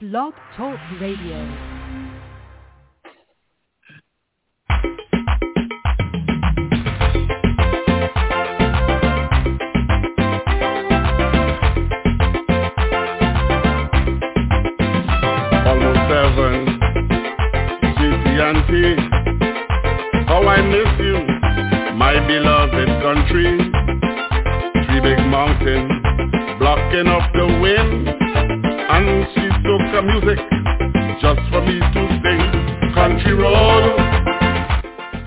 Blog Talk Radio. almost seven. GT how I miss you, my beloved country. Three big mountains blocking up the wind, the music just for me to sing. Country road,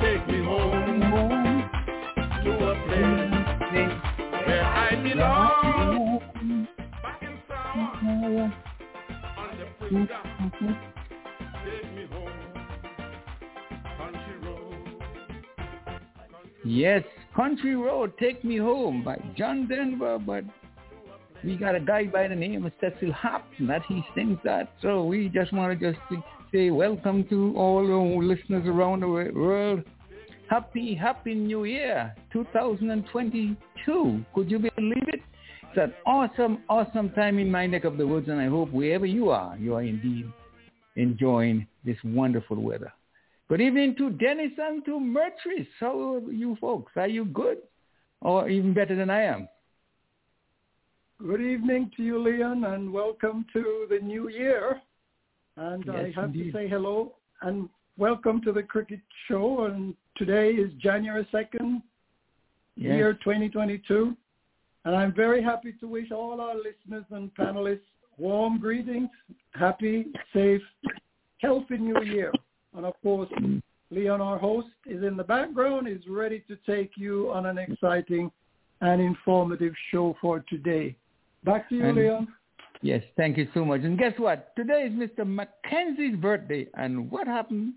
take me home to a place where I belong. Yes, Country Road, Take Me Home by John Denver, but we got a guy by the name of Cecil Hopton that he sings that. So we just want to just say welcome to all the listeners around the world. Happy, happy New Year 2022. Could you believe it? It's an awesome, awesome time in my neck of the woods, and I hope wherever you are, you are indeed enjoying this wonderful weather. Good evening to Dennis and to Mertris. How are you folks? Are you good? Or even better than I am? Good evening to you, Leon, and welcome to the new year. And I have indeed. to say hello and welcome to the Cricket Show. And today is January 2nd, Yes. year 2022. And I'm very happy to wish all our listeners and panelists warm greetings, happy, safe, healthy new year. And of course, Leon, our host, is in the background, is ready to take you on an exciting and informative show for today. Back to you, And- Leon. Yes, thank you so much. And guess what? Today is Mr. Mackenzie's birthday. And what happened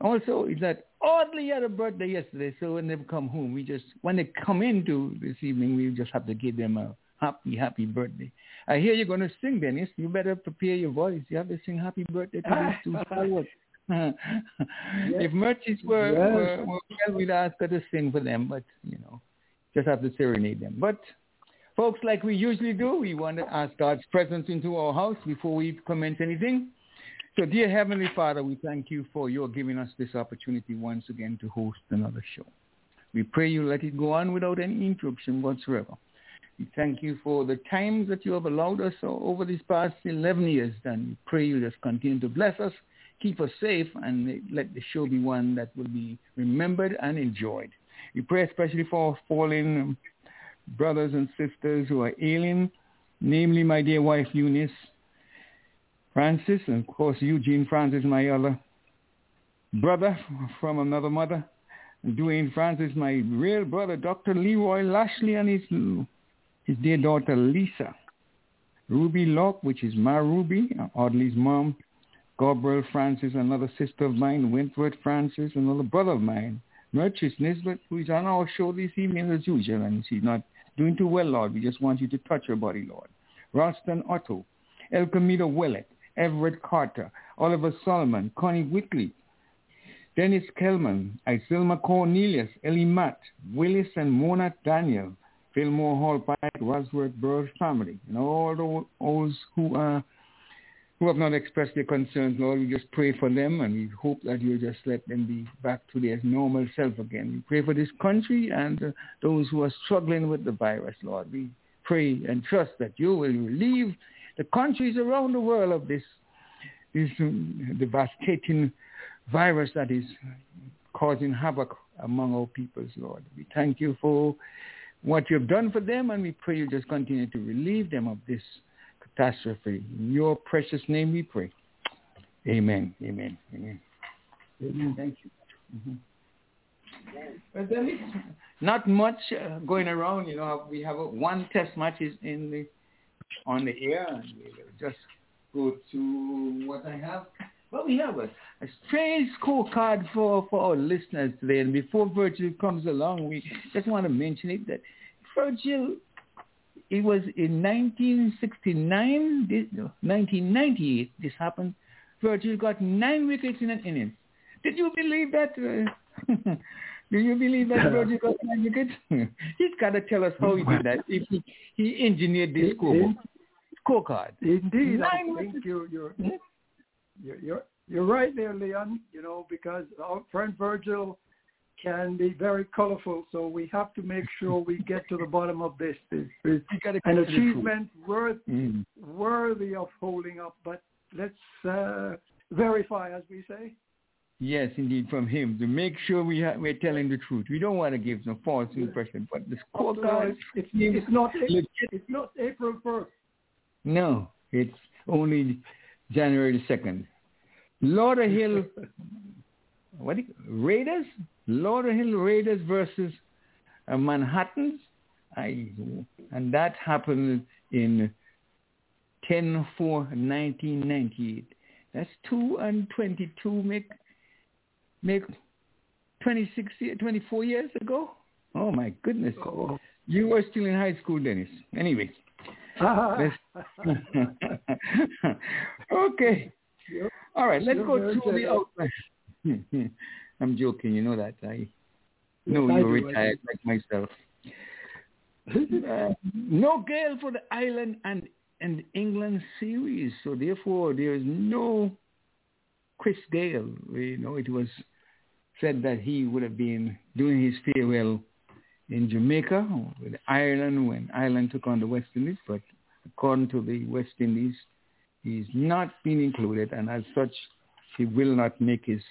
also is that oddly he had a birthday yesterday. So when they come home, we just, when they come into this evening, we just have to give them a happy, happy birthday. I hear you're going to sing, Dennis. You better prepare your voice. You have to sing happy birthday to these two stalwarts. if Merchants were, Yes. were, were well, we'd ask her to sing for them, but, you know, just have to serenade them. But Folks, like we usually do, we want to ask God's presence into our house before we comment anything. So, dear Heavenly Father, we thank you for your giving us this opportunity once again to host another show. We pray you let it go on without any interruption whatsoever. We thank you for the times that you have allowed us over these past 11 years, and we pray you just continue to bless us, keep us safe, and let the show be one that will be remembered and enjoyed. We pray especially for fallen brothers and sisters who are ailing, namely my dear wife Eunice Francis, and of course Eugene Francis, my other brother from another mother, Dwayne Francis, my real brother, Dr. Leroy Lashley, and his his dear daughter Lisa. Ruby Locke, which is my Ruby, Audley's mom, Gabriel Francis, another sister of mine, Wentworth Francis, another brother of mine, Merchis Nisbet, who is on our show this evening as usual, and she's not doing too well, Lord. We just want you to touch her body, Lord. Ralston Otto, El Camino Willett, Everett Carter, Oliver Solomon, Connie Whitley, Dennis Kellman, Isilma Cornelius, Ellie Matt, Willis and Mona Daniel, Fillmore Hall Pike, Rosworth Burr family, and all those who are who have not expressed their concerns, Lord, we just pray for them and we hope that you just let them be back to their normal self again. We pray for this country and uh, those who are struggling with the virus, Lord. We pray and trust that you will relieve the countries around the world of this, this um, devastating virus that is causing havoc among our peoples, Lord. We thank you for what you've done for them and we pray you just continue to relieve them of this catastrophe. In your precious name we pray. Amen. Amen. Amen. Amen. Thank you. Mhm. Well, there is not much uh, going around. You know, we have a, one test match is in the on the air, and we'll just go to what I have. Well, we have a, a strange scorecard for, for our listeners today. And before Virgil comes along, we just want to mention it that Virgil it was in 1969, this, no, 1998, this happened. Virgil got nine wickets in an innings. Did you believe that? Uh, do you believe that Virgil got nine wickets? He's got to tell us how he did that. If he, he engineered this scoreboard. scorecard. Indeed, Nine I think versus- you're you're, you're you're you're right there, Leon. You know, because our friend Virgil can be very colorful, so we have to make sure we get to the bottom of this. This is an achievement worth Mm. worthy of holding up. But let's uh, verify, as we say. Yes, indeed, from him to make sure we ha- we're telling the truth. We don't want to give no false impression, but the scorecard. it's, it's, it's not legit. it's not April first. No, it's only January the second. Lauderhill, what you, Raiders? Lauderhill Raiders versus uh, Manhattans. I and that happened in 10-4-1998. That's two and twenty-two make make 26, year- 24 years ago. Oh my goodness! Oh. You were still in high school, Dennis. Anyway. Okay. All right. Let's go to the outline. I'm joking. You know that. I know Yes, you're retired like myself. Uh, no Gayle for the Ireland and and England series. So therefore, there is no Chris Gayle. You know, it was said that he would have been doing his farewell in Jamaica or with Ireland when Ireland took on the West Indies, but according to the West Indies, he's not been included, and as such, he will not make his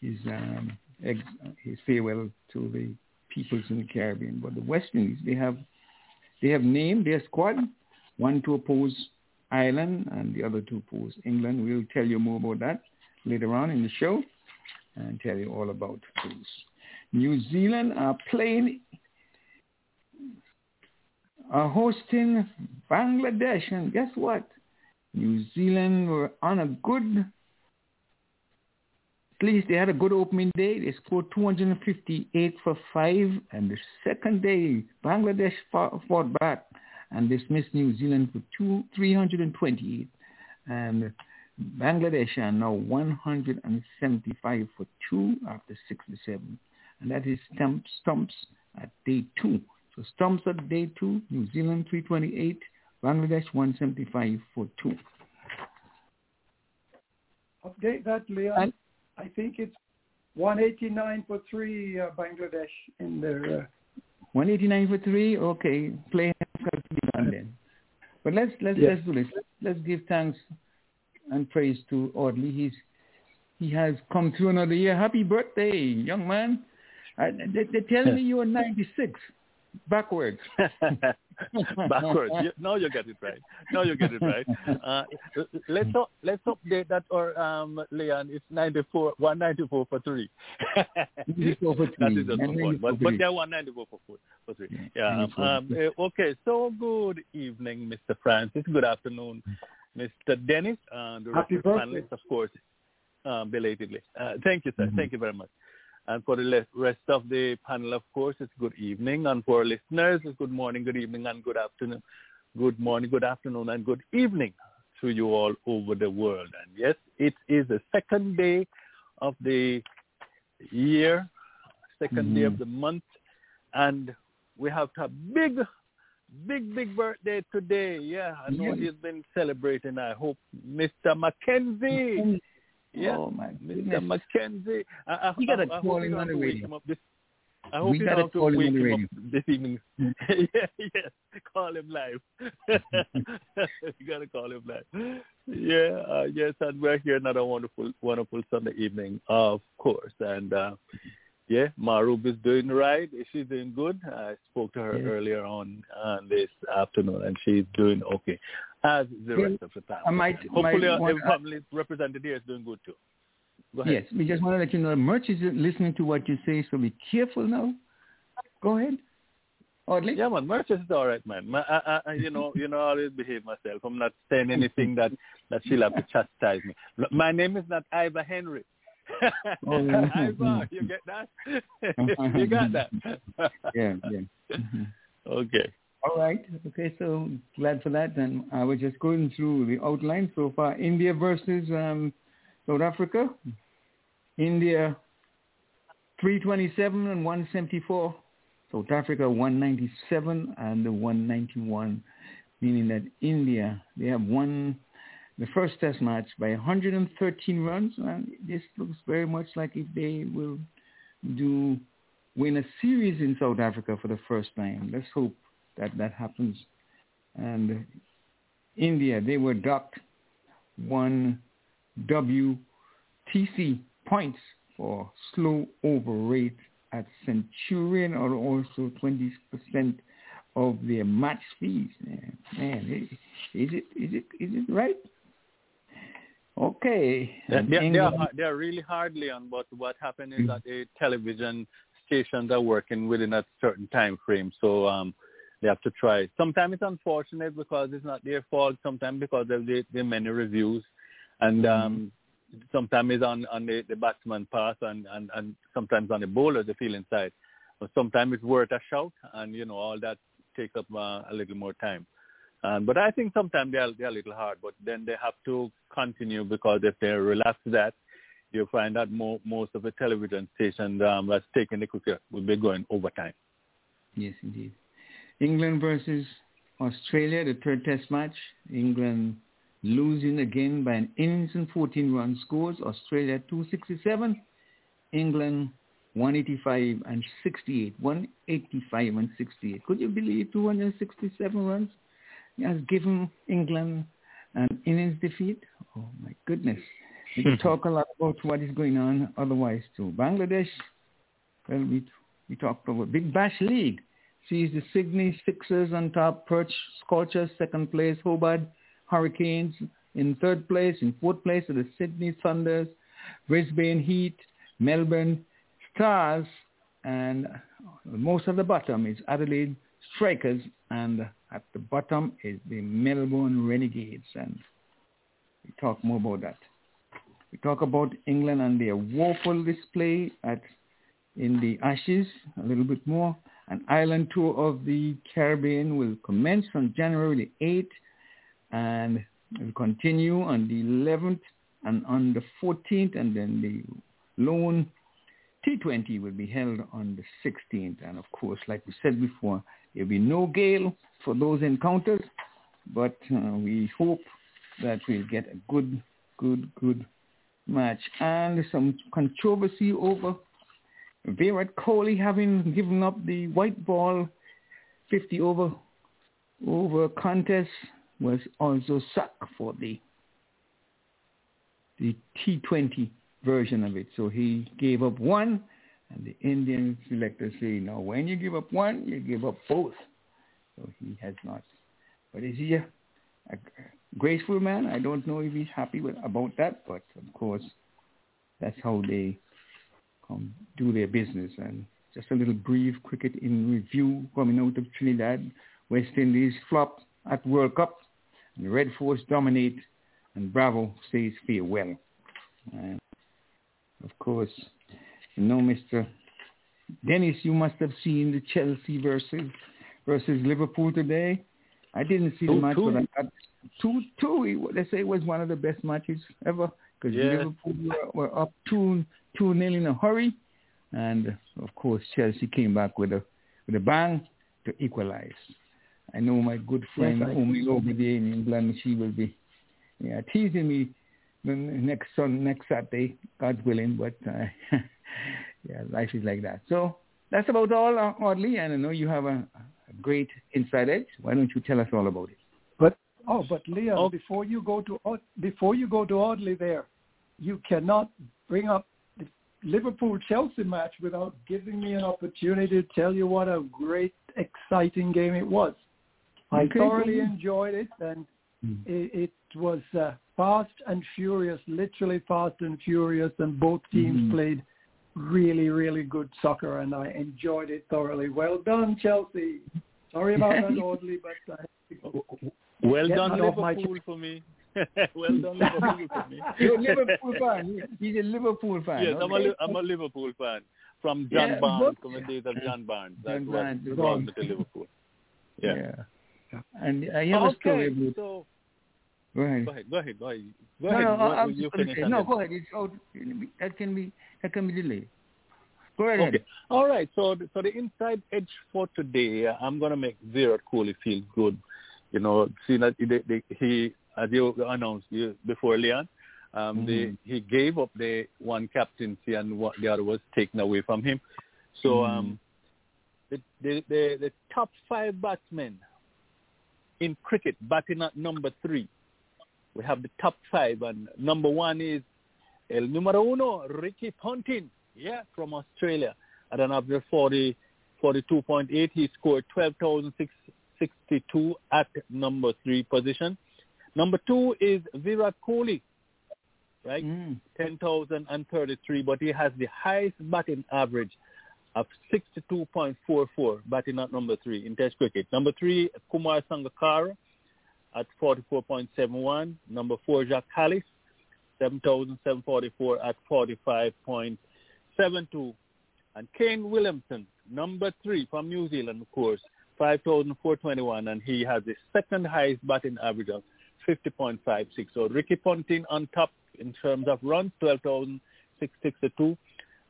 his um, ex, his farewell to the peoples in the Caribbean. But the West Indies, they have they have named their squad, one to oppose Ireland and the other to oppose England. We'll tell you more about that later on in the show and tell you all about those. New Zealand are playing are hosting Bangladesh and guess what? New Zealand were on a good least they had a good opening day. They scored 258 for five, and the second day, Bangladesh fought, fought back and dismissed New Zealand for two, 328. And Bangladesh are now 175 for two after 67. And that is stumps, stumps at day two. So stumps at day two, New Zealand 328, Bangladesh 175 for two. Update that, Leon. And- I think it's 189 for three uh, Bangladesh in their. Uh, 189 for three. Okay, play has to be done then. But let's let's Yes. let's do this. Let's give thanks and praise to Audley. He's he has come through another year. Happy birthday, young man. I, they, they tell me you are 96. Backwards. Backwards. You, now you get it right. Now you get it right. Uh, let's up, let's update that or um, Leon. It's 94, 194 for three. 94 for that is just 194. But, but they're 194 for, four, for three. Yeah, Yeah. 94 Um, uh, okay. So good evening, Mr. Francis. Good afternoon, Mr. Dennis. And the rest Happy of the birthday. panelists, of course, um, belatedly. Uh, thank you, sir. Mhm. Thank you very much. And for the rest of the panel, of course, it's good evening. And for our listeners, it's good morning, good evening, and good afternoon. Good morning, good afternoon, and good evening to you all over the world. And yes, it is the second day of the year, 2nd day of Mhm. the month, and we have a big, big, big birthday today. Yeah, I know Yeah. he's been celebrating. I hope Mr. Mackenzie. Yeah, Oh my Mr. goodness. Mackenzie. I, I, We gotta I, call him on the radio. this. I hope We you gotta don't have to call him on the radio. this evening. yeah, yes, call him live. you gotta call him live. Yeah, uh, yes, and we're here another wonderful, wonderful Sunday evening, of course. And uh, yeah, Marub is doing right. She's doing good. I spoke to her Yes. earlier on uh, this afternoon, and she's doing okay, as the Well, rest of the time. I might- Hopefully, might our want- family represented here is doing good too. Go ahead. Yes, we just want to let you know Merch is listening to what you say, so be careful now. Go ahead. Audley? Yeah, man, Merch is all right, man. Ma- I, I, you know, you know, I always behave myself. I'm not saying anything that that she'll have to chastise me. My name is not Iva Henry. Oh, yeah. Iva, you get that? you got that? Yeah, yeah. Mhm. Okay. All right. Okay, so glad for that. And I was just going through the outline so far. India versus um, South Africa. India 327 and 174. South Africa 197 and 191. meaning that India, they have won the first test match by 113 runs, and this looks very much like if they will do win a series in South Africa for the first time. Let's hope that that happens. And India, they were docked one WTC points for slow over rate at Centurion or also 20% of their match fees. Man, is it is it is it right? Okay. They're, they're, they're really hardly on, but what happened is that the television stations are working within a certain time frame, so um, they have to try. Sometimes it's unfortunate because it's not their fault. Sometimes because of the, the many reviews, and um, sometimes it's on on the, the batsman pass, and, and and sometimes on the bowler the fielding side. But sometimes it's worth a shout, and you know all that takes up uh, a little more time. Um, but I think sometimes they're, they're a little hard, but then they have to continue because if they relax that, you'll find that more, most of the television stations um, that's taking the cricket will be going overtime. Yes, indeed. England versus Australia, the third test match. England losing again by an innings and 14 run scores. Australia 267. England 185 and 68. 185 and 68. Could you believe 267 runs? has given England an innings defeat. Oh my goodness. We can talk a lot about what is going on otherwise too. Bangladesh, well, we, we talked about Big Bash League. Sees the Sydney Sixers on top, Perth Scorchers second place, Hobart Hurricanes in third place, in fourth place are the Sydney Thunders, Brisbane Heat, Melbourne Stars, and most of the bottom is Adelaide Strikers and at the bottom is the Melbourne Renegades, and we talk more about that. We talk about England and their woeful display at in the Ashes a little bit more. An Ireland tour of the Caribbean will commence on January the 8th and will continue on the 11th and on the 14th, and then the lone T20 will be held on the 16th. And of course, like we said before, there'll be no Gayle for those encounters, but uh, we hope that we'll get a good, good, good match. And some controversy over Virat Kohli having given up the white ball 50 over over contest was also sacked for the the T20 version of it. So he gave up one, and the Indian selectors say, no, when you give up one, you give up both. So he has not. But is he a, a graceful man? I don't know if he's happy with, about that, but of course, that's how they come do their business. And just a little brief cricket in review coming out of Trinidad. West Indies flop at World Cup. And the Red Force dominate, and Bravo says farewell. And of course, you know, Mr. Dennis, you must have seen the Chelsea versus versus Liverpool today. I didn't see two, the match, two. but I got two two. They say it was one of the best matches ever because yeah. Liverpool were, were up two two nil in a hurry, and of course Chelsea came back with a with a bang to equalize. I know my good friend yes, Omi over there in England. She will be yeah teasing me next on next Saturday, God willing. But uh, yeah, life is like that. So that's about all, uh, Audley. And I know you have a, a great inside edge. Why don't you tell us all about it? But oh, but Leon, oh. before you go to before you go to Audley, there, you cannot bring up the Liverpool Chelsea match without giving me an opportunity to tell you what a great, exciting game it was. I thoroughly enjoyed it, and mm. it, it, was uh, fast and furious, literally fast and furious, and both teams mm-hmm. played really, really good soccer, and I enjoyed it thoroughly. Well done, Chelsea. Sorry about that, Audley, but I well done, Liverpool for me. well done, Liverpool for me. You're a Liverpool fan. He's a Liverpool fan. Yes, okay. I'm, a, I'm a Liverpool fan from John yeah, Barnes, days of John Barnes. That's John Barnes. brought me to Liverpool. Yeah. yeah. And uh, I have okay, a story about... So, Go ahead. Go ahead. Go ahead. Go ahead. Go no, ahead. No, go, I'm you finish no, go ahead. It's out. That can be that can be delayed. Go ahead. Okay. All right. So, so the inside edge for today, I'm going to make Virat Kohli feel good you know, seeing that they, he, as you announced before, Leon, um, mm-hmm. they, he gave up the one captaincy and what the other was taken away from him. So mm-hmm. um, the, the, the, the top five batsmen in cricket batting at number three. We have the top five, and number one is El Numero Uno, Ricky Ponting, yeah, from Australia. At an average 40, 42.8, he scored 12,662 at number three position. Number two is Virat Kohli, right? Mm. 10,033, but he has the highest batting average of 62.44, batting at number three in Test cricket. Number three, Kumar Sangakkara at 44.71. Number four, Jacques Kallis, 7,744 at 45.72. And Kane Williamson, number three from New Zealand, of course, 5,421, and he has the second highest batting average of 50.56. So Ricky Ponting on top in terms of runs, 12,662,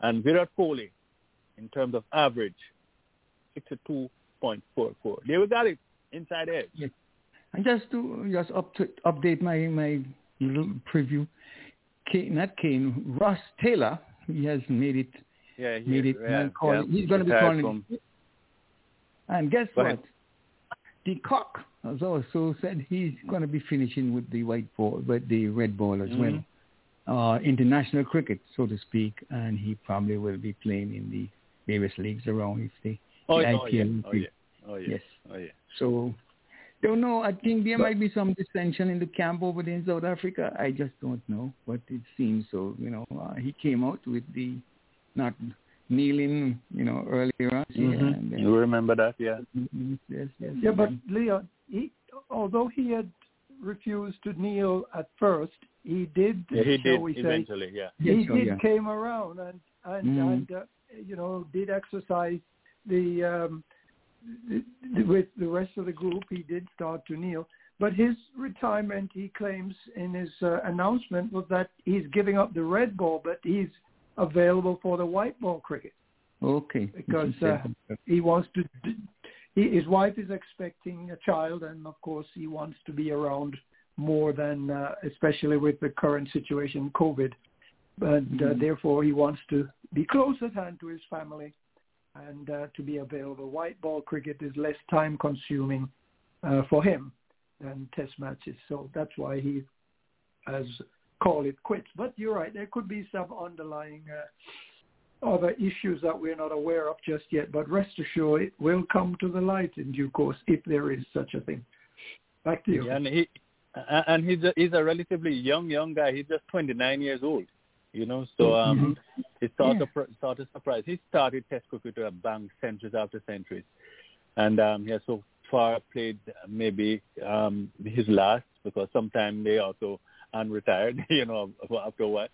and Virat Kohli in terms of average, 62.44. There we got it, inside edge. Yes. And just to just up to update my my little preview, Kane, not Kane, Ross Taylor, he has made it. Yeah, he made it. Yeah, yeah. He's going to be calling. And guess Go what? Ahead. De Kock has also said he's going to be finishing with the white ball, but the red ball as mm-hmm. well. Uh, international cricket, so to speak, and he probably will be playing in the various leagues around if they oh, the oh, IPL. Yeah. Oh, yeah. Oh, yeah. Yes. Oh, yeah. So don't know. I think there might be some dissension in the camp over there in South Africa. I just don't know, but it seems so. You know, uh, he came out with the not kneeling, you know, earlier on. Mm-hmm. And then, you remember that, yeah? Mm-hmm. Yes, yes. Yeah, but Leon, he, although he had refused to kneel at first, he did. Yeah, he did we say, eventually. Yeah, he Yes, oh, did yeah. came around and and Mhm. and uh, you know did exercise the, um, the, the with the rest of the group. He did start to kneel, but his retirement, he claims in his uh, announcement, was that he's giving up the red ball, but he's available for the white ball cricket okay. because uh, he wants to. d- He, his wife is expecting a child, and of course, he wants to be around more than, uh, especially with the current situation, COVID. And uh, Mhm. therefore, he wants to be close at hand to his family and uh, to be available. White ball cricket is less time consuming uh, for him than test matches, so that's why he has called it quits. But you're right; there could be some underlying. Uh, other issues that we're not aware of just yet, but rest assured it will come to the light in due course if there is such a thing. Back to you. Yeah, and he and he's a, he's a relatively young young guy. He's just 29 years old. You know, so um, it's sort Yeah. of sort of surprise. He started Test cricket to bank centuries after centuries, and um, he has so far played maybe um, his last because sometime they also unretired. You know, after a while,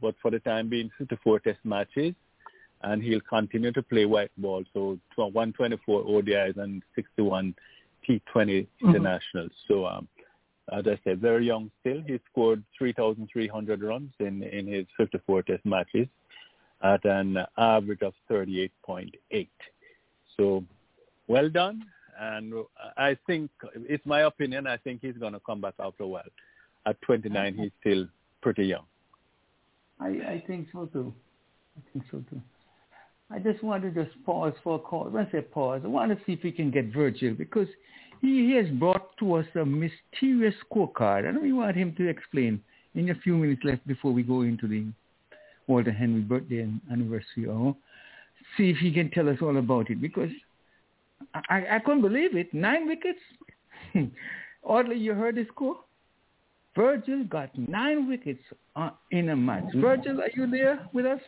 but for the time being, 54 Test matches, and he'll continue to play white ball. So 124 ODIs and 61 T20 mm-hmm. internationals. So um, as I said, very young still. He scored 3,300 runs in, in his 54 test matches at an average of 38.8. So well done. And uh, I think, it's my opinion, I think he's going to come back after a while. At 29, mm-hmm. he's still pretty young. I, I think so too. I think so too. I just wanted to just pause for a call. When I say pause, I want to see if we can get Virgil because he, has brought to us a mysterious scorecard. Know we want him to explain in a few minutes left before we go into the Walter Henry birthday and anniversary. Or see if he can tell us all about it because I, I, couldn't believe it. Nine wickets. Oddly, you heard the score? Virgil got nine wickets uh, in a match. Virgil, are you there with us?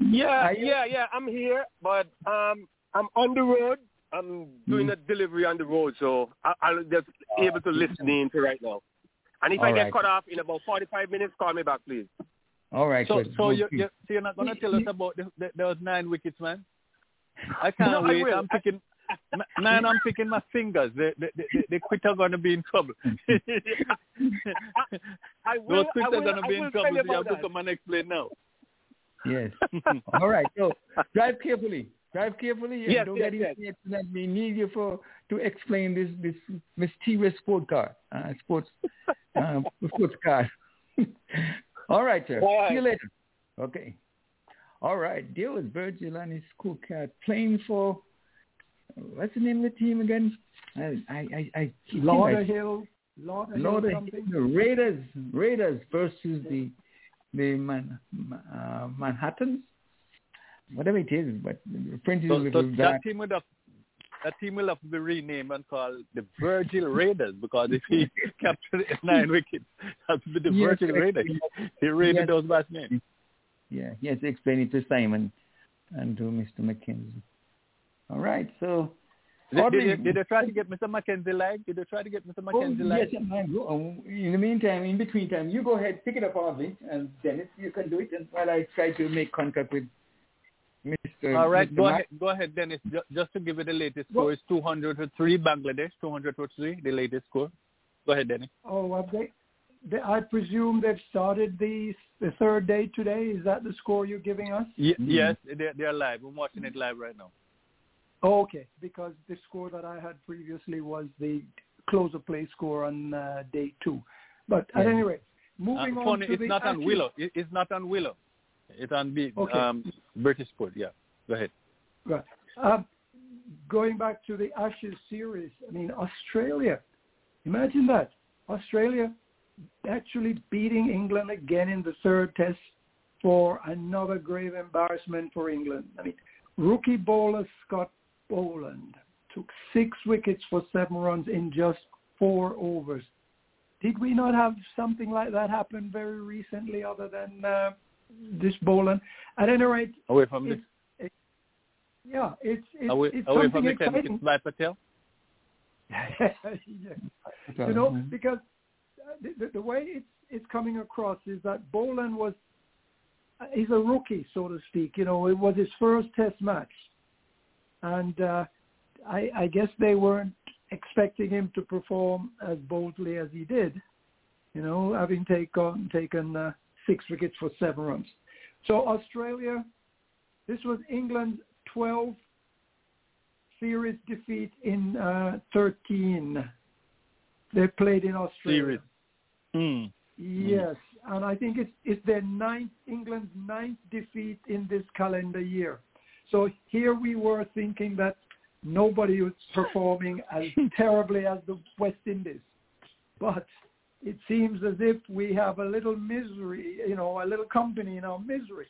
Yeah, yeah, yeah. I'm here, but um, I'm on the road. I'm doing Mm. a delivery on the road, so I, I'll just able to listen in to right now. And if I All get cut off in about 45 minutes, call me back, please. All right. So, good. so, Good. you, you, so you're not going to tell us about the, the, those nine wickets, man? I can't No, I wait. will. I'm picking, man, I'm picking my fingers. The, the, the, the quitter going to be in trouble. I will. Those I quitters will, going to I be will in tell trouble. you So you have about to that. come and explain now. Yes. All right. So drive carefully. Drive carefully. and Yes, don't yes, get yes. that we need you for to explain this this mysterious sport car, uh, sports uh, sports car. All right, sir. Right. See you later. Okay. All right. Deal with Virgil and his cool cat playing for what's the name of the team again? I I I, I Lauderhill, Lauderhill the Raiders, Raiders versus the the Man, uh, Manhattans, whatever it is, but the French is a So, so that dark. team would have that team will have to be renamed and called the Virgil Raiders because if he captured nine wickets, that would be the Yes, Virgil Raiders. He raided Yes. those batsmen. Yeah, to explain it to Simon and to Mr. McKenzie. All right, so Did, did, they, did they try to get Mr. Mackenzie live? Did they try to get Mr. Oh, Mackenzie yes, live? man. Uh, in the meantime, in between time, you go ahead, pick it up, Audley, and Dennis, you can do it, and while I try to make contact with Mr. All right, Mr. go ahead, go ahead, Dennis. Just, just to give you the latest Well- score, it's 200 to 3 Bangladesh, 200 to 3, the latest score. Go ahead, Dennis. Oh, have they, they, I presume they've started the the third day today. Is that the score you're giving us? Y- Mhm. Yes, they're, they're live. I'm watching it live right now. Oh, okay, because the score that I had previously was the close of play score on uh, day two. But at Yeah. any rate, Uh, moving on funny, to it's the not on Willow. It, it's not on Willow. It's on the Okay. um, British Sport. Yeah, go ahead. Right. Um, going back to the Ashes series, I mean, Australia, imagine that. Australia actually beating England again in the third test for another grave embarrassment for England. I mean, rookie bowler Scott Boland took six wickets for seven runs in just four overs. Did we not have something like that happen very recently other than uh, this Boland? At any rate, Away from the it's, yeah, it's it's, away, it's away something from the ten exciting. wickets by Patel. yeah. You know, because uh, the, the, the way it's it's coming across is that Boland was uh, he's a rookie, so to speak. You know, it was his first Test match, and uh, I, I guess they weren't expecting him to perform as boldly as he did. You know, having taken taken uh, six wickets for seven runs. So Australia, this was England's 12 series defeat in uh, 13. They played in Australia. Series. Mm. Yes, and I think it's it's their ninth England's ninth defeat in this calendar year. So here we were thinking that nobody was performing as terribly as the West Indies, but it seems as if we have a little misery, you know, a little company in our misery.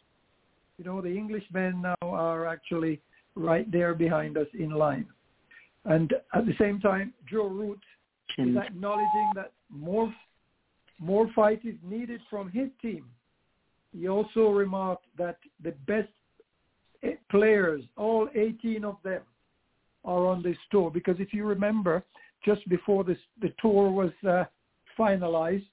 You know, the Englishmen now are actually right there behind us in line. And at the same time, Joe Root is acknowledging that more more fight is needed from his team. He also remarked that the best players, all 18 of them, are on this tour. Because if you remember, just before this, the tour was uh, finalized,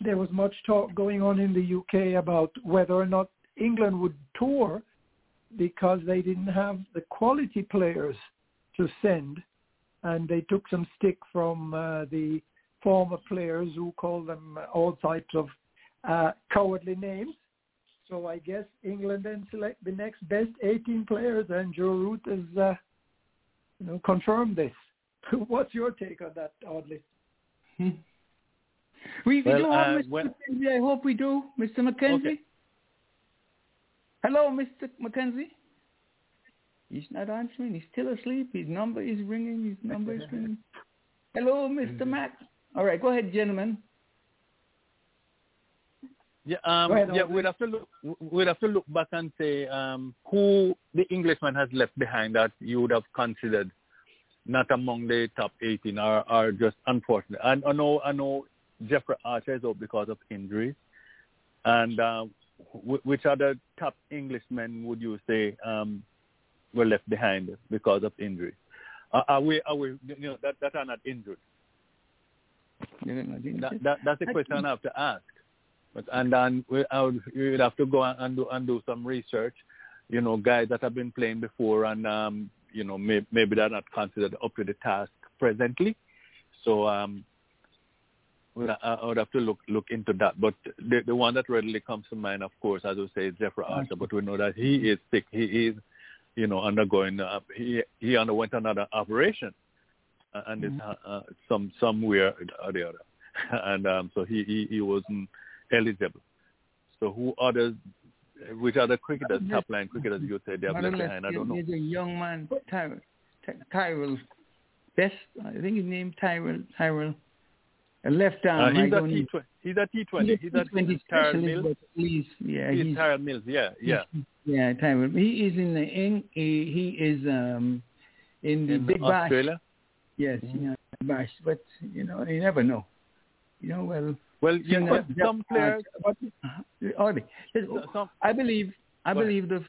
there was much talk going on in the UK about whether or not England would tour because they didn't have the quality players to send, and they took some stick from uh, the former players who called them all types of uh, cowardly names. So I guess England then select the next best 18 players, and Joe Root has, uh, you know, confirmed this. What's your take on that, Audley? Hmm. We, we Well, do have uh, Mr. when- Mackenzie. I hope we do, Mr. Mackenzie. Okay. Hello, Mr. Mackenzie. He's not answering. He's still asleep. His number is ringing. His number is ringing. Hello, Mr. Mac. All right, go ahead, gentlemen. Yeah, um, ahead, yeah, we'd have to look. We'd have to look back and say um, who the Englishman has left behind that you would have considered not among the top 18 or, or just unfortunate. And I know, I know Jofra Archer is out because of injuries. And uh, wh- which other top Englishmen would you say um, were left behind because of injury? Are, are we, are we, you know, that, that are not injured? That, that, that's the question I have to ask. But and then we, I would, you would have to go and do and do some research. You know, guys that have been playing before, and um, you know, may, maybe they're not considered up to the task presently. So um, I, would have to look look into that. But the the one that readily comes to mind, of course, as we say, is Jofra Archer. But we know that he is sick. He is you know, undergoing. Uh, he he underwent another operation, uh, and mm-hmm. it's uh, uh, some somewhere or the other, and um, so he, he he wasn't eligible. So who others? Which other cricketers, top line cricketers, you say they're left behind? I don't know. He's a young man, Tyrell, Tyrell Best. I think his name Tyrell. Tyrell. A left arm. Uh, he's, a T twenty. He's a T twenty. He's a T20 Tymal Mills. He's, yeah, he's, he's Tymal Mills. Yeah, yeah. Yeah, Tyrell. He is in the in, he, he is um in the in Big Australia? Bash. Yes, Mhm. yeah, Bash. But you know, you never know. You know, well, Well, you know, know, some players. Uh, but, uh, uh, Some, I believe I believe the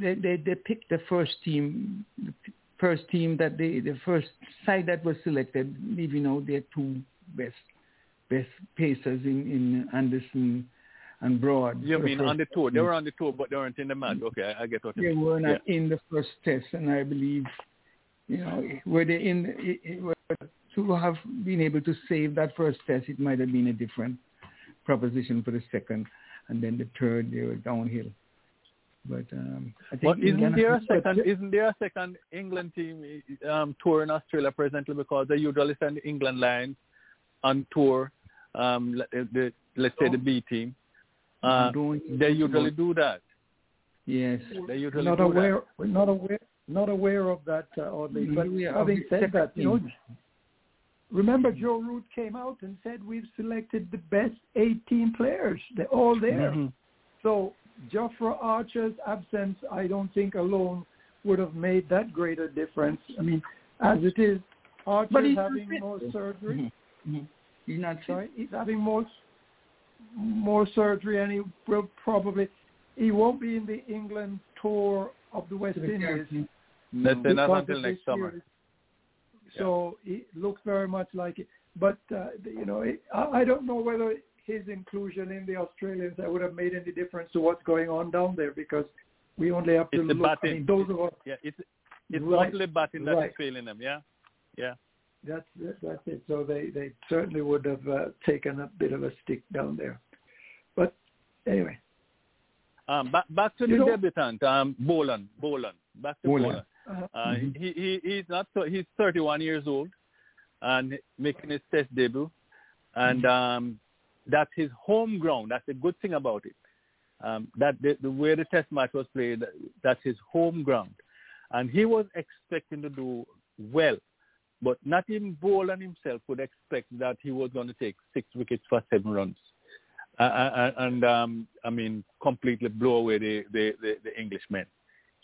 they they they picked the first team the first team that they the first side that was selected leaving out their two best best pacers in in Anderson and Broad. you mean on the tour? They were on the tour, but they weren't in the match. Mm. Okay, I, I get what you mean. They were not Yeah. in the first test, and I believe, you know, were they in were to have been able to save that first test, it might have been a different proposition for the second, and then the third they were downhill. But um, I think But isn't England- there a second? Isn't there a second England team um, tour in Australia presently? Because they usually send the England line on tour. Um, le- the, let's say the B team. Uh, they usually do that. Yes. They usually not do aware, we're not aware, not aware of that, uh, Audley. Mhm. But having said that, you know, team. Remember Joe Root came out and said we've selected the best 18 players. They're all that. there. Mhm. So Jofra Archer's absence, I don't think alone would have made that great a difference. I mean, as it is, Archer's having more surgery. Mhm. Mhm. He's not fit. Sorry, he's having more more surgery, and he will probably he won't be in the England tour of the West Indies. Let's say not until next summer. year. So it looks very much like it. But, uh, you know, it, I, I don't know whether his inclusion in the Australians that would have made any difference to what's going on down there because we only have to It's the look. I mean, those of us, Yeah, it's it's Right. mostly batting that is Right. failing them. Yeah, yeah. that's, that's it. So they, they certainly would have uh, taken a bit of a stick down there. But anyway, Um, back back to the You know- debutant, um, Bolan. Bolan. Back to Bolan. Bolan. Uh, Uh, he, he he's not so he's 31 years old and making his test debut, and um, that's his home ground. That's the good thing about it. Um, that the, the way the test match was played, that's his home ground, and he was expecting to do well, but not even Bolan himself would expect that he was going to take six wickets for seven runs. Uh, uh, and um, I mean, completely blow away the the, the, the Englishmen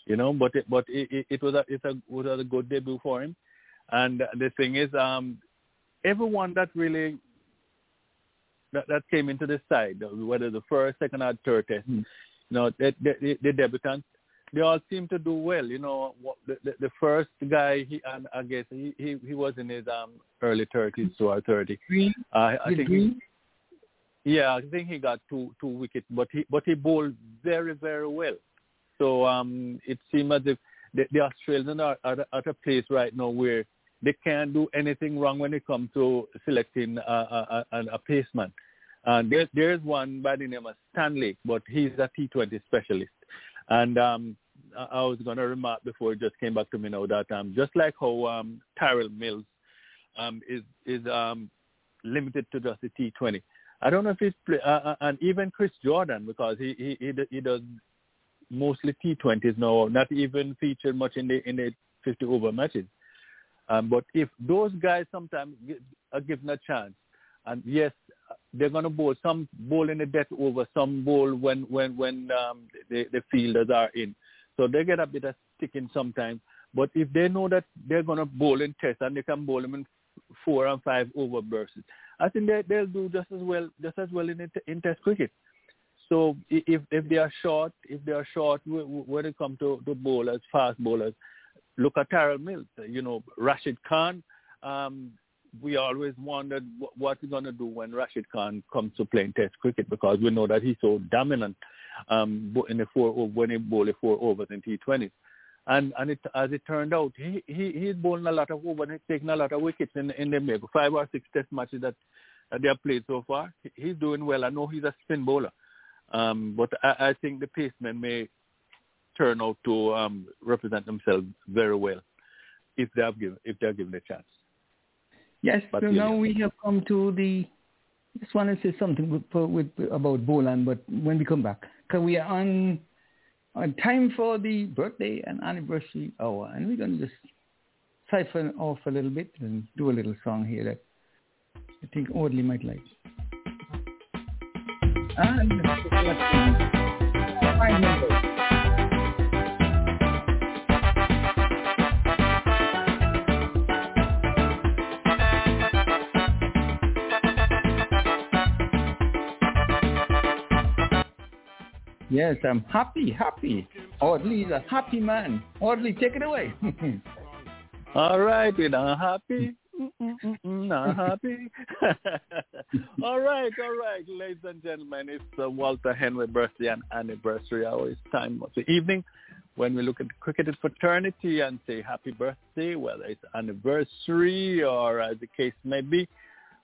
you know. But it, but it, it, it was a it a, was a good debut for him. And the thing is, um, everyone that really that, that came into the side, whether the first, second, or third test, Mm. you know, the, the, the debutants, they all seem to do well. You know, the, the, the first guy, he and I guess he, he he was in his um early thirties to or thirty. Green, Uh, I the think he, Green, yeah, I think he got two two wickets, but he but he bowled very very well. So um, it seems as if the, the Australians are at a, at a place right now where they can't do anything wrong when it comes to selecting a, a, a, a paceman. And there's there's one by the name of Stanlake, but he's a T20 specialist. And um, I, I was going to remark before it just came back to me now that um, just like how um, Tymal Mills um, is is um, limited to just the T20. I don't know if he's uh, uh, and even Chris Jordan because he he he, he does mostly T20s now, not even featured much in the in the 50 over matches. Um, but if those guys sometimes are given a chance, and yes, they're going to bowl some bowl in the death over, some bowl when when when um, the the fielders are in, so they get a bit of sticking sometimes. But if they know that they're going to bowl in test and they can bowl them in four and five over bursts, I think they they'll do just as well just as well in in, in test cricket. So if if they are short, if they are short wh- wh- when it comes to, to bowlers, fast bowlers, look at Tymal Mills. You know, Rashid Khan. Um, we always wondered wh- what he's going to do when Rashid Khan comes to playing Test cricket because we know that he's so dominant um, in the four when he the four overs in T20s. And and it, as it turned out, he he he's bowling a lot of overs and he's taking a lot of wickets in in the maybe five or six Test matches that, that they have played so far. He's doing well. I know he's a spin bowler. Um, but I, I think the pacemen may turn out to um, represent themselves very well if they have given if they are given a chance. Yes, But so now we have come to the. I just want to say something with, with about Bolan, but when we come back, because we are on on time for the birthday and anniversary hour, and we're gonna just siphon off a little bit and do a little song here that I think Audley might like. Members. Yes, I'm happy, happy. Audley is a happy man. Audley, take it away. All right, we're happy. Not happy. all right, all right, ladies and gentlemen, it's uh, Walter Henry birthday and anniversary hour. It's time of the evening when we look at the cricketed fraternity and say happy birthday, whether it's anniversary or as the case may be.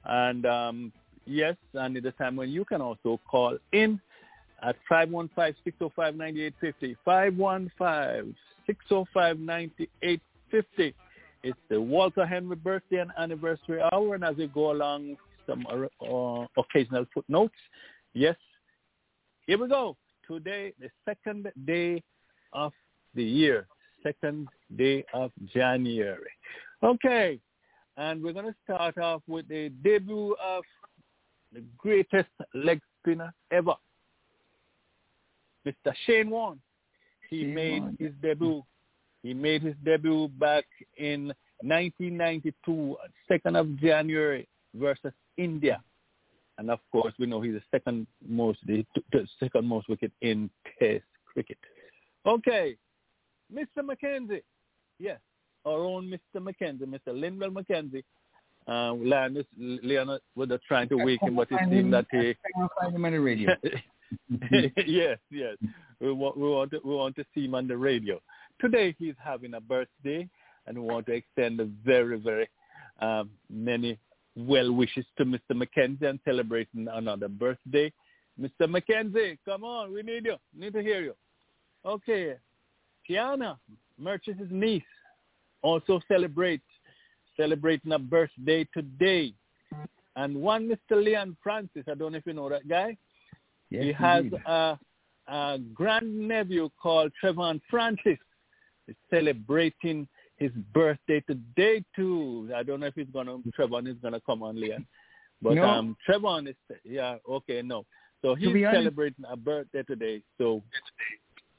And um, yes, and it's a time when you can also call in at 515-605-9850, 515-605-9850. It's the Walter Henry birthday and anniversary hour, and as we go along, some uh, occasional footnotes. Yes, here we go. Today, the second day of the year, second day of January. Okay, and we're going to start off with the debut of the greatest leg spinner ever, Mr. Shane Warne. He Shane made Warne, his debut. He made his debut back in 1992, 2nd of January versus India. And of course, we know he's the second most, the, the second most wicket in Test cricket. Okay, Mr. McKenzie. Yes, our own Mr. McKenzie, Mr. Linwell McKenzie. Uh, Leonard, Leonard was trying to wake him, but it seemed that he Find him on the radio. yes, yes. We want, we want to we want to see him on the radio. Today he's having a birthday, and we want to extend a very very um, many well wishes to Mr. Mackenzie and celebrating another birthday. Mr. Mackenzie, come on, we need you. Need to hear you. Okay, Tiana, Merchant's niece, also celebrates celebrating a birthday today. And one Mr. Leon Francis, I don't know if you know that guy. Yes, he has indeed. a, a grandnephew called Trevon Francis. He's celebrating his birthday today too. I don't know if he's gonna Trevon is gonna come on Leon. But No. um Trevon is yeah, okay, no. So he's be honest- celebrating a birthday today. So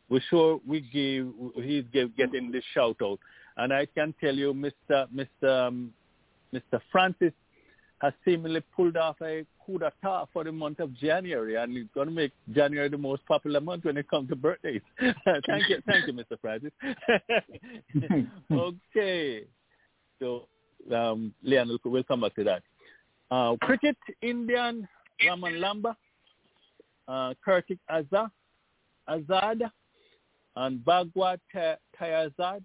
we sure we give he's give, getting this shout out. And I can tell you Mr. Mr. Um, Mr. Francis has seemingly pulled off a coup d'etat for the month of January, and it's going to make January the most popular month when it comes to birthdays. thank you, thank you, Mr. Francis. okay, so um, Leon, we'll, come back to that. Uh, cricket, Indian, Raman Lamba, uh, Kartik Azad, Azad, and Bhagwat Tayazad,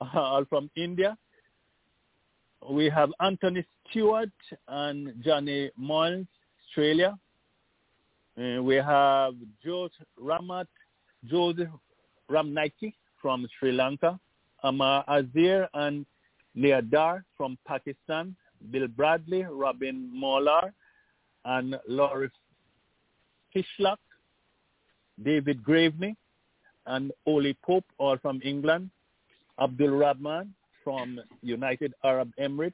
uh, all from India. We have Anthony Stewart and Johnny Mullins, Australia. Uh, we have George Ramat, Joseph Ramnike from Sri Lanka. Amar Azir and Leadar from Pakistan. Bill Bradley, Robin Marlar, and Laurie Fishlock. David Graveney and Oli Pope, all from England. Abdul Rahman from United Arab Emirates.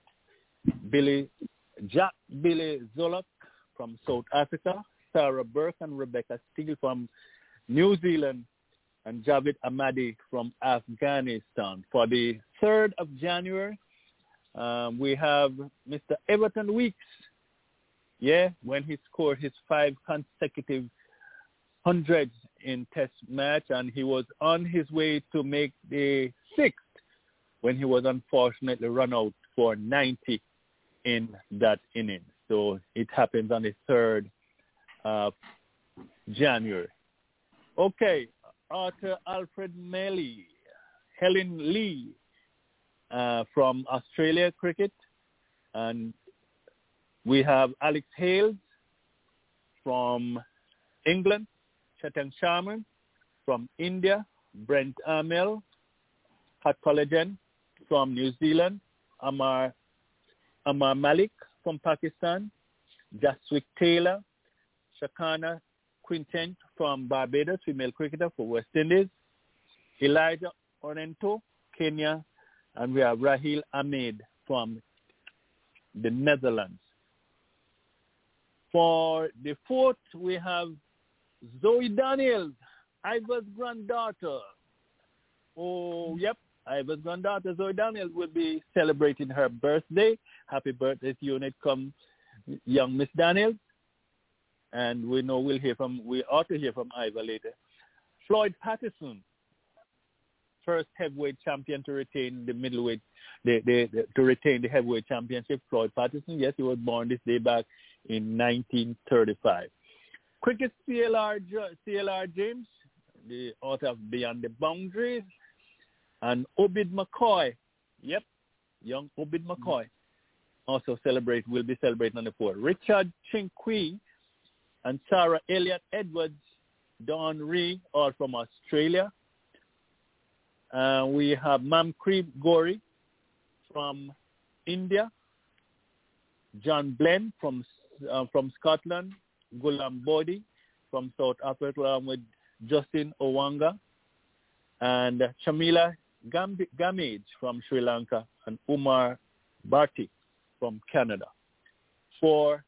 Billy Jack Billy Zolok from South Africa, Sarah Burke and Rebecca Steele from New Zealand, and Javid Ahmadi from Afghanistan. For the 3rd of January, um, we have Mr. Everton Weekes. Yeah, when he scored his five consecutive hundreds in Test match, and he was on his way to make the sixth when he was unfortunately run out for 90 in that inning. So it happens on the 3rd of January. Okay, Arthur Alfred Mailey, Helen Lee uh, from Australia Cricket, and we have Alex Hales from England, Chetan Sharman from India, Brent Amel, Pat Collagen from New Zealand, Amar Amar Malik from Pakistan, Jaswick Taylor, Shaquana Quintyne from Barbados, female cricketer for West Indies, Elijah Orento, Kenya, and we have Rahil Ahmed from the Netherlands. For the fourth, we have Zoe Daniels, Ivor's granddaughter. Oh, yep. Ivor's granddaughter, Zoe Daniels, will be celebrating her birthday. Happy birthday to you when young Miss Daniels. And we know we'll hear from, we ought to hear from Ivor later. Floyd Patterson, first heavyweight champion to retain the middleweight, the, the, the, to retain the heavyweight championship. Floyd Patterson, yes, he was born this day back in 1935. Cricket CLR, CLR James, the author of Beyond the Boundaries, and Obed McCoy, yep, young Obed McCoy, also celebrate will be celebrating on the 4th. Richard Chee Quee and Sarah Elliott Edwards, Don Ree, all from Australia. Uh, we have Manpreet Gony from India, John Blain from uh, from Scotland, Gulam Bodi from South Africa, along with Justin Owanga, and Chamila Gamage from Sri Lanka, and Umar Bhatti from Canada. For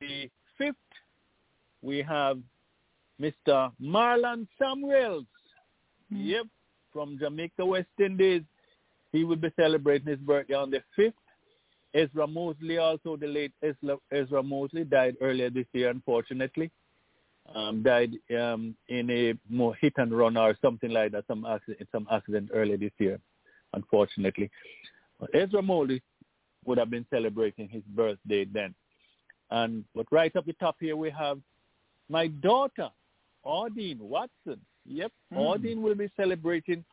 the fifth, we have Mr. Marlon Samuels. Mm-hmm. Yep, from Jamaica, West Indies. He will be celebrating his birthday on the 5th. Ezra Moseley, also the late Ezra, Ezra Moseley, died earlier this year, unfortunately. Um, died um, in a more hit and run or something like that, some accident, some accident earlier this year, unfortunately. Ezra Moseley would have been celebrating his birthday then. And but right up the top here we have my daughter, Audine Watson. Yep, mm. Audine will be celebrating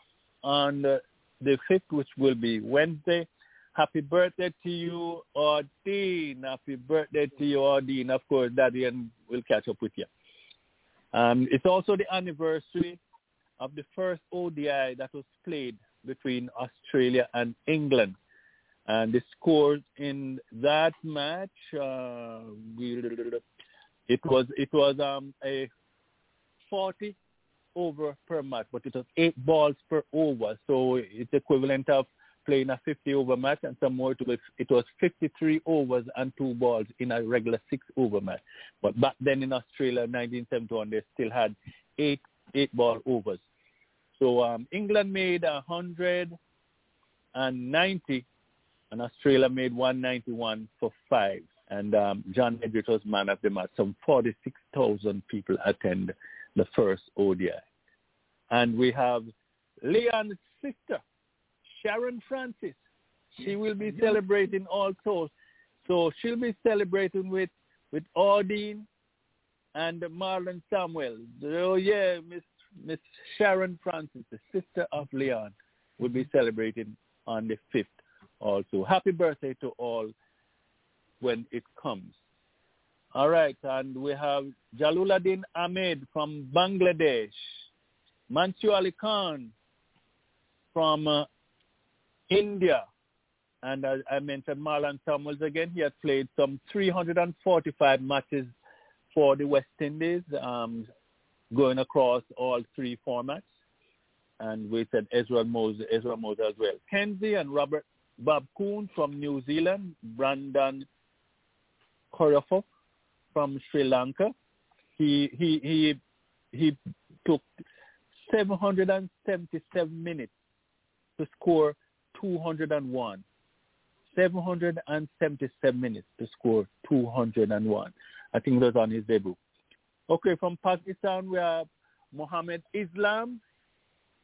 on the, the 5th, which will be Wednesday. Happy birthday to you, Audine. Happy birthday to you, Audine. Of course, Daddy and will catch up with you. Um, it's also the anniversary of the first ODI that was played between Australia and England. And the scores in that match, uh, it was it was um, a 40 over per match, but it was eight balls per over. So it's equivalent of playing a 50 over match and some more to it. It was 53 overs and two balls in a regular six over match. But back then in Australia, 1971, they still had eight eight ball overs. So um, England made 190 and Australia made 191 for five. And um, John Edwards was man of the match. Some 46,000 people attend the first ODI. And we have Leon's sister, Sharon Francis. She will be celebrating also. So she'll be celebrating with, with Audine and Marlon Samuel. Oh yeah, Miss Miss Sharon Francis, the sister of Leon, will be celebrating on the 5th also. Happy birthday to all when it comes. All right, and we have Jaluluddin Ahmed from Bangladesh, Mansur Ali Khan from uh, India, and as I mentioned Marlon Samuels again. He has played some 345 matches for the West Indies, um, going across all three formats. And we said Ezra Moses, Ezra Moses as well. Kenzie and Robert Bob Kuhn from New Zealand, Brendon Kuruppu from Sri Lanka. He he he he took 777 minutes to score 201. 777 minutes to score 201. I think that was on his debut. Okay, from Pakistan we have Mohammed Islam,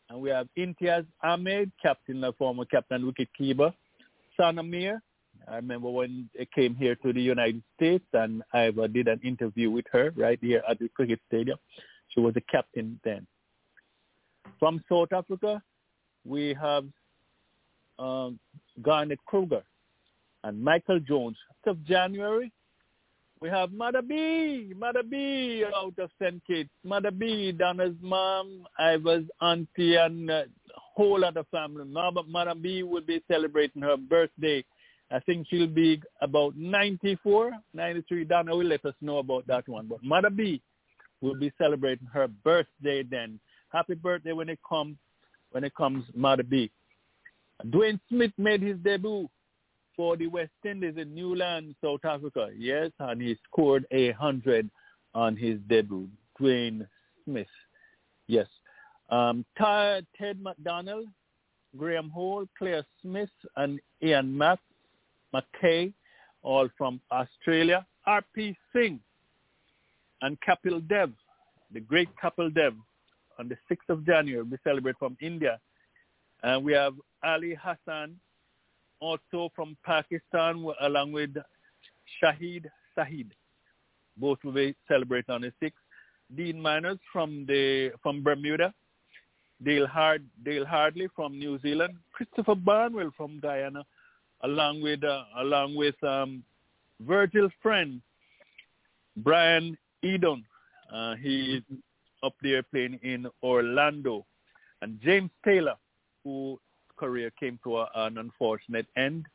and we have Imtiaz Ahmed, captain, the former captain wicket keeper. Sana Mir, I remember when they came here to the United States and I did an interview with her right here at the cricket stadium. She was a captain then. From South Africa, we have um, Garnet Kruger and Michael Jones. of January, We have Mother B, Mother B out of St. Kitts. Mother B, Donna's mom, Iva's auntie, and uh, whole other family. Mother B will be celebrating her birthday. I think she'll be about 94, 93. Donna will let us know about that one. But Mother B will be celebrating her birthday then. Happy birthday when it comes, when it comes, Mother B. Dwayne Smith made his debut for the West Indies in Newland, South Africa. Yes, and he scored a hundred on his debut. Dwayne Smith. Yes. Um, Ted McDonald, Graham Hall, Claire Smith, and Ian Mack, McKay, all from Australia. R.P. Singh and Kapil Dev, the great Kapil Dev, on the 6th of January, we celebrate from India. And we have Ali Hassan, also from Pakistan, along with Shahid Sahid. Both will be celebrated on the 6th. Dean Minors from the from Bermuda. Dale Hard Dayle Hadlee from New Zealand. Christopher Barnwell from Guyana, along with uh, along with um, Virgil's friend Brian Eden. Uh, he is up there playing in Orlando, and James Taylor, who career came to a, an unfortunate end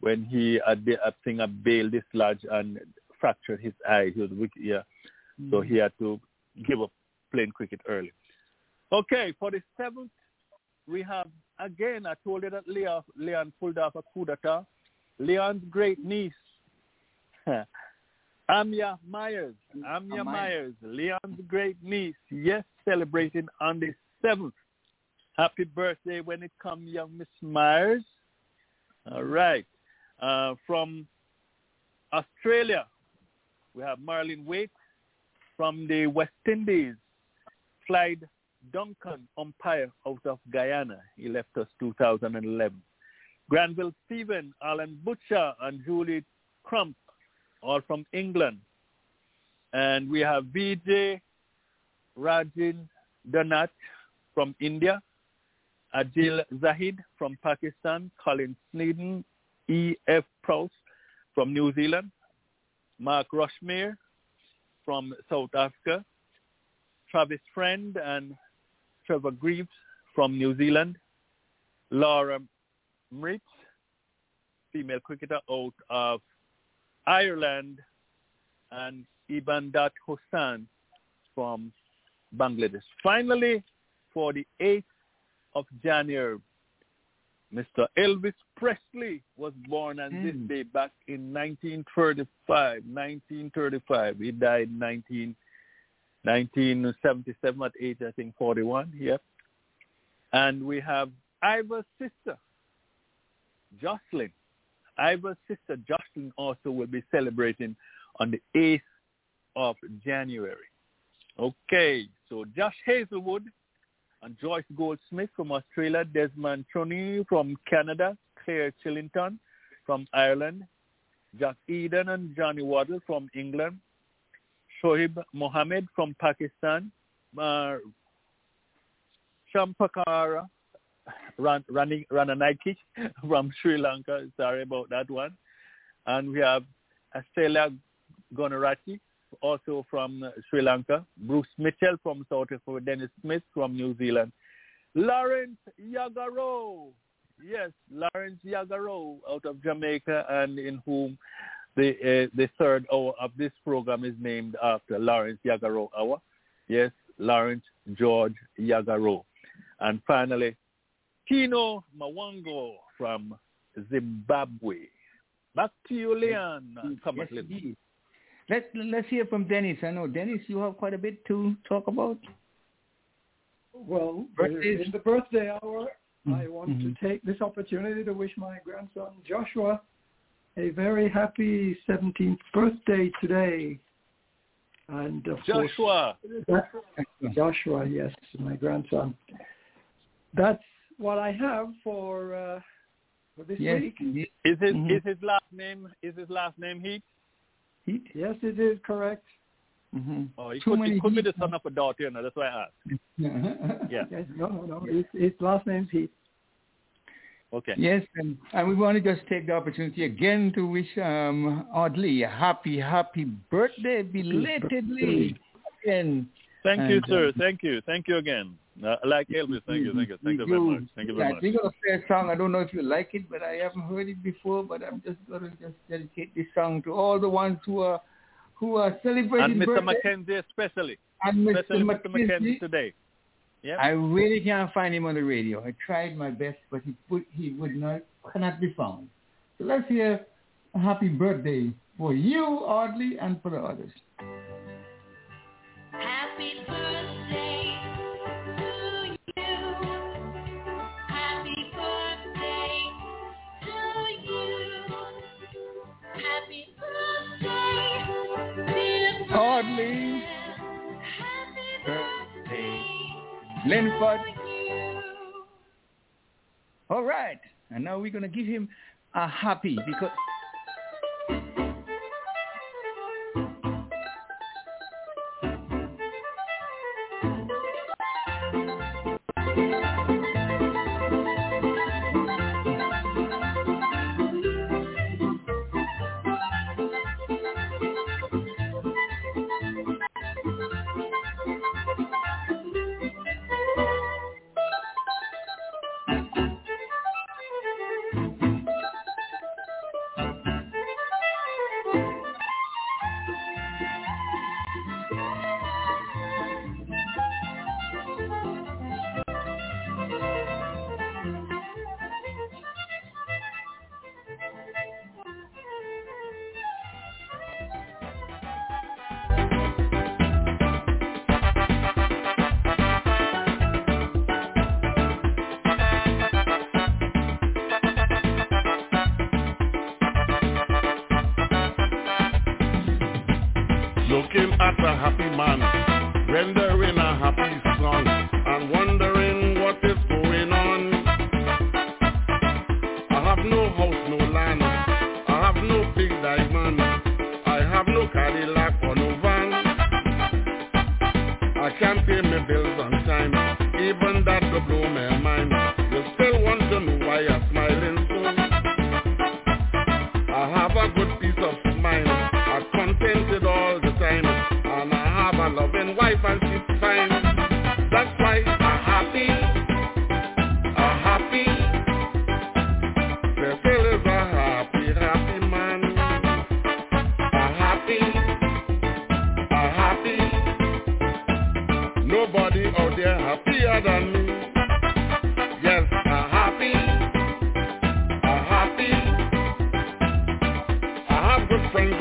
when he uh, had a uh, thing uh, a bail dislodged and fractured his eye. He was wicked, yeah. Mm-hmm. So hmm. he had to give up playing cricket early. Okay, for the seventh, we have again. I told you that Leon, Leon pulled off a coup d'etat. Leon's great niece, Amya Myers. Hmm. Amya Myers, Leon's great niece. Yes, celebrating on the seventh Happy birthday when it comes, young Miss Myers. All right. Uh, from Australia, we have Marlene Waite. From the West Indies, Clyde Duncan, umpire out of Guyana. He left us 2011. Granville Stephen, Alan Butcher, and Julie Crump, all from England. And we have VJ Rajin Donat from India. Adil Zahid from Pakistan, Colin Snedden, E.F. Proust from New Zealand, Mark Rushmere from South Africa, Travis Friend and Trevor Greaves from New Zealand, Laura Mritz, female cricketer out of Ireland, and Ebadot Hossain from Bangladesh. Finally, for the eighth of January, Mr. Elvis Presley was born on mm. this day back in 1935. 1935. He died in 19, 1977 at age, I think, 41. Yep. And we have Iva's sister, Jocelyn. Iva's sister, Jocelyn, also will be celebrating on the 8th of January. Okay, so Josh Hazlewood and Joyce Goldsmith from Australia, Desmond Choney from Canada, Claire Chillington from Ireland, Jack Eden and Johnny Waddle from England, Shoaib Mohammed from Pakistan, uh, Shampakara Ran, Rananaiki from Sri Lanka. Sorry about that one. And we have Astela Gonarati also from Sri Lanka, Bruce Mitchell from South Africa, Dennis Smith from New Zealand, Lawrence Yagaro, yes, Lawrence Yagaro out of Jamaica, and in whom the uh, the third hour of this program is named after. Lawrence Yagaro hour. Yes, Lawrence George Yagaro, and finally, Tino Mawango from Zimbabwe. Back to you, Leon. Come yes, Let's let's hear from Dennis. I know Dennis, you have quite a bit to talk about. Well, Birthdays. in the birthday hour, mm-hmm. I want mm-hmm. to take this opportunity to wish my grandson Joshua a very happy 17th birthday today. And of Joshua. Course, Joshua, yes, my grandson. That's what I have for uh, for this yes. week. Is his mm-hmm. is his last name is his last name Heat? Heat? Yes, it is correct. Mm-hmm. Oh, he could, he could be the son of a daughter, you know. That's why I asked. yeah. Yes, no, no, no. His, his last name's Heath. Okay. Yes, and, and we want to just take the opportunity again to wish um, Audley a happy, happy birthday belatedly. Again. Thank And, you, sir. um, Thank you. Thank you again. Uh, like Elvis, thank you, thank you, thank you very much. Thank you very Yeah, much. We're gonna play a song. I don't know if you like it, but I haven't heard it before. But I'm just gonna just dedicate this song to all the ones who are who are celebrating And Mr. birthday. Mackenzie especially, and Mr. especially Mr. Mackenzie Mackenzie. today. Yeah. I really can't find him on the radio. I tried my best, but he put he would not cannot be found. So let's hear a happy birthday for you, Audley, and for the others. Happy birthday Linford. All right. And now we're gonna give him a happy because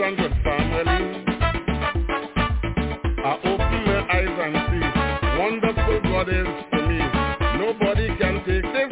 I open my eyes and see wonderful God is to me. Nobody can take this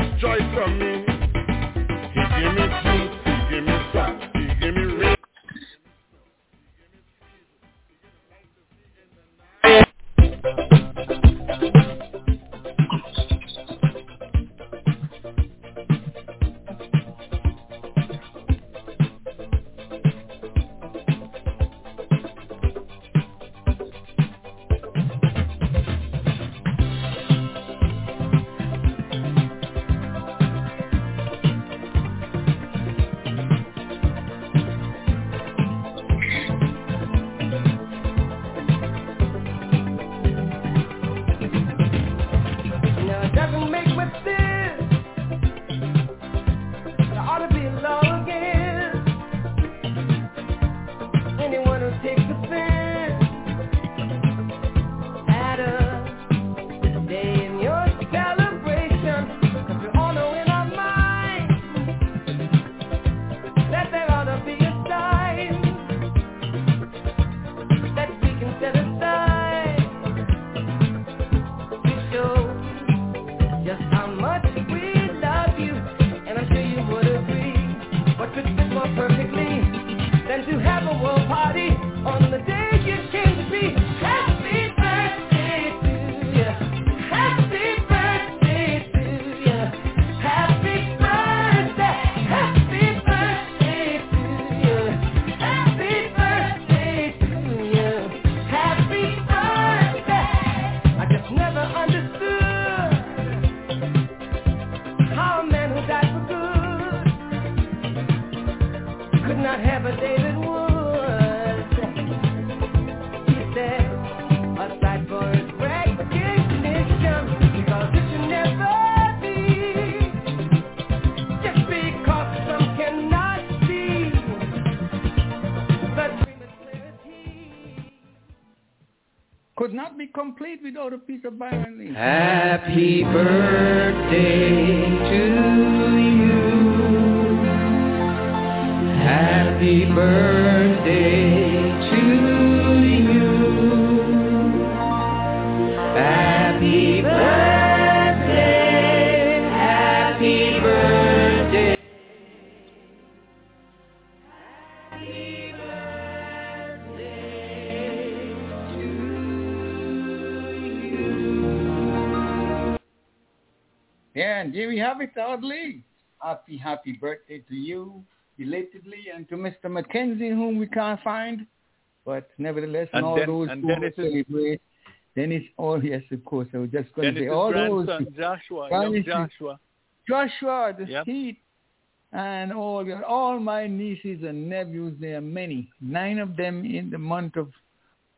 happy to you, belatedly, and to Mr. Mackenzie, whom we can't find. But nevertheless, and, And all Den- those and who Dennis is- celebrate. Dennis, oh yes, of course. I was just going to say all those. grandson, Joshua, Dennis Joshua. Joshua, the Yep. heat, and all your- all my nieces and nephews. There are many, nine of them in the month of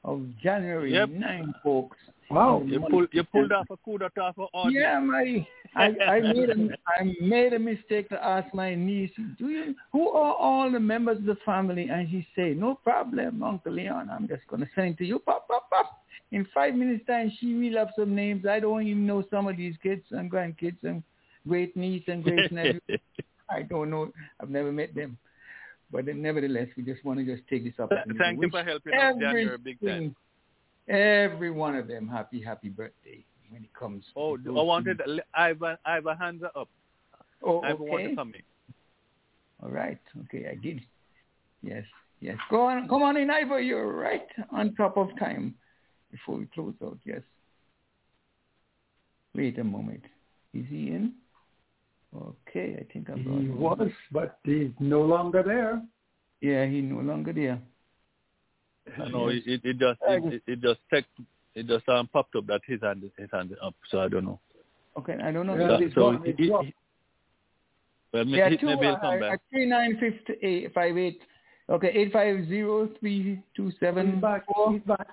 of January. Yep. Nine folks. Wow. You pulled you pulled off a coup d'etat for all. Yeah, my I, I made a I made a mistake to ask my niece, do you who are all the members of the family? And she said, No problem, Uncle Leon. I'm just gonna send it to you. Pop, pop, pop. In five minutes time she reeled up some names. I don't even know some of these kids and grandkids and great niece and great nephew. I don't know. I've never met them. But then nevertheless, we just want to just take this opportunity. Thank you for helping us, January, big time. everything- Every one of them happy, happy birthday when it comes. Oh, to oh, I wanted Ivan. Ivan, hands are up. Oh, Ivan want okay. to come. All right. Okay, I did. Yes, yes. Go on. Come on in, Ivor. You're right on top of time before we close out. Yes. Wait a moment. Is he in? Okay, I think I brought He him. was, but he's no longer there. Yeah, he no longer there. I know it, it, it just it, it, it just text it just um, popped up that his hand is his hand is up. So I don't know. Okay, I don't know. Yeah, So, so gone, he- it's he- gone. well, Yeah, he, two maybe he'll come uh, back. uh, three nine fifty eight five eight. Okay, eight five zero three two seven He's back. four. He's back.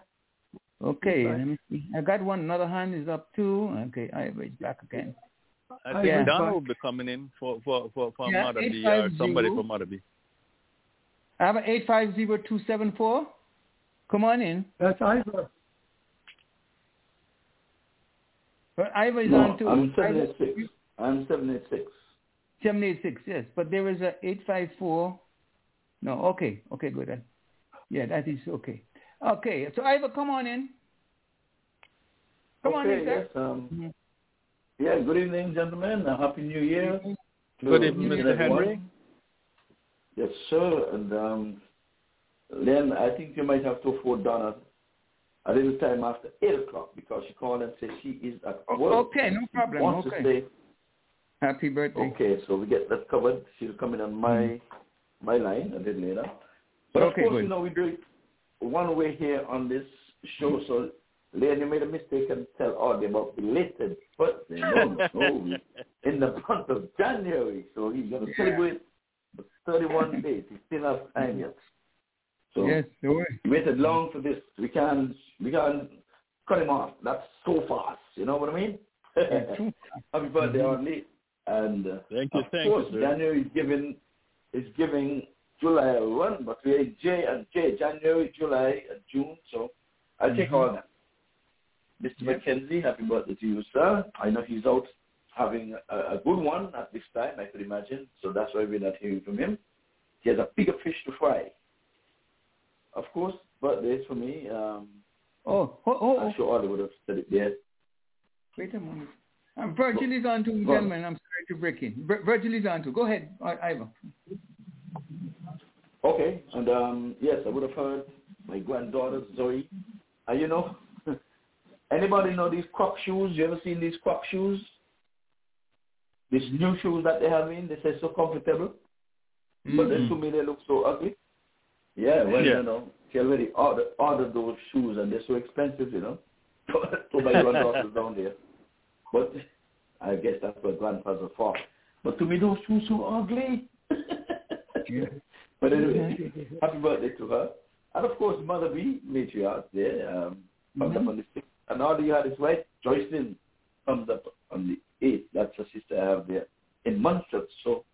Okay, He's back. let me see. I got one. Another hand is up too. Okay, Ivor is back again. I I think was Don back. will be coming in for for for, for Yeah, Mother B or somebody from Mother B. I have an eight five zero two seven four. Come on in. That's Ivor. But Ivor is No, on too. I'm Ivor- 786. I'm 786. 786, yes. But there is a 854. No, okay. Okay, good. then. Yeah, that is okay. Okay, so Ivor, come on in. Come on okay, in, sir. yes. Um, Mhm. yeah, good evening, gentlemen. A happy new year. Good evening, Mr. everyone. Henry. Yes, sir. And um, Len, I think you might have to afford Donna a little time after 8 o'clock because she called and said she is at work. okay, no problem. Wants Okay. to stay. Happy birthday. Okay, so we get that covered. She'll come in on my mm-hmm. my line a little later. But of course, good. you know, we do it one way here on this show. Mm-hmm. So, Leon, you made a mistake and tell Audie about belated birthday. No, no. In the month of January. So he's going to Yeah. celebrate the 31 days. He still has time yet. So Yes, sure. we waited long for this. We can we can cut him off. That's so fast. You know what I mean? Happy birthday, Audley. And uh, Thank you, of thank you, course, sir. January is giving is giving July a run, but we're in J and J, January, July, and June. So I'll take Mhm. all that. Mr. Mackenzie, happy birthday to you, sir. I know he's out having a, a good one at this time, I could imagine. So that's why we're not hearing from him. He has a bigger fish to fry. Of course, birthdays for me. Um, Oh, oh, oh, I'm sure Ollie would have said it there. wait a moment. Um, Virgil is on on. gentlemen. I'm sorry to break in. Vir- Virgil is on too. Go ahead, I- Ivor. Okay, and um, yes, I would have heard my granddaughter Zoe. And you know, anybody know these crop shoes? You ever seen these crop shoes? These new shoes that they have in, they say so comfortable, but then to me they look so ugly. Yeah, well, Yeah. you know, she already ordered, ordered those shoes and they're so expensive, you know, to my granddaughters down there. But I guess that's what grandpas are for. But to me, those shoes so ugly. But anyway, happy birthday to her. And of course, Mother B, matriarch there, um, comes up on the 6th. And all you had is right, Joycelyn comes up on the 8th. That's a sister I have there in Munster. So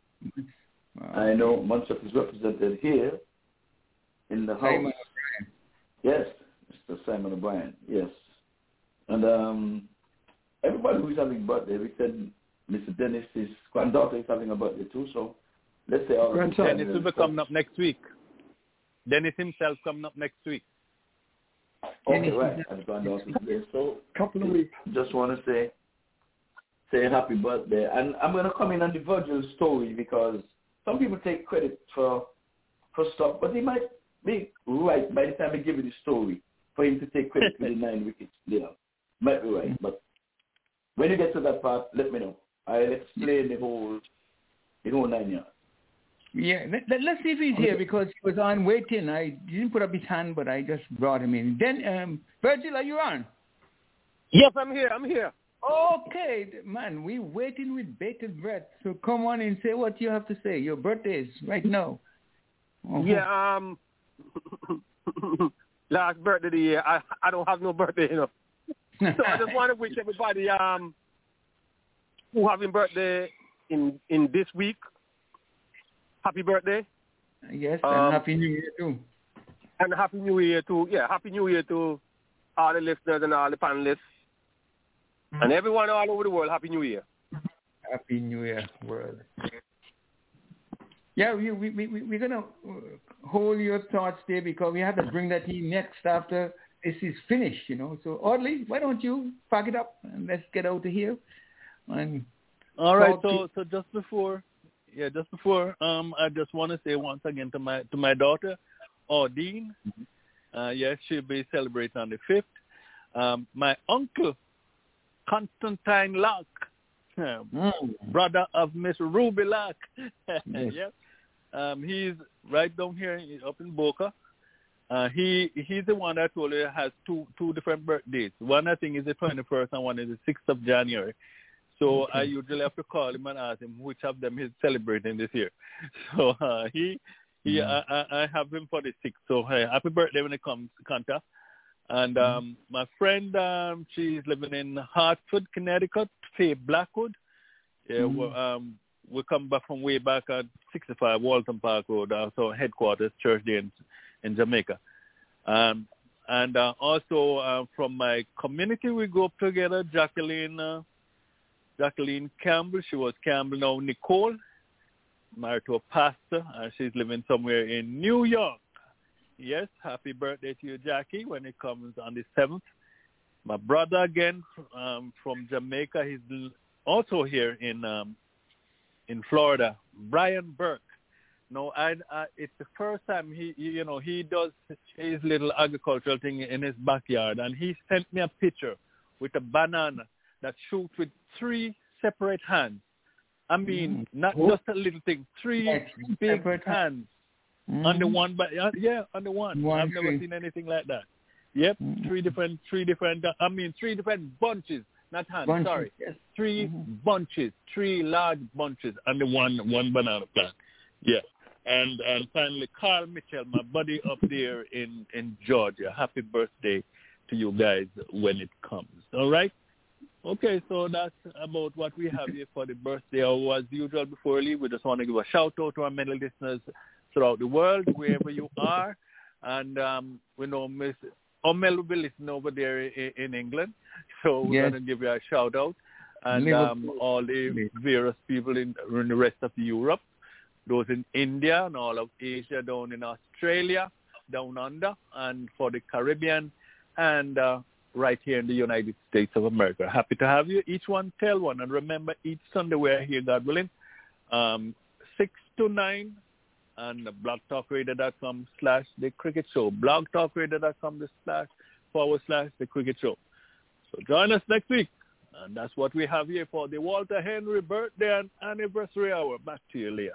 Wow. I know Munster is represented here in the house. Simon Yes, it's Mr. Simon O'Brien. Yes. And um, everybody who's having birthday, we said Mr. Dennis's granddaughter is having a birthday too. So let's say all Grandson. Dennis will be coming up next week. Dennis himself coming up next week. Okay, Dennis right. is- And granddaughter's there. So Couple of weeks. just want to say say happy birthday. And I'm going to come in on the Virgil story because some people take credit for for stuff, but they might be right by the time I give you the story for him to take credit for the nine wickets. Yeah, might be right. But when you get to that part, let me know. I'll explain the whole the whole nine yards. Yeah, let, let, us see if he's here because he was on waiting. I didn't put up his hand, but I just brought him in. Then, um, Virgil, are you on? Yes, I'm here. I'm here. Okay, man, we're waiting with bated breath. So come on and say what you have to say. Your birthday is right now. Uh-huh. Yeah. Um. last birthday of the year. I I don't have no birthday, you know. So I just want to wish everybody um who having birthday in in this week happy birthday yes, um, and happy New Year too. and happy New Year to yeah happy New Year to all the listeners and all the panelists and everyone all over the world. Happy New Year. Happy New Year, world. Yeah, we we we we- we're gonna uh, hold your thoughts there because we have to bring that in next after this is finished, you know. So, Audley, why don't you pack it up and let's get out of here? And All right. Talk to- So so just before, yeah, just before, um, I just want to say once again to my to my daughter, Audine. Uh, yes, she'll be celebrating on the fifth. Um, my uncle, Constantine Locke, mm, brother of Miss Ruby Locke. Yes. yep. Um, he's right down here up in Boca. Uh, he he's the one that told you has two two different birthdays. One I think is the twenty first and one is the sixth of January. So I usually have to call him and ask him which of them he's celebrating this year. So uh, he he I, I I have him for the sixth. So hey, happy birthday when it comes, Kanta. And um, my friend, um, she's living in Hartford, Connecticut, Faye Blackwood. Yeah, Mhm. well, um, we come back from way back at 65 Walton Park Road, also headquarters church there in, in Jamaica. Um, and uh, also uh, from my community, we go up together. Jacqueline, uh, Jacqueline Campbell, she was Campbell now Nicole, married to a pastor, and she's living somewhere in New York. Yes, happy birthday to you, Jackie, when it comes on the 7th. My brother again um, from Jamaica, he's also here in um, in Florida, Brian Burke. No, I, I, it's the first time he, you know, he does his little agricultural thing in his backyard, and he sent me a picture with a banana that shoots with three separate hands. I mean, not Oh. just a little thing, three big separate hands. the Mhm. one, but uh, yeah, under one. One I've never seen anything like that. Yep, Mhm. three different, three different. uh, I mean, three different bunches, not hands. Bunches, Sorry, yes. three Mhm. bunches, three large bunches under one one banana plant. Yeah. And and finally, Carl Mitchell, my buddy up there in in Georgia. Happy birthday to you guys when it comes. All right. Okay, so that's about what we have here for the birthday. Or as usual, before we leave, we just want to give a shout out to our many listeners throughout the world, wherever you are. And um, we know Miss Will be listening over there in, in England, so we're Yes. going to give you a shout out. And um, all the various people in, in the rest of Europe, those in India and all of Asia, down in Australia, down under, and for the Caribbean, and uh, right here in the United States of America. Happy to have you. Each one tell one. And remember, each Sunday we're here, God willing, um, 6 to 9 and blogtalkradio.com slash the cricket show. Blogtalkradio.com slash forward slash the cricket show. So join us next week. And that's what we have here for the Walter Henry birthday and anniversary hour. Back to you, Leah.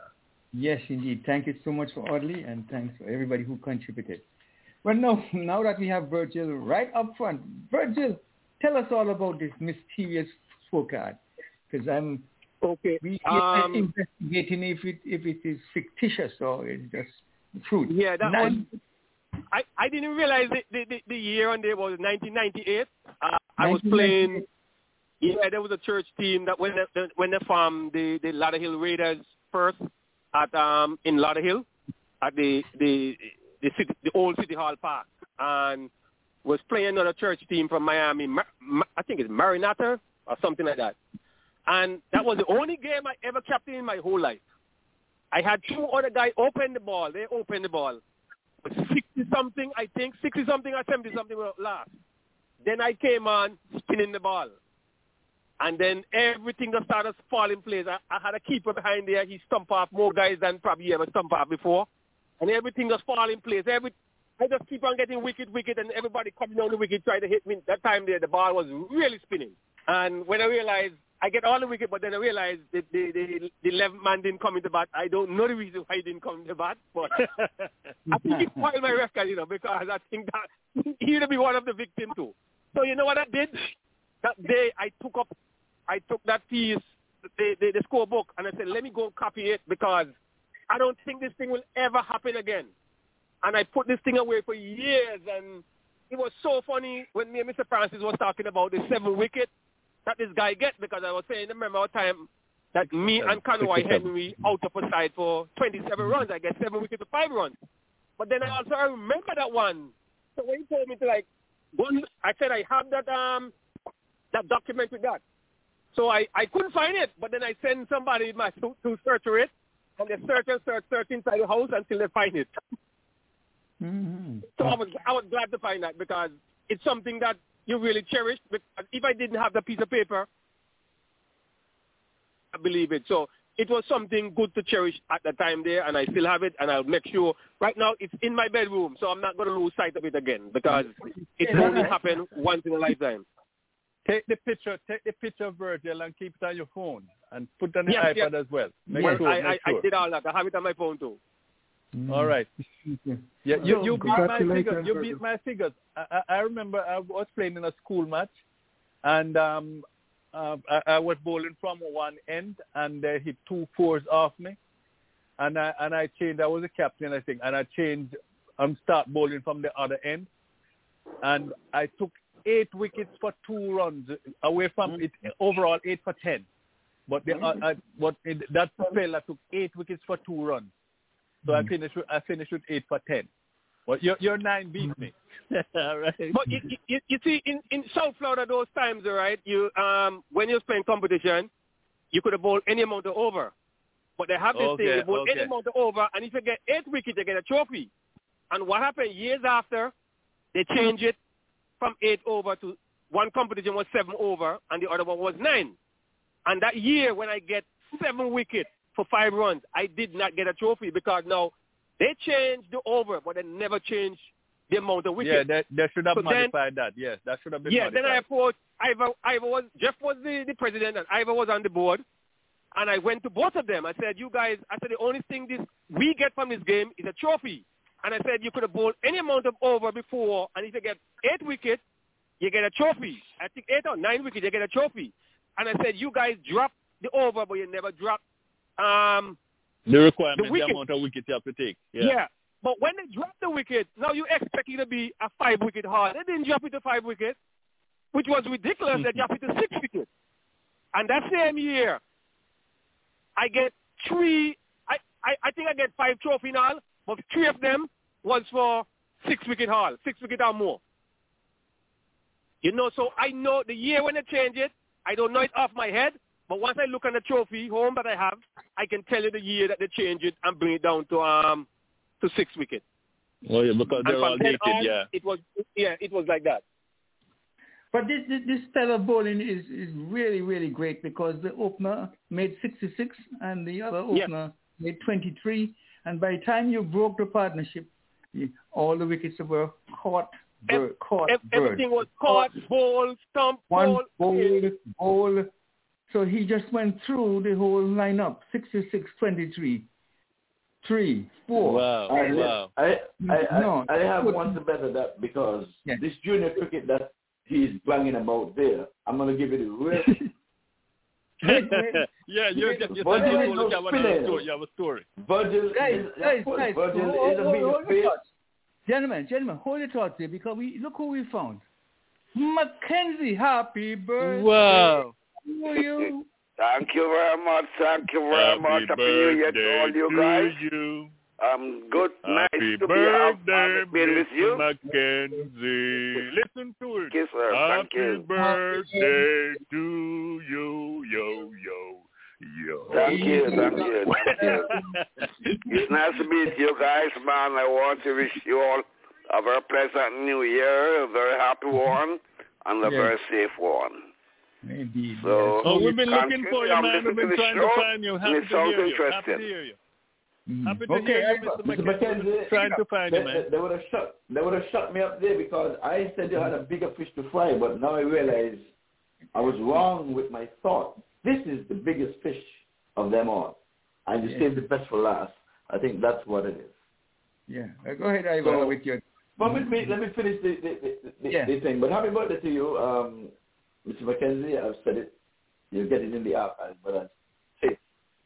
Yes, indeed. Thank you so much for Audley, and thanks for everybody who contributed. Well, now, now that we have Virgil right up front, Virgil, tell us all about this mysterious scorecard, because I'm Okay. we Um, investigating if it if it is fictitious or it's just truth. Yeah, that Now- was. I, I didn't realize the, the, the, the year on there was 1998. Uh, I was playing. Yeah, there was a church team that when they, when they formed the the Lauderhill Raiders first at um in Lauderhill at the the the city the old City Hall Park and was playing another church team from Miami. I think it's Maranatha or something like that. And that was the only game I ever captained in my whole life. I had two other guys open the ball. They opened the ball. 60-something, I think, 60-something or 70-something were last. Then I came on spinning the ball. And then everything just started falling fall in place. I, I had a keeper behind there. He stumped off more guys than probably ever stumped off before. And everything just fall in place. Every, I just keep on getting wicked, wicked, and everybody coming down the wicket trying to hit me. That time there, the ball was really spinning. And when I realized I get all the wicket, but then I realized the the the, the 11th man didn't come into bat. I don't know the reason why he didn't come into bat, but I think it spoiled my record, you know, because I think that he would be one of the victims too. So you know what I did? That day I took up, I took that piece, the, the, the scorebook, and I said, let me go copy it because I don't think this thing will ever happen again. And I put this thing away for years, and it was so funny when me and Mr. Francis was talking about the seven wicket that this guy get because I was saying, remember our time that me and Conway Henry out of a side for 27 runs. I get seven wickets to five runs. But then I also I remember that one. So when he told me to like, one, I said I have that um that document with that. So I, I couldn't find it, but then I sent somebody my to, to search for it, and they search and search, search inside the house until they find it. Mm-hmm. So I was I was glad to find that because it's something that you really cherish. Because if I didn't have the piece of paper, I believe it. So it was something good to cherish at the time there, and I still have it, and I'll make sure. Right now, it's in my bedroom, so I'm not going to lose sight of it again because it only happened once in a lifetime. Take the picture, take the picture of Virgil and keep it on your phone and put it on the Yes, iPad yes. as well. Make Well, sure, I, make I, sure. I did all that. I have it on my phone too. All right. Yeah, you, So, you beat my congratulations, figures. You beat my figures. I, I I remember I was playing in a school match, and um, uh, I, I was bowling from one end, and they hit two fours off me, and I and I changed. I was a captain, I think, and I changed. Um, start bowling from the other end, and I took eight wickets for two runs away from it. Overall, eight for ten. But the, uh, I, but it, that fella took eight wickets for two runs. So I finished. With, I finished with eight for ten. But your your nine beat me. All right. But you, you, you see, in, in South Florida, those times, all right, you um when you're playing competition, you could have bowled any amount of over. But they have this thing, Okay, you bowl any amount of over, and if you get eight wickets, you get a trophy. And what happened years after, they changed it from eight over to one competition was seven over, and the other one was nine. And that year, when I get seven wickets for five runs, I did not get a trophy because now they changed the over, but they never changed the amount of wickets. Yeah, they, they should have So then- modified that. Yes, that should have been Yeah, modified. then I approached Ivor. Ivor was Jeff was the, the president, and Ivor was on the board. And I went to both of them. I said, "You guys," I said, "The only thing this we get from this game is a trophy." And I said, "You could have bowled any amount of over before, and if you get eight wickets, you get a trophy. I think eight or nine wickets, you get a trophy." And I said, "You guys dropped the over, but you never dropped um, the requirement, the the, amount of wickets you have to take. Yeah. yeah. But when they dropped the wicket, now you expect it to be a five wicket haul. They didn't drop it to five wickets, which was ridiculous. they dropped it to six wickets. And that same year, I get three, I, I, I think I get five trophy in all, but three of them was for six wicket haul, six wicket or more. You know, so I know the year when they change it, I don't know it off my head, but once I look on the trophy home that I have, I can tell you the year that they change it and bring it down to um to six wicket. Oh, yeah, because And they're from all then dated. on, Yeah. it was yeah, it was like that. But this, this this style of bowling is, is really really great because the opener made 66 and the other Yeah. opener made 23, and by the time you broke the partnership, you, all the wickets were caught. Bird, caught Ev- bird. Everything was caught, bowl, stump, one bowl. bowl, bowl. So he just went through the whole lineup, 66, 23, 3, 4. Wow. I, wow. I, I, I, No, I have good. one to better that because Yeah. this junior cricket that he's banging about there, I'm going to give it the real Wait, wait. yeah, you're just you're But telling there is you no have another story. You have a story. Virgil. Guys, is, guys, guys, Virgil hold, is a hold, hold your thoughts. Gentlemen, gentlemen, hold your thoughts here because we look who we found. Mackenzie, happy birthday Wow. To you. Thank you very much. Thank you very much. Happy New Year to all you guys. you. Um, good night Happy to be out birthday, being with you. Mr. Mackenzie. Listen to it. Yes, sir. Thank Happy you. birthday to you, yo, yo, yo. Thank you, thank you, thank you. It's nice to meet you guys, man. I want to wish you all a very pleasant new year, a very happy one, and a Yes. very safe one. Indeed. So, Oh, we've been looking for you, man. We've been to the trying to find you. and Happy it to sounds hear you. Happy to interesting. hear you. Mm. Happy to Okay, hear you, I- Mr. Mr. McKenzie. McKenzie, Trying to find they, you, man. they, they would have shut they would have shut me up there because I said you had a bigger fish to fry, but now I realize I was wrong with my thought. This is the biggest fish of them all, and you Yeah. saved the best for last. I think that's what it is. Yeah. Uh, Go ahead, Ivan, So- with your. But let me let me finish the the, the, the, Yeah. the thing. But happy birthday to you, um, Mr. McKenzie. I've said it. You'll get it in the archive, but I say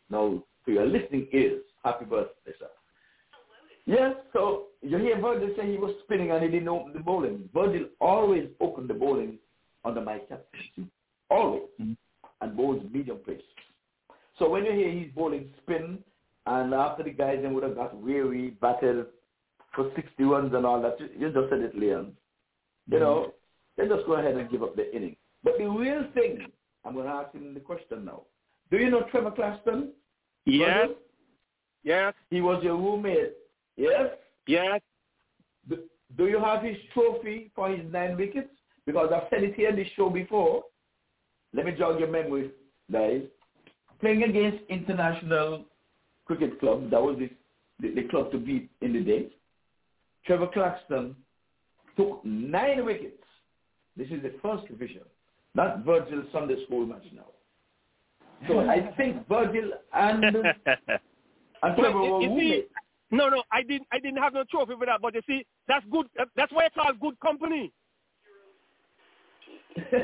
now to your listening ears, happy birthday, sir. Yes, so you hear Virgil say he was spinning and he didn't open the bowling. Virgil always opened the bowling under my captaincy. Always. Mhm. And bowls medium pace. So when you hear he's bowling spin and after the guys then would have got weary, battled for 60 runs and all that, you, you just said it, Leon. You know, they just go ahead and give up the inning. But the real thing, I'm going to ask him the question now. Do you know Trevor Claxton? Yes, yes, He was your roommate. Yes? yes. Do, do you have his trophy for his nine wickets? Because I've said it here in this show before. Let me jog your memory, guys. Playing against International Cricket Club, that was the, the, the club to beat in the day. Trevor Claxton took nine wickets. This is the first division, not Virgil Sunday school match now. So I think Virgil and, and Trevor were roommates. No, no, I didn't. I didn't have no trophy for that. But you see, that's good. That's why it's called good company.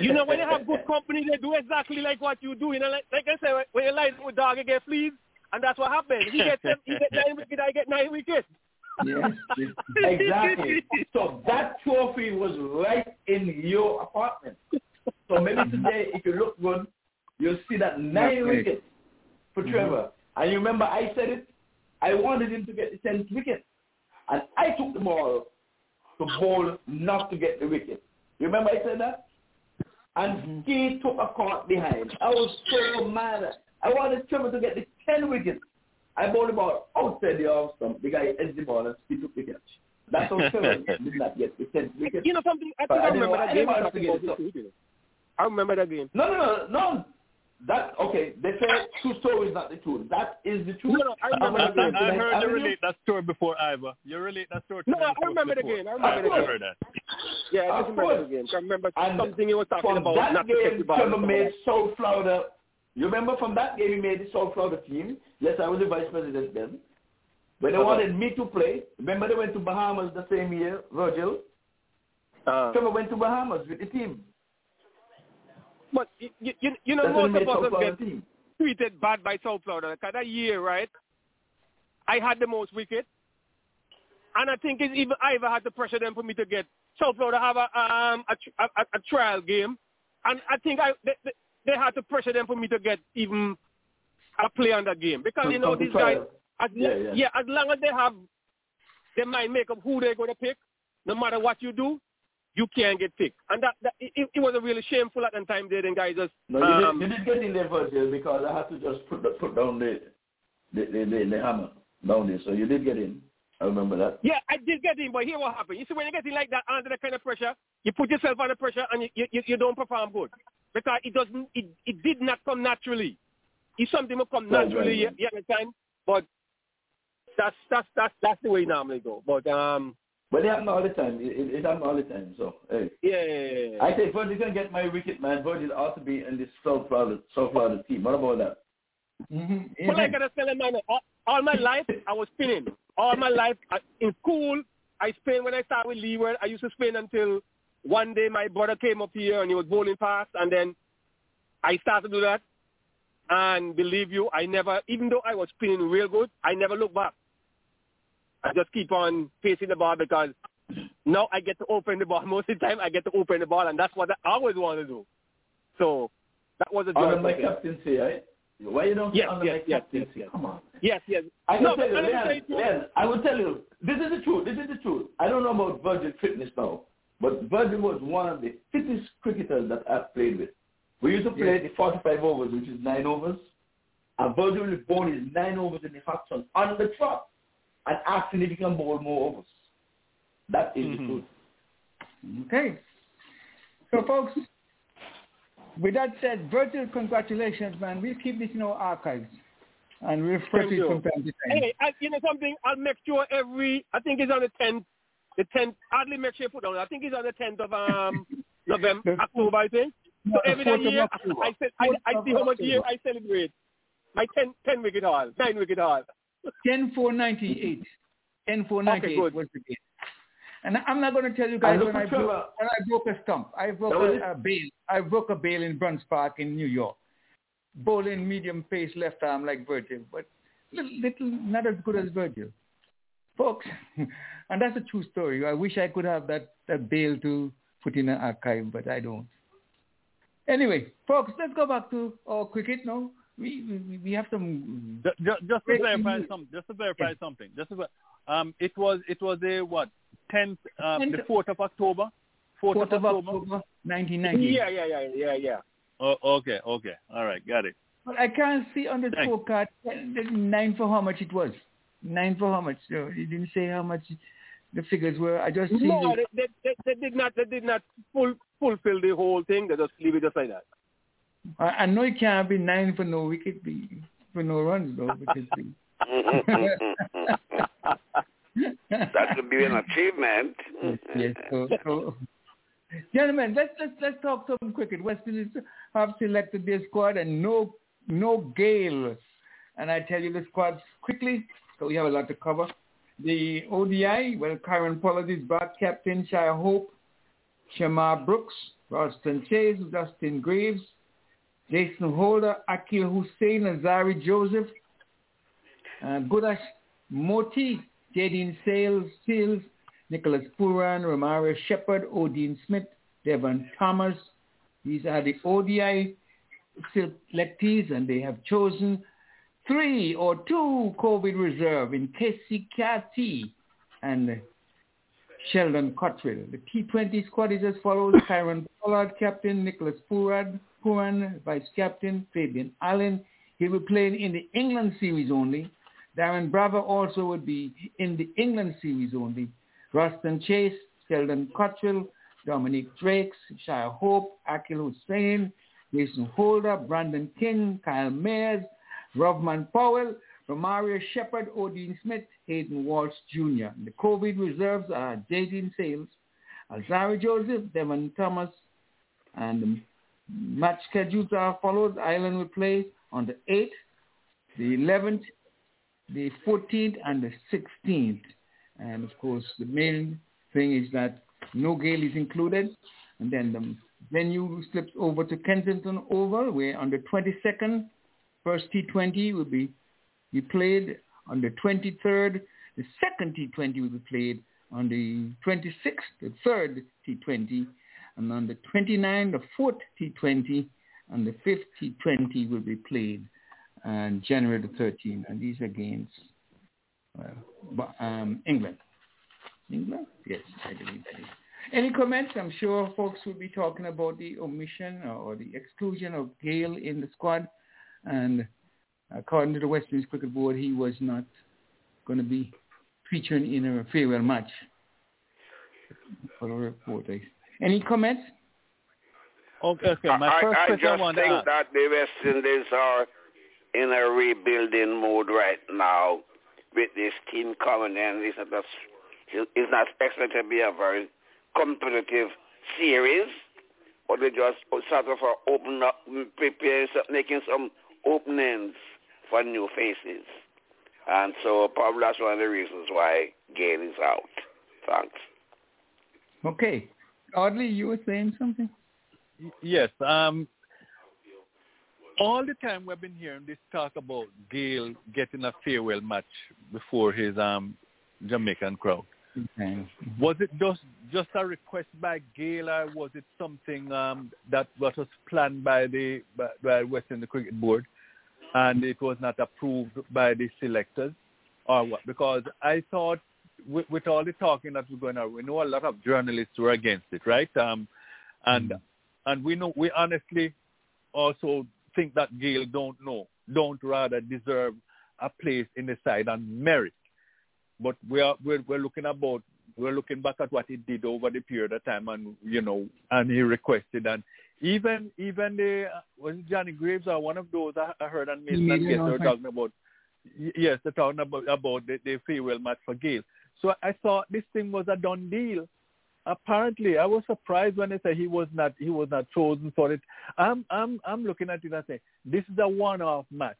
You know, when you have good company, they do exactly like what you do. You know, like, like I said, when you lie with dog, you get fleas, and that's what happened. He gets seven, he get nine wickets, I get nine wickets. Yes. Exactly. So that trophy was right in your apartment. So maybe today, if you look good, you'll see that nine wickets for mm-hmm. Trevor. And you remember I said it? I wanted him to get the 10th wicket. And I took the ball to bowl not to get the wicket. You remember I said that? And mm-hmm. he took a caught behind. I was so mad. I wanted Trevor to get the 10 wickets. I bowled the ball outside the off stump. The guy edged the ball and he took the catch. That's how Trevor did not get the 10th wicket. You know something? I But think I I didn't remember that game. Anyone you're to talking get about it up. this week, you know. I remember that game. No, no, no, no. That okay. They say two stories, not the truth. That is the truth. No, no, I I, remember I, that game. I heard you Avenue? relate that story before, Iva. You relate that story to No, me I before- remember the game. I remember the game. that. Yeah, I just remember course. the game. I remember And something you was talking from about. that not to take the game, ball. Trevor made South Florida. You remember from that game, he made the South Florida team. Yes, I was the vice president then. When they Uh-huh. wanted me to play, remember they went to Bahamas the same year, Virgil. Uh, Trevor went to Bahamas with the team. But you, you, you know, That's most of us get team. treated bad by South Florida. Because that year, right, I had the most wickets. And I think it's even I even had to pressure them for me to get South Florida have a um a, a, a, trial game, and I think I they, they, had to pressure them for me to get even a play on that game because you know these guys as Yeah, yeah, yeah. as long as they have they mind make up who they're going to pick, no matter what you do, you can't get picked. And that, that it, it was a really shameful at the time. They then guys just No, you, um, did, you did get in there Virgil because I had to just put the, put down the the, the the the hammer down there. So you did get in. I remember that. Yeah, I did get in, but here what happened. You see, when you get in like that under that kind of pressure, you put yourself under pressure and you you, you don't perform good because it doesn't. It, it did not come naturally. It's something that come naturally. right, right. You understand? But that's that's that's that's the way it normally go. But um, But it happened all the time. It, it, it happened all the time. So hey. yeah, yeah, yeah, yeah. I think Virgil can get my wicket, man. Virgil ought to be in this South Florida, South Florida team. What about that? Mm-hmm. But like I was telling man, all, all my life I was spinning. All my life I, in school, I spin when I started with Leeward. I used to spin until one day my brother came up here and he was bowling fast, and then I started to do that. And believe you, I never, even though I was spinning real good, I never looked back. I just keep on facing the ball because now I get to open the ball. Most of the time, I get to open the ball, and that's what I always want to do. So that was a Under joy. my for me. captaincy, right? Why you don't Yes, honor yes, my yes, captaincy? yes, yes. Come on. Yes, yes. I can no, tell you, let me Leon, say it you. I will tell you, this is the truth, this is the truth. I don't know about Virgil fitness now, but Virgil was one of the fittest cricketers that I've played with. We used to play the 45 overs, which is nine overs, and Virgil was bowl his nine overs in the action on the trot and asking if he can bowl more overs. That is the truth. Okay. So, folks, with that said, virtual congratulations, man. We'll keep this in our archives and we'll refresh Thank it you. from time to time. Hey, I, you know something? I'll make sure every. I think it's on the tenth. The tenth. Hardly make sure you put down. I think it's on the tenth of um November, October. I think. No, So the every 4th of year, October. I, I, I see how much year I celebrate. My 10, 10 wicket haul, nine wicket haul. 10498. 10498 Okay, good. the game. And I'm not going to tell you guys look when I, broke, when I broke a stump. I broke a, a bail. I broke a bail in Bruns Park in New York. Bowling medium pace left arm like Virgil, but little, little not as good as Virgil. Folks, and that's a true story. I wish I could have that, that bail to put in an archive, but I don't. Anyway, folks, let's go back to our cricket now. We, we, we have some... Just, just to Great verify news. some, just to verify something. Just to, ver- um, it was it was a what tenth, um, the fourth of October, fourth, 4th of October. 1990. Yeah, yeah, yeah, yeah, yeah. Oh, okay, okay, all right, got it. But I can't see on the Thanks. scorecard uh, nine for how much it was. Nine for how much? So it didn't say how much the figures were. I just see. No, the- they, they, they, they did not. They did not full, fulfill the whole thing. They just leave it just like that. I, I know it can't be nine for no wicket, be for no runs though, because that could be an achievement. yes. So, so, gentlemen, let's let's let's talk some cricket. West Indies have selected their squad, and no no Gayle. And I tell you the squads quickly, so we have a lot to cover. The ODI, well, Kieron Pollard is back, captain Shai Hope, Shamarh Brooks, Roston Chase, Justin Greaves, Jason Holder, Akeal Hosein, Alzarri Joseph, uh, Gudakesh Motie, Jayden Sales, Seales, Nicholas Pooran, Romario Shepherd, Odean Smith, Devon Thomas. These are the ODI selectees, and they have chosen three or two COVID reserve in Keacy Carty and Sheldon Cottrell. The T20 squad is as follows. Kieron Pollard, captain. Nicholas Pooran, Pooran, vice captain. Fabian Allen. He will play in the England series only. Darren Bravo also would be in the England series only. Roston Chase, Sheldon Cottrell, Dominic Drakes, Shai Hope, Akeal Hosein, Jason Holder, Brandon King, Kyle Mayers, Rovman Powell, Romario Shepherd, Odean Smith, Hayden Walsh Jr. The COVID reserves are Jayden Seales, Alzarri Joseph, Devon Thomas, and match schedules are followed. Ireland will play on the 8th, the 11th, the 14th, and the 16th. And of course, the main thing is that no Gayle is included. And then the venue slips over to Kensington Oval, where on the 22nd, first T20 will be, be played on the 23rd. The second T20 will be played on the 26th, the third T20. And on the 29th, the fourth T20, and the fifth T20 will be played on January the 13th. And these are against bu- um, England. England? Yes, I believe that is. Any comments? I'm sure folks will be talking about the omission or the exclusion of Gayle in the squad. And according to the West Indies Cricket Board, he was not going to be featuring in a farewell match for the reporters. Any comments? Okay, okay. My I, first I question I just want think ask. that the West Indies are in a rebuilding mode right now with this team coming in. It's not, it's not expected to be a very competitive series, but they just sort of are open up, preparing, making some openings for new faces. And so probably that's one of the reasons why Gayle is out. Thanks. Okay. Audley, you were saying something? Yes. Um, all the time we've been hearing this talk about Gayle getting a farewell match before his um, Jamaican crowd. Okay. Was it just just a request by Gayle, or was it something um, that was planned by the by, by West Indies Cricket Board? and it was not approved by the selectors or what? Because I thought with, with all the talking that was going on, we know a lot of journalists were against it, right? Um, and Mm. and we know we honestly also think that Gayle don't know, don't rather deserve a place in the side on merit. But we are we're, we're looking about we're looking back at what he did over the period of time, and you know, and he requested, and even even the was it Johnny Graves or one of those I, I heard on Mason made and an Guest they were offer. talking about yes, they're talking about about the, the farewell match for Gayle. So I thought this thing was a done deal. Apparently, I was surprised when they said he was not he was not chosen for it. I'm I'm I'm looking at it and saying this is a one-off match.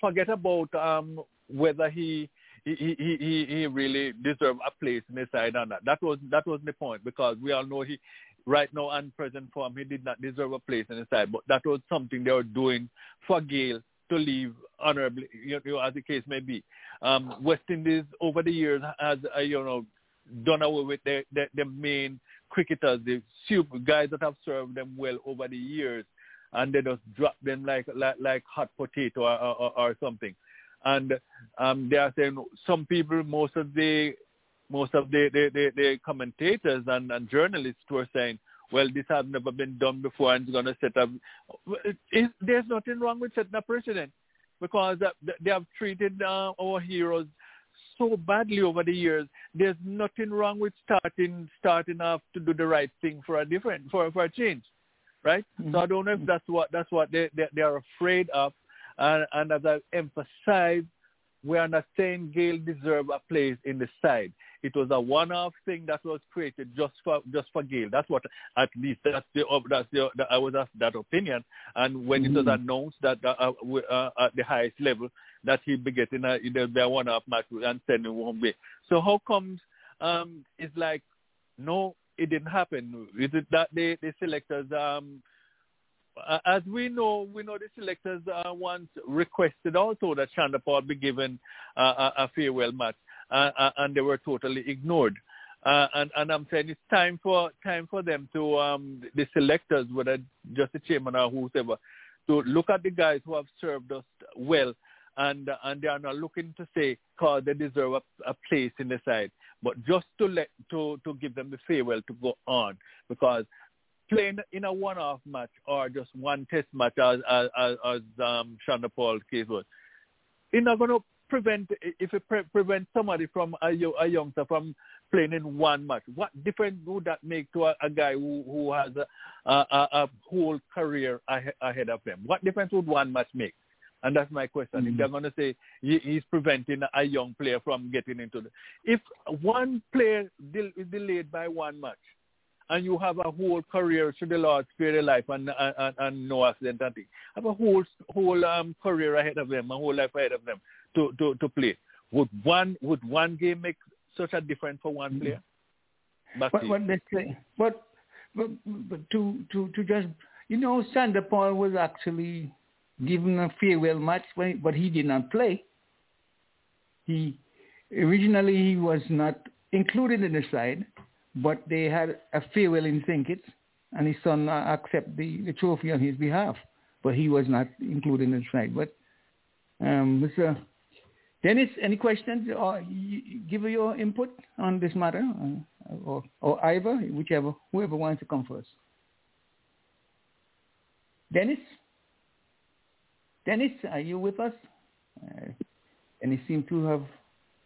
Forget about um whether he he he he, he really deserved a place in the side or not. That was that was the point because we all know he right now and present form he did not deserve a place in the side, but that was something they were doing for Gayle to leave honorably, you know, as the case may be. Um, West Indies over the years has, uh, you know, done away with their, their, main cricketers, the super guys that have served them well over the years, and they just drop them like like, like hot potato or, or, or something. And um, they are saying some people, most of the most of the the, the, the commentators and, and journalists were saying, well, this has never been done before, and it's going to set up. It, there's nothing wrong with setting a precedent because they have treated uh, our heroes so badly over the years. There's nothing wrong with starting starting off to do the right thing for a different for for a change, right? Mm-hmm. So I don't know if that's what that's what they they, they are afraid of, and, and as I emphasized, we are not saying Gayle deserve a place in the side. It was a one-off thing that was created just for just for Gayle. That's what at least that's the that's the, the I was of that opinion. And when it was Mhm. announced that uh, uh, uh, at the highest level that he'd be getting a a one-off match and sending home way. So how comes um it's like no, it didn't happen? Is it that the the selectors um uh, as we know, we know the selectors uh, once requested also that Chanderpaul be given uh, a, a farewell match, uh, uh, and they were totally ignored. Uh, and, and I'm saying it's time for time for them to um, the selectors, whether just the chairman or whoever, to look at the guys who have served us well, and and they are not looking to say cause they deserve a, a place in the side, but just to let to to give them the farewell to go on because playing in a one-off match or just one test match as as, as, as um, Chanderpaul's case was, it's not going to prevent if it pre- prevent somebody from a, a youngster from playing in one match. What difference would that make to a, a guy who who has a, a, a whole career ahe- ahead of him? What difference would one match make? And that's my question. If they're going to say he, he's preventing a young player from getting into the, if one player del- is delayed by one match, and you have a whole career should the Lord spare their life and and, and, and no accident and thing. Have a whole whole um career ahead of them, a whole life ahead of them to, to, to play. Would one would one game make such a difference for one player? Back What, what they say, but, but, but to, to, to just, you know, Chanderpaul was actually given a farewell match, when, but he did not play. He, originally he was not included in the side, but they had a farewell in St. And his son uh, accept the, the trophy on his behalf, but he was not included in the side. But, um, Mr. Dennis, any questions or give your input on this matter, or or Ivor, whichever, whoever wants to come first. Dennis, Dennis, are you with us? Uh, and he seemed to have.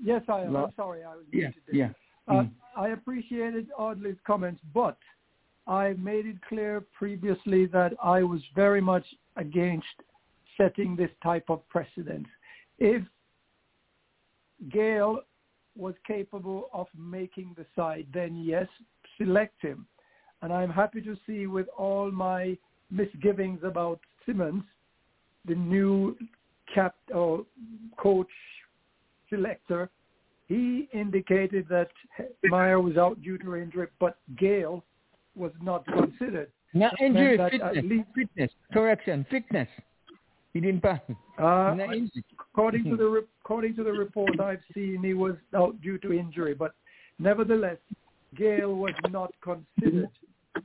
Yes, I am. I'm sorry, I was Yeah, muted yeah. Uh, Mm. I appreciated Audley's comments, but I made it clear previously that I was very much against setting this type of precedent. If Gayle was capable of making the side, then yes, select him. And I'm happy to see with all my misgivings about Simmons, the new cap or coach selector, he indicated that Meyer was out due to injury, but Gayle was not considered. Not injury, fitness, least- fitness, correction, fitness. He didn't pass. Uh, according to the re- according to the report I've seen, he was out due to injury, but nevertheless, Gayle was not considered,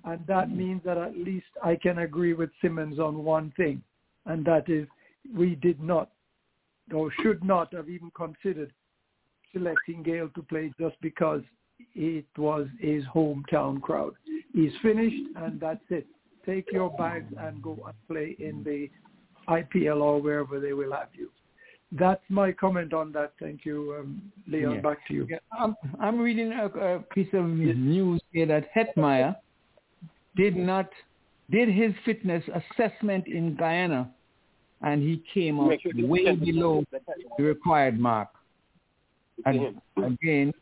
and that means that at least I can agree with Simmons on one thing, and that is we did not or should not have even considered selecting Gayle to play just because it was his hometown crowd. He's finished and that's it. Take your bags and go and play in the IPL or wherever they will have you. That's my comment on that. Thank you, um, Leon. Yeah. Back to you. Yeah, I'm, I'm reading a, a piece of news here that Hetmyer did not did his fitness assessment in Guyana, and he came out way below the required mark. And again,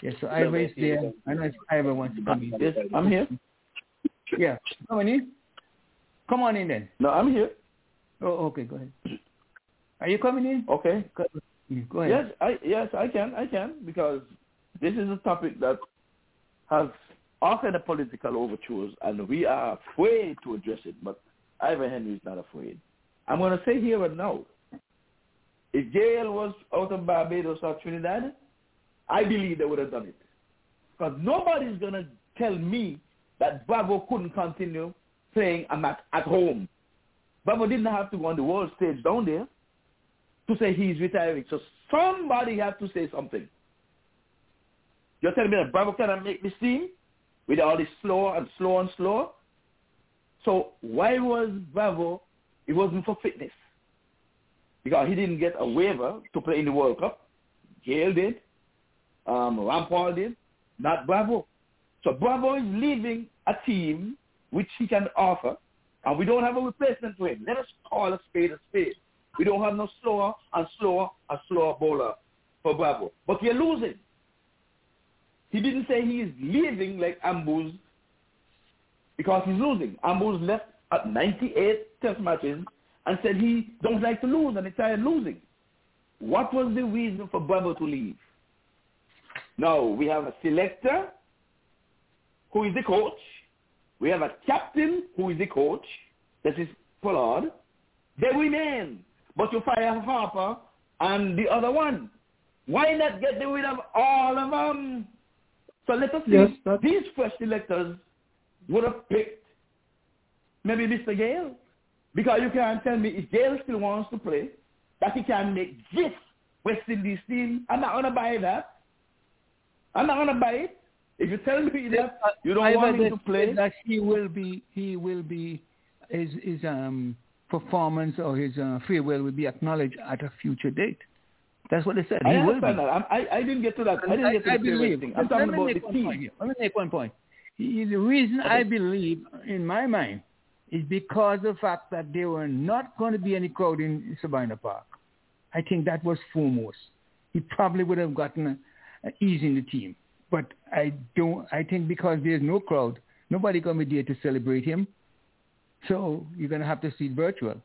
yes, so Ivor is there. I know if Ivor wants to come in. Yes, I'm here. Yeah, come on in. Come on in then. No, I'm here. Oh, okay, go ahead. Are you coming in? Okay. Go ahead. Yes, I yes I can I can because this is a topic that has all kind of political overtures and we are afraid to address it. But Ivan Henry is not afraid. I'm going to say here and now, if Gayle was out of Barbados or Trinidad, I believe they would have done it. Because nobody's going to tell me that Bravo couldn't continue playing a match at home. Bravo didn't have to go on the world stage down there to say he's retiring. So somebody had to say something. You're telling me that Bravo cannot make this team with all this slower and slower and slower? So why was Bravo, it wasn't for fitness? Because he didn't get a waiver to play in the World Cup. Gayle did. Um, Rampaul did. Not Bravo. So Bravo is leaving a team which he can offer, and we don't have a replacement for him. Let us call a spade a spade. We don't have no slower and slower and slower bowler for Bravo. But you're losing. He didn't say he is leaving like Ambrose because he's losing. Ambrose left at 98 test matches and said he don't like to lose and he tired losing. What was the reason for Bravo to leave? Now, we have a selector who is the coach. We have a captain who is the coach. That is Pollard. They remain. But you fire Harper and the other one. Why not get rid of all of them? So let us see. These fresh electors would have picked maybe Mr. Gayle. Because you can't tell me if Gayle still wants to play, that he can make this West Indies team. I'm not going to buy that. I'm not going to buy it. If you tell me that you don't Ivor want him to play, that he will be he will be his his um performance or his uh, farewell will be acknowledged at a future date. That's what they said. I he understand that. I, I didn't get to that. I didn't get to I the believe. thing. I'm talking about the team. Let me make one point. He- The reason I believe, in my mind, is because of the fact that there were not going to be any crowd in Sabina Park. I think that was foremost. He probably would have gotten uh, ease in the team. But I don't. I think because there's no crowd, nobody going to be there to celebrate him. So you're going to have to see it virtual.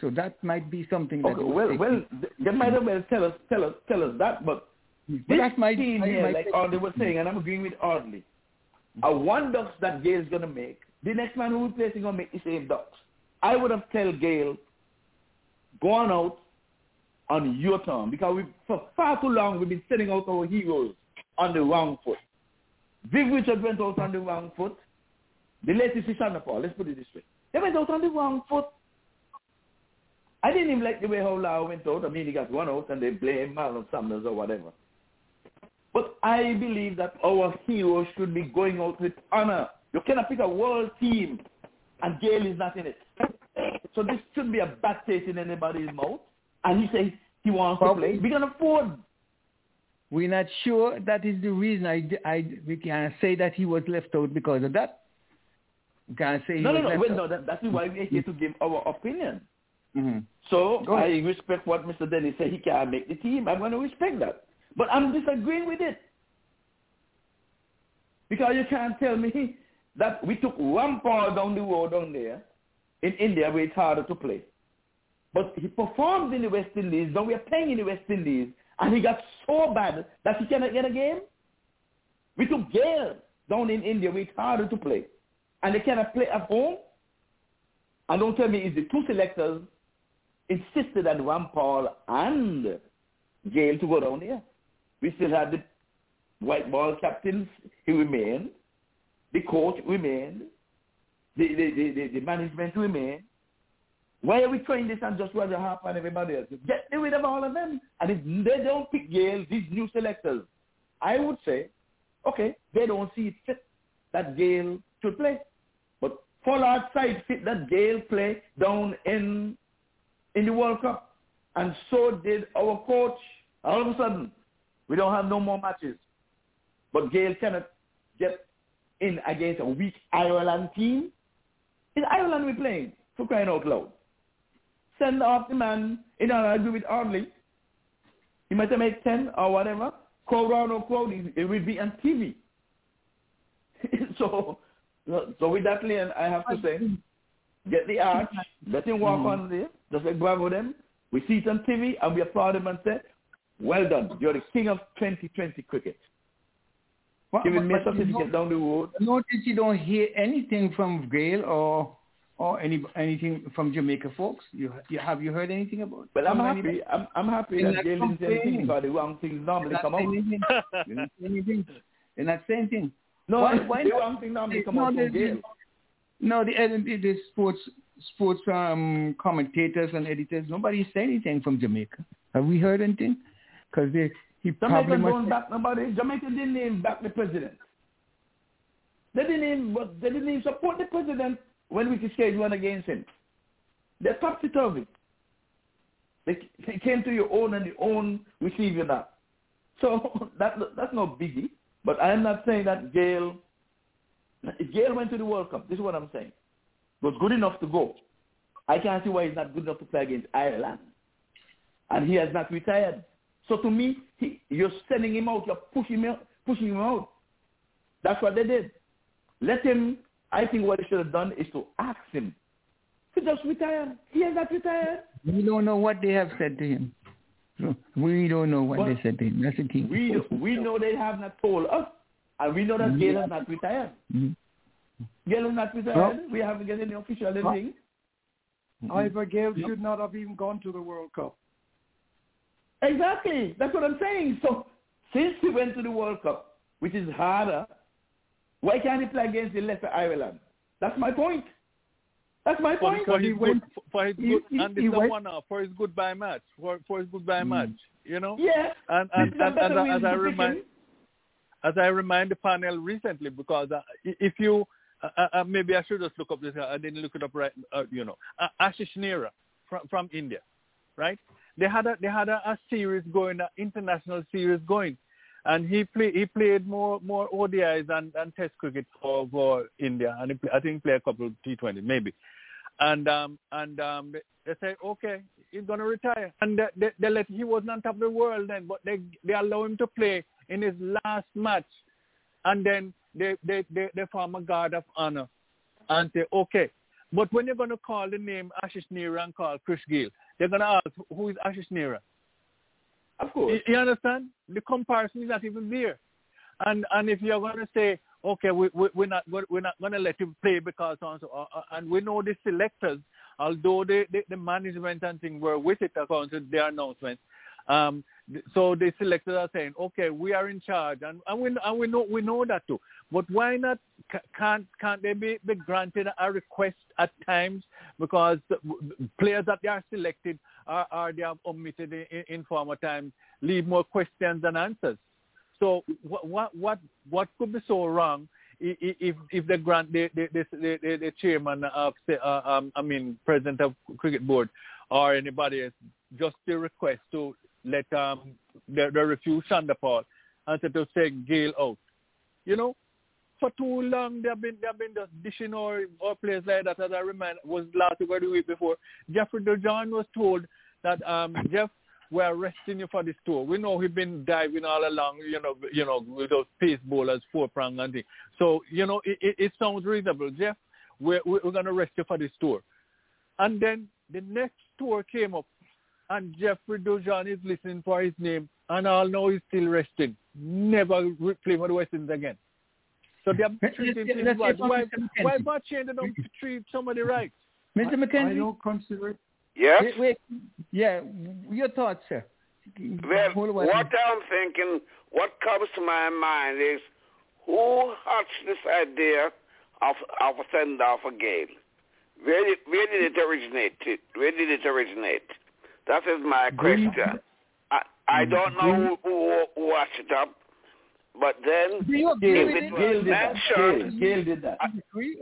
So that might be something that. Okay, well, well, th- they might as well tell us, tell us, tell us that. But this that's my- team here, my like. Audley was saying, and I'm agreeing with Audley, a one ducks that Gayle's gonna make, the next man who replaces gonna make the same ducks. I would have tell Gayle, go on out on your term because we for far too long we've been sending out our heroes on the wrong foot. Viv Richard went out on the wrong foot. The latest is Paul. Let's put it this way. They went out on the wrong foot. I didn't even like the way how Lau went out. I mean, he got one out and they blame Marlon Sanders or whatever. But I believe that our heroes should be going out with honor. You cannot pick a world team and Gayle is not in it. So this shouldn't be a bad taste in anybody's mouth. And he says he wants to play. We can afford. We're not sure that is the reason. I, I, we can say that he was left out because of that. We can't say he No, no, was no. left Wait, out. no that, that's why we're here to give our opinion. Mhm. So I respect what Mr. Dennis said. He can't make the team. I'm going to respect that. But I'm disagreeing with it. Because you can't tell me that we took one ball down the road down there in India where it's harder to play. But he performed in the West Indies. Now we're playing in the West Indies. And he got so bad that he cannot get a game. We took Gayle down in India it's harder to play. And they cannot play at home. And don't tell me it's the two selectors insisted that Rampaul and Gayle to go down there. We still had the white ball captains, he remained. The coach remained. The, the, the, the, the management remained. Why are we trying this and just Roger Harper and everybody else? Get rid of all of them. And if they don't pick Gayle, these new selectors, I would say, okay, they don't see it fit that Gayle should play. But fall outside fit that Gayle play down in in the World Cup. And so did our coach. All of a sudden, we don't have no more matches. But Gayle cannot get in against a weak Ireland team. It's Ireland we're playing, for crying out loud. Send off the man, you know, I agree with Audley. He might have made 10 or whatever. No crowd, it it will be on TV. so, so with that, Leon, I have to say, get the arch, let him walk mm. on there, just like Bravo them. We see it on TV and we applaud him and say, well done, you're the king of 2020 cricket. But- Giving me a certificate down the road. Notice you don't hear anything from Gayle or or any anything from Jamaica folks. You, you have you heard anything about? Well, I'm happy. I'm, I'm happy They're that not Gayle didn't say anything complaining. because the wrong things normally They're come out. saying anything. They're not saying anything. They're not saying anything. No, Why- the why the not? wrong thing normally come No, out the- from Gayle. No, the, the, the sports sports um, commentators and editors. Nobody said anything from Jamaica. Have we heard anything? Because they he Jamaica probably don't must. back nobody. Jamaica didn't even back the president. They didn't even, they didn't even support the president when Ricky Skerritt went against him. They topsy turvy. They, they came to your own and your own receive you that. So that that's no biggie. But I am not saying that Gayle. If Gayle went to the World Cup, this is what I'm saying. Was good enough to go. I can't see why he's not good enough to play against Ireland. And he has not retired. So to me, he, you're sending him out, you're pushing him out, pushing him out. That's what they did. Let him, I think what they should have done is to ask him to just retire. He has not retired. We don't know what they have said to him. We don't know what But they said to him. That's the thing. We, we know they have not told us. And we know that Gayle has not retired. Mhm. Gayle has not retired. we haven't get any official anything. Ivor Gayle should not have even gone to the World Cup. Exactly. That's what I'm saying. So since he went to the World Cup, which is harder, why can't he play against the lesser Ireland? That's my point. That's my for, point. for his he good, went- for his he- good, he- and he it's a one off for his goodbye match, for for his goodbye match, you know. Yeah. And and, This is and as, I, as I remind as I remind the panel recently, because uh, if you uh, uh, maybe I should just look up this. uh, I didn't look it up right. Uh, you know, uh, Ashish Nehra from from India, right? They had a they had a, a series going, an international series going, and he play he played more more ODIs and, and Test cricket for, for India, and play, I think he played a couple of T20 maybe, and um and um they, say okay he's gonna retire, and they, they, they let he wasn't on top of the world then, but they they allow him to play in his last match, and then they they they, they form a guard of honor, and say okay. But when you're going to call the name Ashish Nehra and call Chris Gayle, they're going to ask, who is Ashish Nehra? Of course. You, you understand? The comparison is not even there. And and if you're going to say, okay, we, we, we're not we're not going to let him play because and so, uh, uh, and we know the selectors, although the, the, the management and thing were with it according to their announcement. Um, so they selected are saying, okay, we are in charge, and, and we and we know we know that too. But why not? Can't can't they be, be granted a request at times because players that they are selected are, are they have omitted in, in, former times leave more questions than answers. So what what what what could be so wrong if if the grant the the the, the, the, chairman of uh, um, I mean president of cricket board or anybody else just the request to let um the, the refuse Chanderpaul and to, to say Gayle out. You know, for too long they've been they've been just dishing our, our players like that as I remind was last week or the week before. Jeffrey Dujon was told that um Jeff we're arresting you for this tour. We know he's been diving all along, you know, you know, with those pace bowlers, four prong and. So, you know, it, it, it sounds reasonable. Jeff, we're, we're going to arrest you for this tour. And then the next tour came up, and Jeffrey Dujon is listening for his name, and all know he's still resting. Never re- play for the West Indies again. So they're treating let's- let's why, why, why McKenzie. not change them to treat somebody right? Mr. McKenzie? I McKenzie? don't consider it. Yes? Wait, wait, yeah, your thoughts, sir. Well, Hold on one what. I'm thinking, what comes to my mind is who hatched this idea of of a send off a Gayle? Where did, where did it originate? Where did it originate? That is my question. I, I mm, don't know who, who, who watched it up, but then Do you Gayle, agree with it was did. Gayle, mentioned, Gayle did that. I,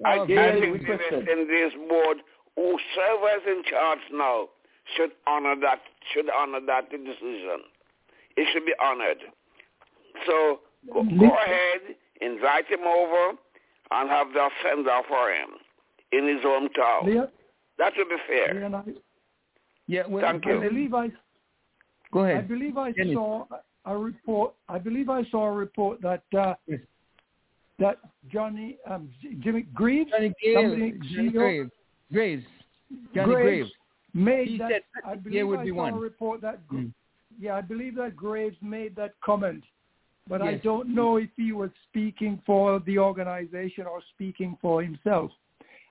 I think the it? requested. West Indies board, whosoever is in charge now, should honor that. Should honor that decision. It should be honored. So go, mm-hmm. go ahead, invite him over, and have the offender for him in his hometown. That would be fair. Leon, I, Yeah, well, Thank I you. believe I Go I believe I Dennis. saw a report. I believe I saw a report that uh, Yes. that Johnny um, Jimmy Greaves, Johnny Gale, Johnny Graves. Graves. Johnny Graves Graves. made He that. said I believe would I be saw one. a report that. Mm. Yeah, I believe that Graves made that comment, but I don't know if he was speaking for the organization or speaking for himself.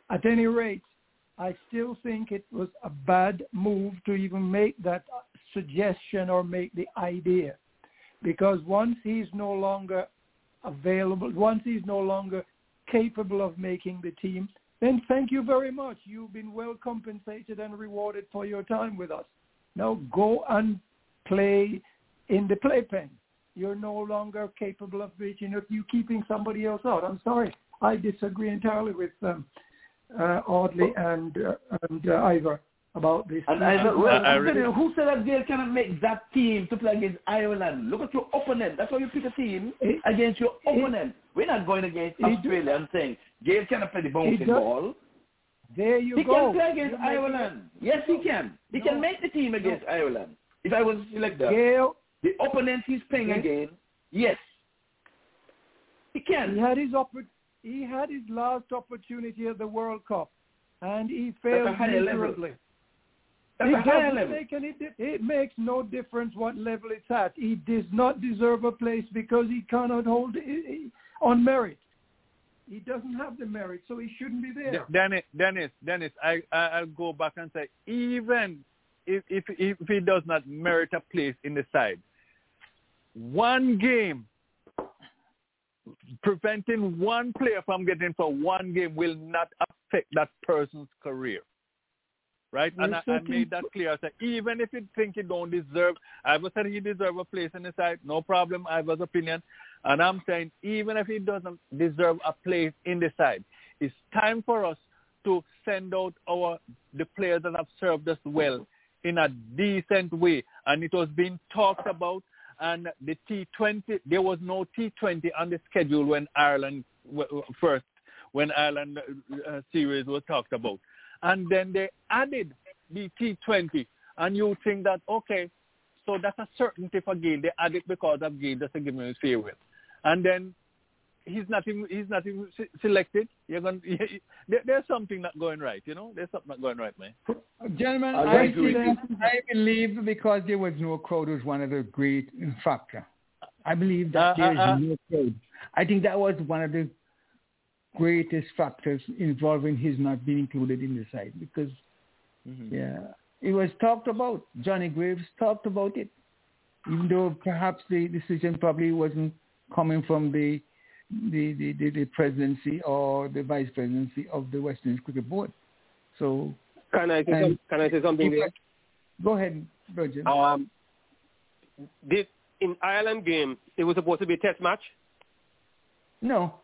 At any rate, I still think it was a bad move to even make that suggestion or make the idea, because once he's no longer available, once he's no longer capable of making the team, then thank you very much. You've been well compensated and rewarded for your time with us. Now go and play in the playpen. You're no longer capable of reaching it. You're keeping somebody else out. I'm sorry. I disagree entirely with um, uh, Audley and uh, and uh, Ivor about this. And I, well, I- I I'm re- telling you, who said that Gayle cannot make that team to play against Ireland? Look at your opponent. That's why you pick a team It- against your opponent. We're not going against It- Australia and saying Gayle cannot play the bouncing does- ball. there you He go. can play against You're making Ireland. Yes, he can. He No. can make the team against Ireland. If I was selected, Gayle, the opponent he's playing Okay. against, yes, he can. he can. had his oppor- he had his last opportunity at the World Cup, and he failed miserably. That's it a higher doesn't level. make any di- it makes no difference what level it's at. He does not deserve a place because he cannot hold it, it- on merit. He doesn't have the merit, so he shouldn't be there. Dennis, Dennis, Dennis, I, I I'll go back and say even if, if if he does not merit a place in the side, one game preventing one player from getting for one game will not affect that person's career. Right? And I, I made that clear. I said, even if you think you don't deserve, I was saying he deserve a place in the side, no problem, I was opinion. And I'm saying, even if he doesn't deserve a place in the side, it's time for us to send out our the players that have served us well in a decent way. And it was being talked about. And the T20, there was no T20 on the schedule when Ireland first, when Ireland uh, series was talked about. And then they added the T20. And you think that, okay, so that's a certainty for Gayle. They added because of Gayle just to give him his farewell. And then he's not even he's not even selected. You're going there, there's something not going right, you know. There's something not going right, man. Gentlemen, I I, agree. think, I believe because there was no crowd was one of the great factor. I believe that Uh, there is uh, uh. no crowd. I think that was one of the greatest factors involving his not being included in the side because, Mm-hmm. yeah, it was talked about. Johnny Graves talked about it, even though perhaps the decision probably wasn't coming from the the, the, the, the presidency or the vice presidency of the West Indies Cricket Board. So Can I say, And- some, can I say something there? Go ahead, Virgil. Um, did in Ireland game it was supposed to be a test match? No,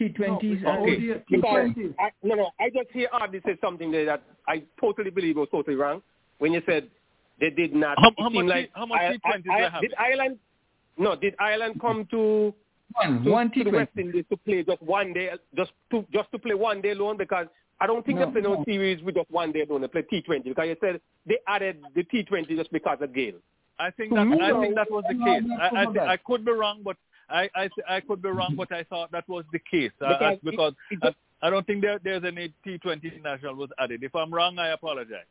T20s. No, and- Okay. T20s. Because I, no, no, I just hear Ardy say something there that I totally believe was totally wrong when you said they did not. How- it how much like T- how much I- T20s I- they have? Did Ireland? No, did Ireland come to one, to, one to the West T20. Indies to play just one day, just to just to play one day alone? Because I don't think No, they play no no. series with just one day alone. They play T20 because you said they added the T20 just because of Gayle. I think that I think that was the case. I, I, no, thi- that. I could be wrong, but I I, th- I could be wrong, but I thought that was the case I- I- Because it- because it I, I don't think there, there's any T20 national was added. If I'm wrong, I apologize.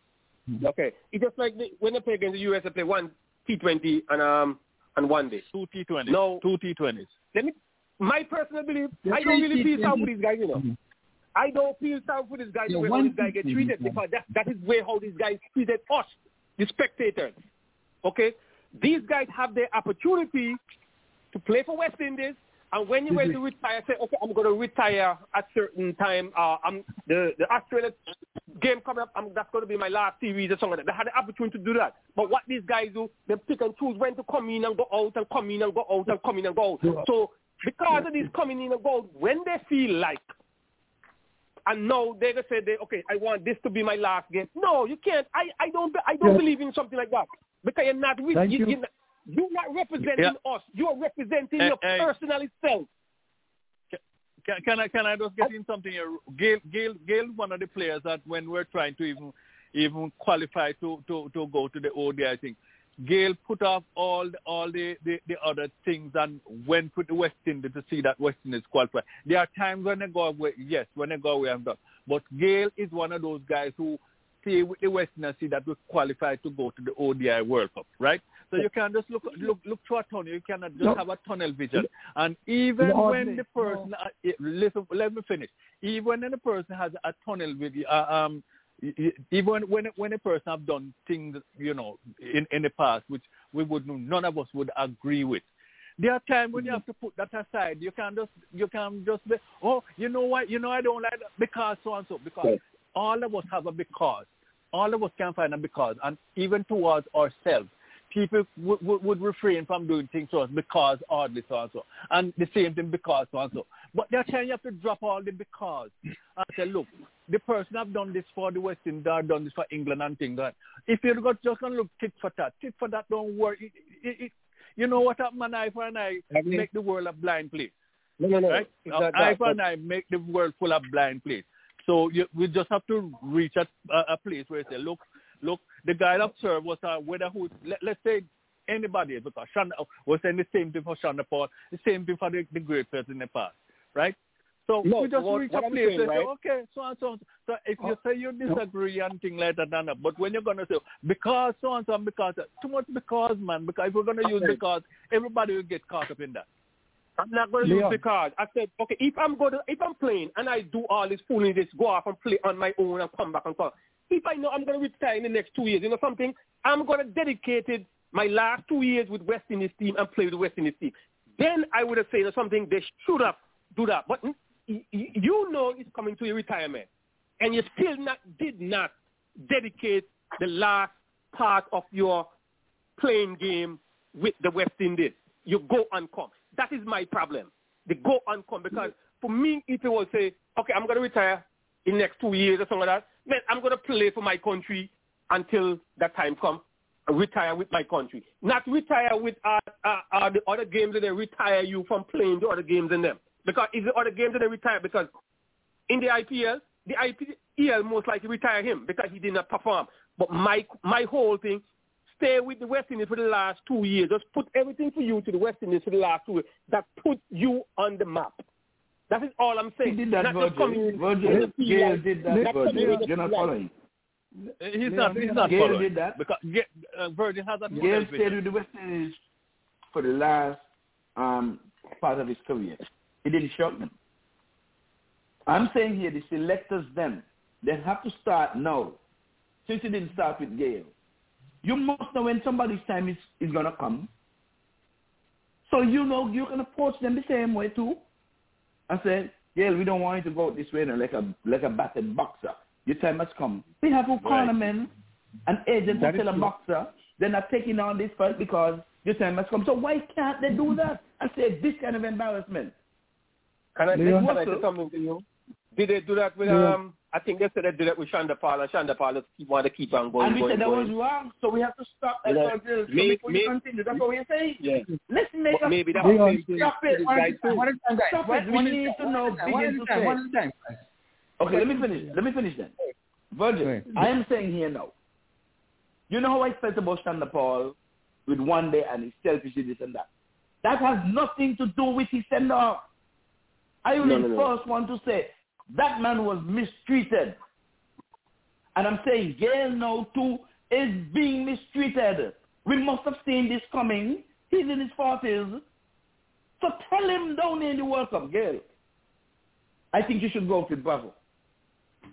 Okay, it's just like the, when they play against the US, they play one T20 and um and one day. Two T20s. No. Two T20s. Let me, my personal belief, The I don't really feel sorry for these guys, you know. Mhm. I don't feel sorry for these guys Yeah, the way how these guys get treated yeah. because that, that is way how these guys treated us, the spectators. Okay? These guys have their opportunity to play for West Indies And when you're to retire, say, okay, I'm going to retire at certain time. Uh, I'm the the Australia game coming up. I'm, that's going to be my last series or something. Like that. They had the opportunity to do that. But what these guys do, they pick and choose when to come in and go out and come in and go out and come in and go out. So because of this coming in and go out, when they feel like, and now they're gonna say, they, okay, I want this to be my last game. No, you can't. I I don't I don't Yeah. believe in something like that because you're not with Thank you. you. You're not, you're not representing us. You're representing Hey, your hey. personal self. Can, can I can I just get in something here? Gayle Gayle Gayle is one of the players that when we're trying to even even qualify to to to go to the ODI, I think Gayle put off all the, all the, the the other things and went with the West Indies to see that West Indies qualify. There are times when they go away, yes, when they go away, I'm done. But Gayle is one of those guys who stay with the West Indies, see that we qualify to go to the ODI World Cup, right? So you can just look look look through a tunnel. You cannot just No. have a tunnel vision. And even No, when no. the person, uh, eh, listen, let me finish. Even when the person has a tunnel vision, uh, um, even when when a person have done things, you know, in in the past which we would none of us would agree with. There are times when you have to put that aside. You can just you can just be, oh, you know what, you know I don't like that because so and so because Right. all of us have a because. All of us can find a because, and even towards ourselves people would, would, would refrain from doing things to us because oddly so and so. And the same thing because so and so. But are times you have to drop all the because and say, look, the person have done this for the West Indies, done this for England and things like that. If you've got just going to look tit for tat, tit for that don't work. It, it, it, you know what happened, an eye for an eye Agree. make the world a blind place. No, no, no. Right? It's Now, not eye for an eye make the world full of blind place. So you, we just have to reach a, a, a place where you say, look, look, the guy that served was uh, whether who, let, let's say anybody, because Shonda was saying the same thing for Chanderpaul, the same thing for the, the great players in the past, right? So No, we just what- reach what a I'm place saying, and say, okay, so and so. and so. So if you say you disagree and things like that, and that, but when you're gonna say because so and so and because too much because man, because if we're gonna use because, everybody will get caught up in that. I'm not going to use because I said, okay, if I'm going to, if I'm playing and I do all this foolishness, go off and play on my own and come back and come. If I know I'm going to retire in the next two years, you know something, I'm going to dedicate it my last two years with West Indies team and play with the West Indies team. Then I would have said you know, something they should have do that. But you know it's coming to your retirement, and you still not did not dedicate the last part of your playing game with the West Indies. You go and come. That is my problem. The go and come because for me, if it was say, okay, I'm going to retire in next two years or something like that, then I'm going to play for my country until that time comes. Retire with my country, not retire with uh, uh, uh, the other games that they retire you from playing the other games in them. Because it's the other games that they retire because in the IPL, the IPL most likely retire him because he did not perform. But my my whole thing, stay with the West Indies for the last two years. Just put everything for you to the West Indies for the last two years. That put you on the map. That is all I'm saying. He saying. did that, Not just coming Virgil. Virgil, Gayle did that, coming Virgil. You're not field. following. He's not. He's not Gayle following did that. because uh, Virgil has a Gayle stayed with the West Indies for the last um, part of his career. He didn't shock them. I'm saying here, the selectors then, they have to start now. Since he didn't start with Gayle. You must know when somebody's time is, is going to come. So you know you can approach them the same way too. And said, Gayle, we don't want you to go out this way now, like a like a battered boxer. Your time has come. We have a cornerman, an agent That to is tell a true. boxer they're not taking on this fight because your time has come. So why can't they do that I said this kind of embarrassment? Can I, Leon? can I say something to you? Did they do that with Leon. um? I think they said they did it with Chanderpaul, and Chanderpaul just keep want to keep on going. and we going, said that going. was wrong, so we have to stop that You know, Virgil. So may- before may- you continue, that's what we're saying. Yeah. Let's make But a maybe that was the Stop it. One guy at a time, one time. Stop One- it. We one at need time, to know, at time, one begin to time, say. One at a time. Okay, let me finish. Let me finish then. Virgil, Right. I am saying here now. You know how I felt about Chanderpaul with one day and his selfish this and that. That has nothing to do with his send off. I will No, be no, no. first one to say that man was mistreated. And I'm saying Gayle now too is being mistreated. We must have seen this coming. He's in his forties. So tell him down there in the World Cup, Gayle. I think you should go with Bravo.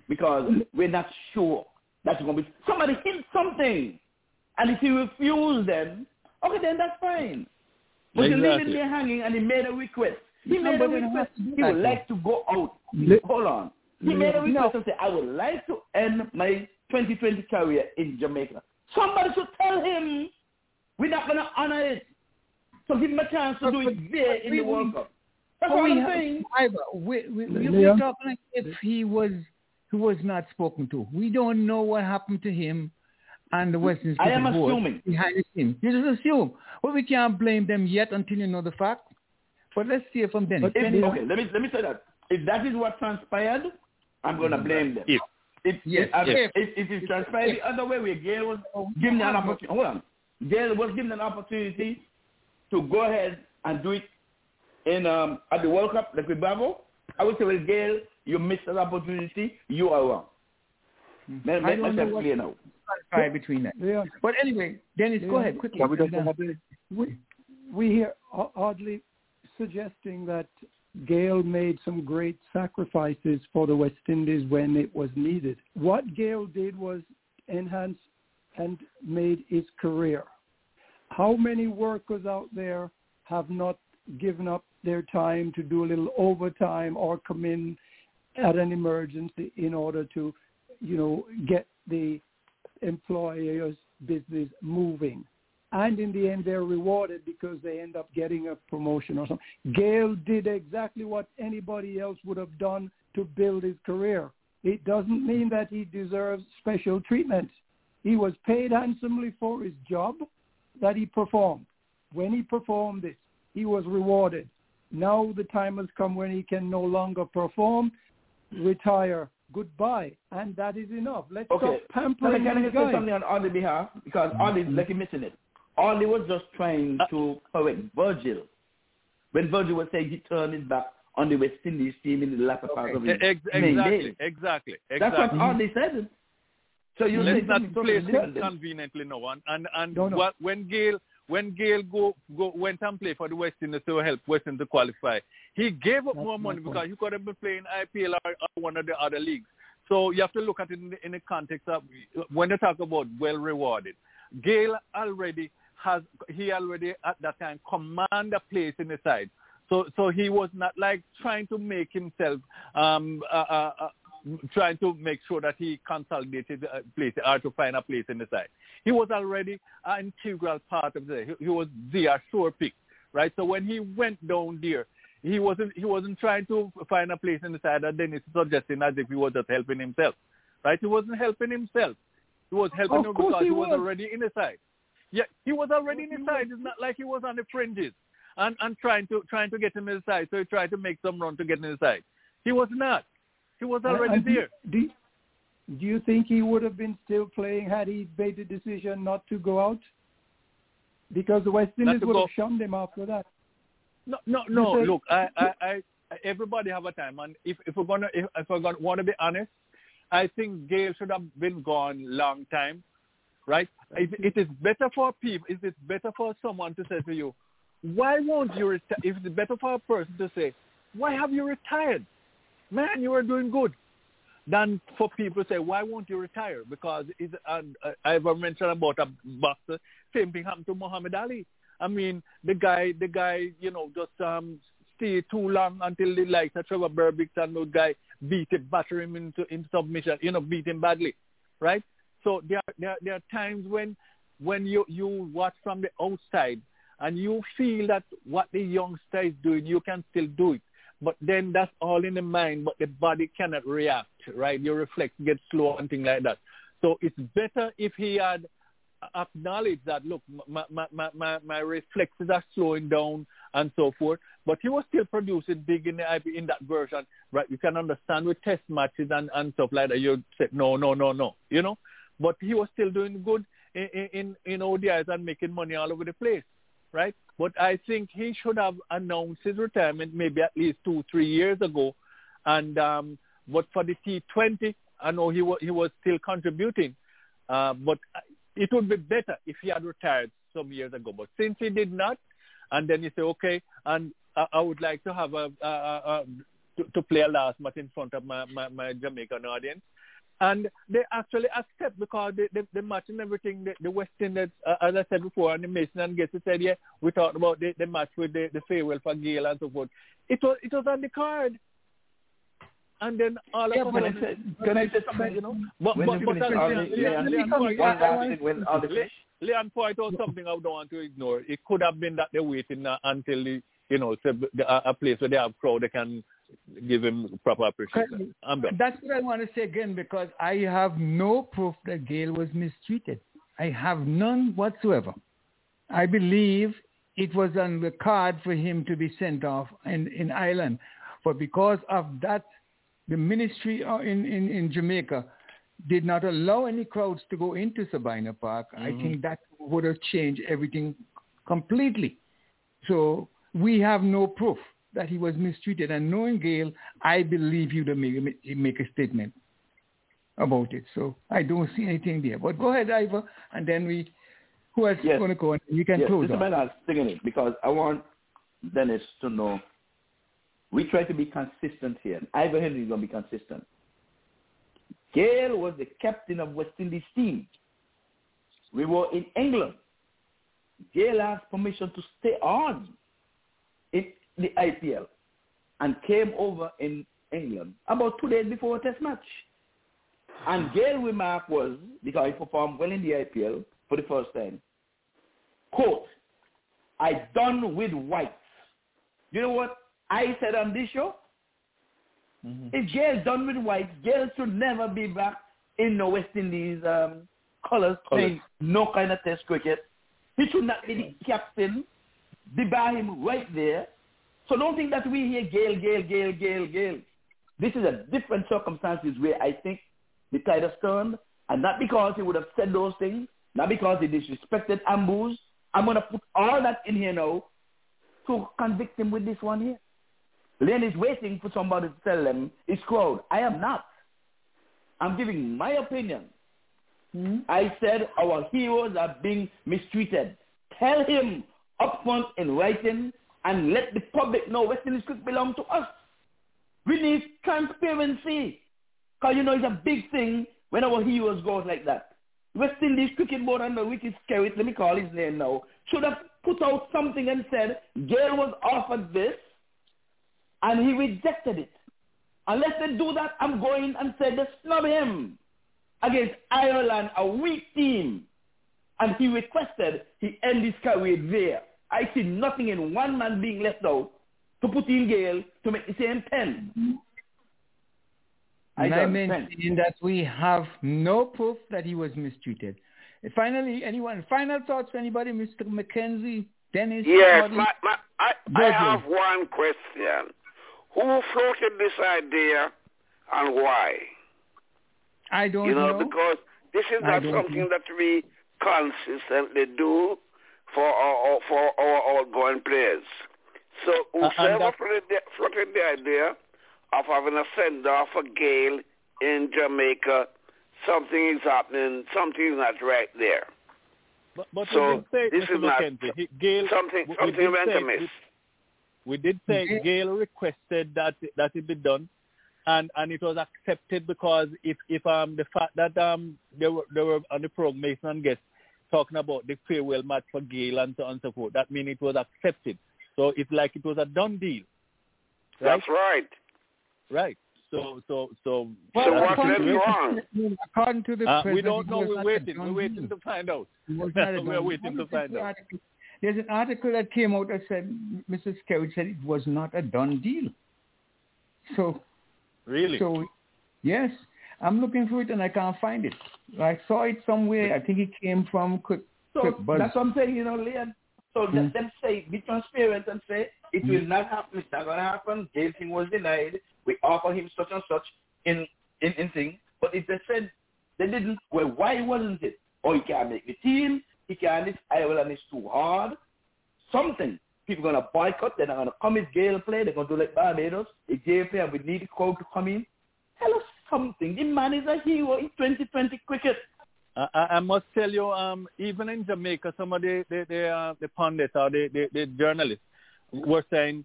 Because we're not sure that's going to be... Somebody hint something. And if he refuse then, okay, then that's fine. But you leave him there hanging and he made a request. He made a request. He would like to go out. Li- mm. Hold on. He made a No. request and said, I would like to end my 2020 career in Jamaica. Somebody should tell him we're not going to honor it. So give him a chance to But- do it there in the World we- Cup. That's what I'm saying. We, we, we, we're talking if he was he was not spoken to. We don't know what happened to him and the Western I am Board assuming. behind the scenes. You just assume. Well, we can't blame them yet until you know the fact. But let's hear from Dennis. If, Dennis, okay, let me let me say that. If that is what transpired, I'm going to mm-hmm. blame them. If. If, Yes, uh, if, if. if, if it transpired the other way, where Gayle was given an mm-hmm. opportunity, hold on, Gayle was given an opportunity to go ahead and do it in um, at the World Cup, like with Bravo, I would say, well, Gayle, you missed that opportunity. You are wrong. Mm-hmm. Make, I let myself what- clear now. clarify between that. Leon, But anyway, Dennis, go ahead quickly. Shall we just have a- we we hear o- oddly suggesting that Gayle made some great sacrifices for the West Indies when it was needed. What Gayle did was enhance and made his career. How many workers out there have not given up their time to do a little overtime or come in at an emergency in order to, you know, get the employer's business moving? And in the end they're rewarded because they end up getting a promotion or something. Gayle did exactly what anybody else would have done to build his career. It doesn't mean that he deserves special treatment. He was paid handsomely for his job that he performed. When he performed it, he was rewarded. Now the time has come when he can no longer perform, retire, goodbye, and that is enough. Let's Okay. stop Can I, pampering can I just say something on Audley behalf? Because Audley, like you missing it. Audley was just trying uh, to correct Virgil. When Virgil was saying he turned his back on the West Indies team in the latter part of his Ex- main exactly, days. exactly, That's exactly. what Audley said. So you Let's say not something play totally conveniently no one. And and No, no. what, when Gayle when Gayle go, go went and played for the West Indies to help West Indies to qualify, he gave up That's more money point. because he could have been playing IPL or, or one of the other leagues. So you have to look at it in the, in the context of when they talk about well rewarded. Gayle already has he already at that time command a place in the side. So so he was not like trying to make himself um uh, uh, uh, trying to make sure that he consolidated a place or to find a place in the side. He was already an integral part of the. He, he was the sure pick, right? So when he went down there, he wasn't he wasn't trying to find a place in the side, and then it's suggesting as if he was just helping himself, right? He wasn't helping himself. He was helping Of him because he he was was. already in the side. Yeah, he was already in the mm-hmm. side. It's not like he was on the fringes and, and trying to trying to get him in the side. So he tried to make some run to get in the side. He was not. He was already do- there. Do, do you think he would have been still playing had he made the decision not to go out? Because the West Indies would go- have shunned him after that. No, no, no. say- Look, I, I, I, everybody have a time, and if if we're gonna, if, if we're gonna want to be honest, I think Gayle should have been gone long time, right? It, it is better for people. It is better for someone to say to you, why won't you retire? If it's better for a person to say, why have you retired? Man, you are doing good. Than for people to say, why won't you retire? Because it's, and uh, I've mentioned about a boxer. Same thing happened to Muhammad Ali. I mean, the guy, the guy, you know, just um, stay too long until the likes of Trevor Berbick and the guy beat him, batter him into, into submission, you know, beat him badly, right? So there, there, there are times when, when you, you watch from the outside and you feel that what the youngster is doing, you can still do it. But then that's all in the mind, but the body cannot react, right? Your reflex gets slow and things like that. So it's better if he had acknowledged that, look, my, my, my, my, my reflexes are slowing down and so forth. But he was still producing big in the in that version, right? You can understand with test matches and, and stuff like that. You said, no, no, no, no, you know? But he was still doing good in, in, in ODIs and making money all over the place right? But I think he should have announced his retirement maybe at least two, three years ago. And um, but for the T20, I know he was he was still contributing, uh, but it would be better if he had retired some years ago. But since he did not, and then he said, okay, and I, I would like to have a, a, a, a to, to play a last match in front of my, my, my Jamaican audience. And they actually accept because they they, they match and everything. The, the West Indies, uh, as I said before, and the Mason and Guest said, yeah, we talked about the, the match with the, the farewell for Gayle and so forth. It was it was on the card. And then all Yeah, of a sudden, said- can I say something? you know? But When but, but uh, Leon, the- Leon, point- last thing when all the Le- Leon point out something I don't want to ignore. It could have been that they're waiting uh, until the you know a, a place where they have crowd they can give him proper appreciation. I'm done. That's what I want to say again because I have no proof that Gayle was mistreated. I have none whatsoever. I believe it was on the card for him to be sent off in, in Ireland. But because of that, the ministry uh, in, in, in Jamaica did not allow any crowds to go into Sabina Park. I Mhm. think that would have changed everything completely. So we have no proof that he was mistreated. And knowing Gayle, I believe you to make, make a statement about it. So I don't see anything there. But go ahead, Ivor, and then we, who else Yes. is going to go? on? You can yes, close this is out. I'm it because I want Dennis to know we try to be consistent here. Ivor Henry is going to be consistent. Gayle was the captain of West Indies team. We were in England. Gayle asked permission to stay on in the IPL and came over in England about two days before a test match. And Gayle remark was, because he performed well in the IPL for the first time, quote, I done with whites. You know what I said on this show? If Gayle done with whites, Gayle should never be back in the West Indies um, colors playing no kind of test cricket. He should not be the captain. Debar him right there. So don't think that we hear Gayle, Gayle, Gayle, Gayle, Gayle. This is a different circumstances where I think the tide has turned, and not because he would have said those things, not because he disrespected Ambush. I'm going to put all that in here now to convict him with this one here. Len is waiting for somebody to tell them it's crowd. I am not. I'm giving my opinion. Hmm? I said our heroes are being mistreated. Tell him up front in writing and let the public know West Indies cricket belong to us. We need transparency. Because, you know, it's a big thing when our heroes go out like that. West Indies Cricket Board under Ricky Skerritt, let me call his name now, should have put out something and said, Gayle was offered this, and he rejected it. Unless they do that, I'm going and say they snub him against Ireland, a weak team. And he requested he end his career there. I see nothing in one man being left out to put in Gayle to make the same pen. I And I don't maintain that we have no proof that he was mistreated. And finally, anyone, final thoughts, for anybody, Mr. McKenzie, Dennis? Yes, my, my, I, I have one question. Who floated this idea and why? I don't you know, know. because this is not don't something know. that we consistently do for our, our- for our outgoing players. So and whoever that- floated the, floated the idea of having a send-off for Gayle in Jamaica, something is happening, something is not right there. But, but So, say, this Mr. is not- McKenzie, he, Gayle, Something, we- we something did went say- amiss. we- We did say Okay. Gayle requested that that it be done, and and it was accepted because if if um the fact that um they were they were on the program Mason and guest talking about the farewell match for Gayle and so on and so forth, that means it was accepted. So it's like it was a done deal, right? That's right. Right. So so so. So that's what went wrong? According to the Uh, we don't know. We're waiting. We're waiting deal. to find out. It was not a We're waiting to find out. There's an article that came out that said Mrs. Skerritt said it was not a done deal. So, Really? so yes, I'm looking for it and I can't find it. I saw it somewhere. I think it came from Quick, So quick Buzz. that's what I'm saying, you know, Leon. So Mm. let them say, be transparent and say, it will not happen, it's not going to happen. Gayle thing was denied. We offer him such and such in, in, in thing. But if they said they didn't, well, why wasn't it? Or he can't make the team, he can't, this Ireland is too hard. Something. People going to boycott, they're not going to come if Gayle play, they're going to do like Barbados. If Gayle play and we need the crowd to come in. Tell us something. The man is a hero in 2020 cricket. I, I must tell you, um, even in Jamaica, some of the the the, uh, the pundits or the, the the journalists were saying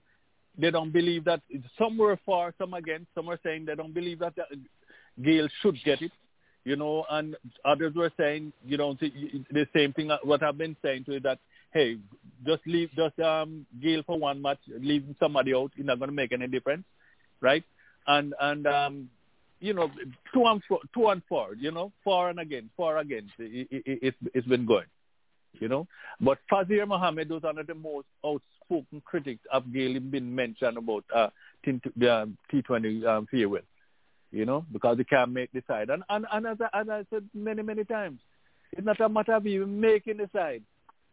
they don't believe that some were for, some against, some are saying they don't believe that uh, Gayle should get it. you know, and others were saying, you know, the same thing. uh, What I've been saying to you that, hey, just leave, just um, Gayle for one match, leave somebody out. It's not going to make any difference, right? And and um, you know, two and four, two and four, you know, four and again, four again. It, it, it, it's been going, you know. But Fazeer Mohammed was one of the most outspoken critics of Gayle been mentioned about uh, T, the um, T20 um, farewell you know, because they can't make the side. And, and, and as, I, as I said many, many times, it's not a matter of making the side.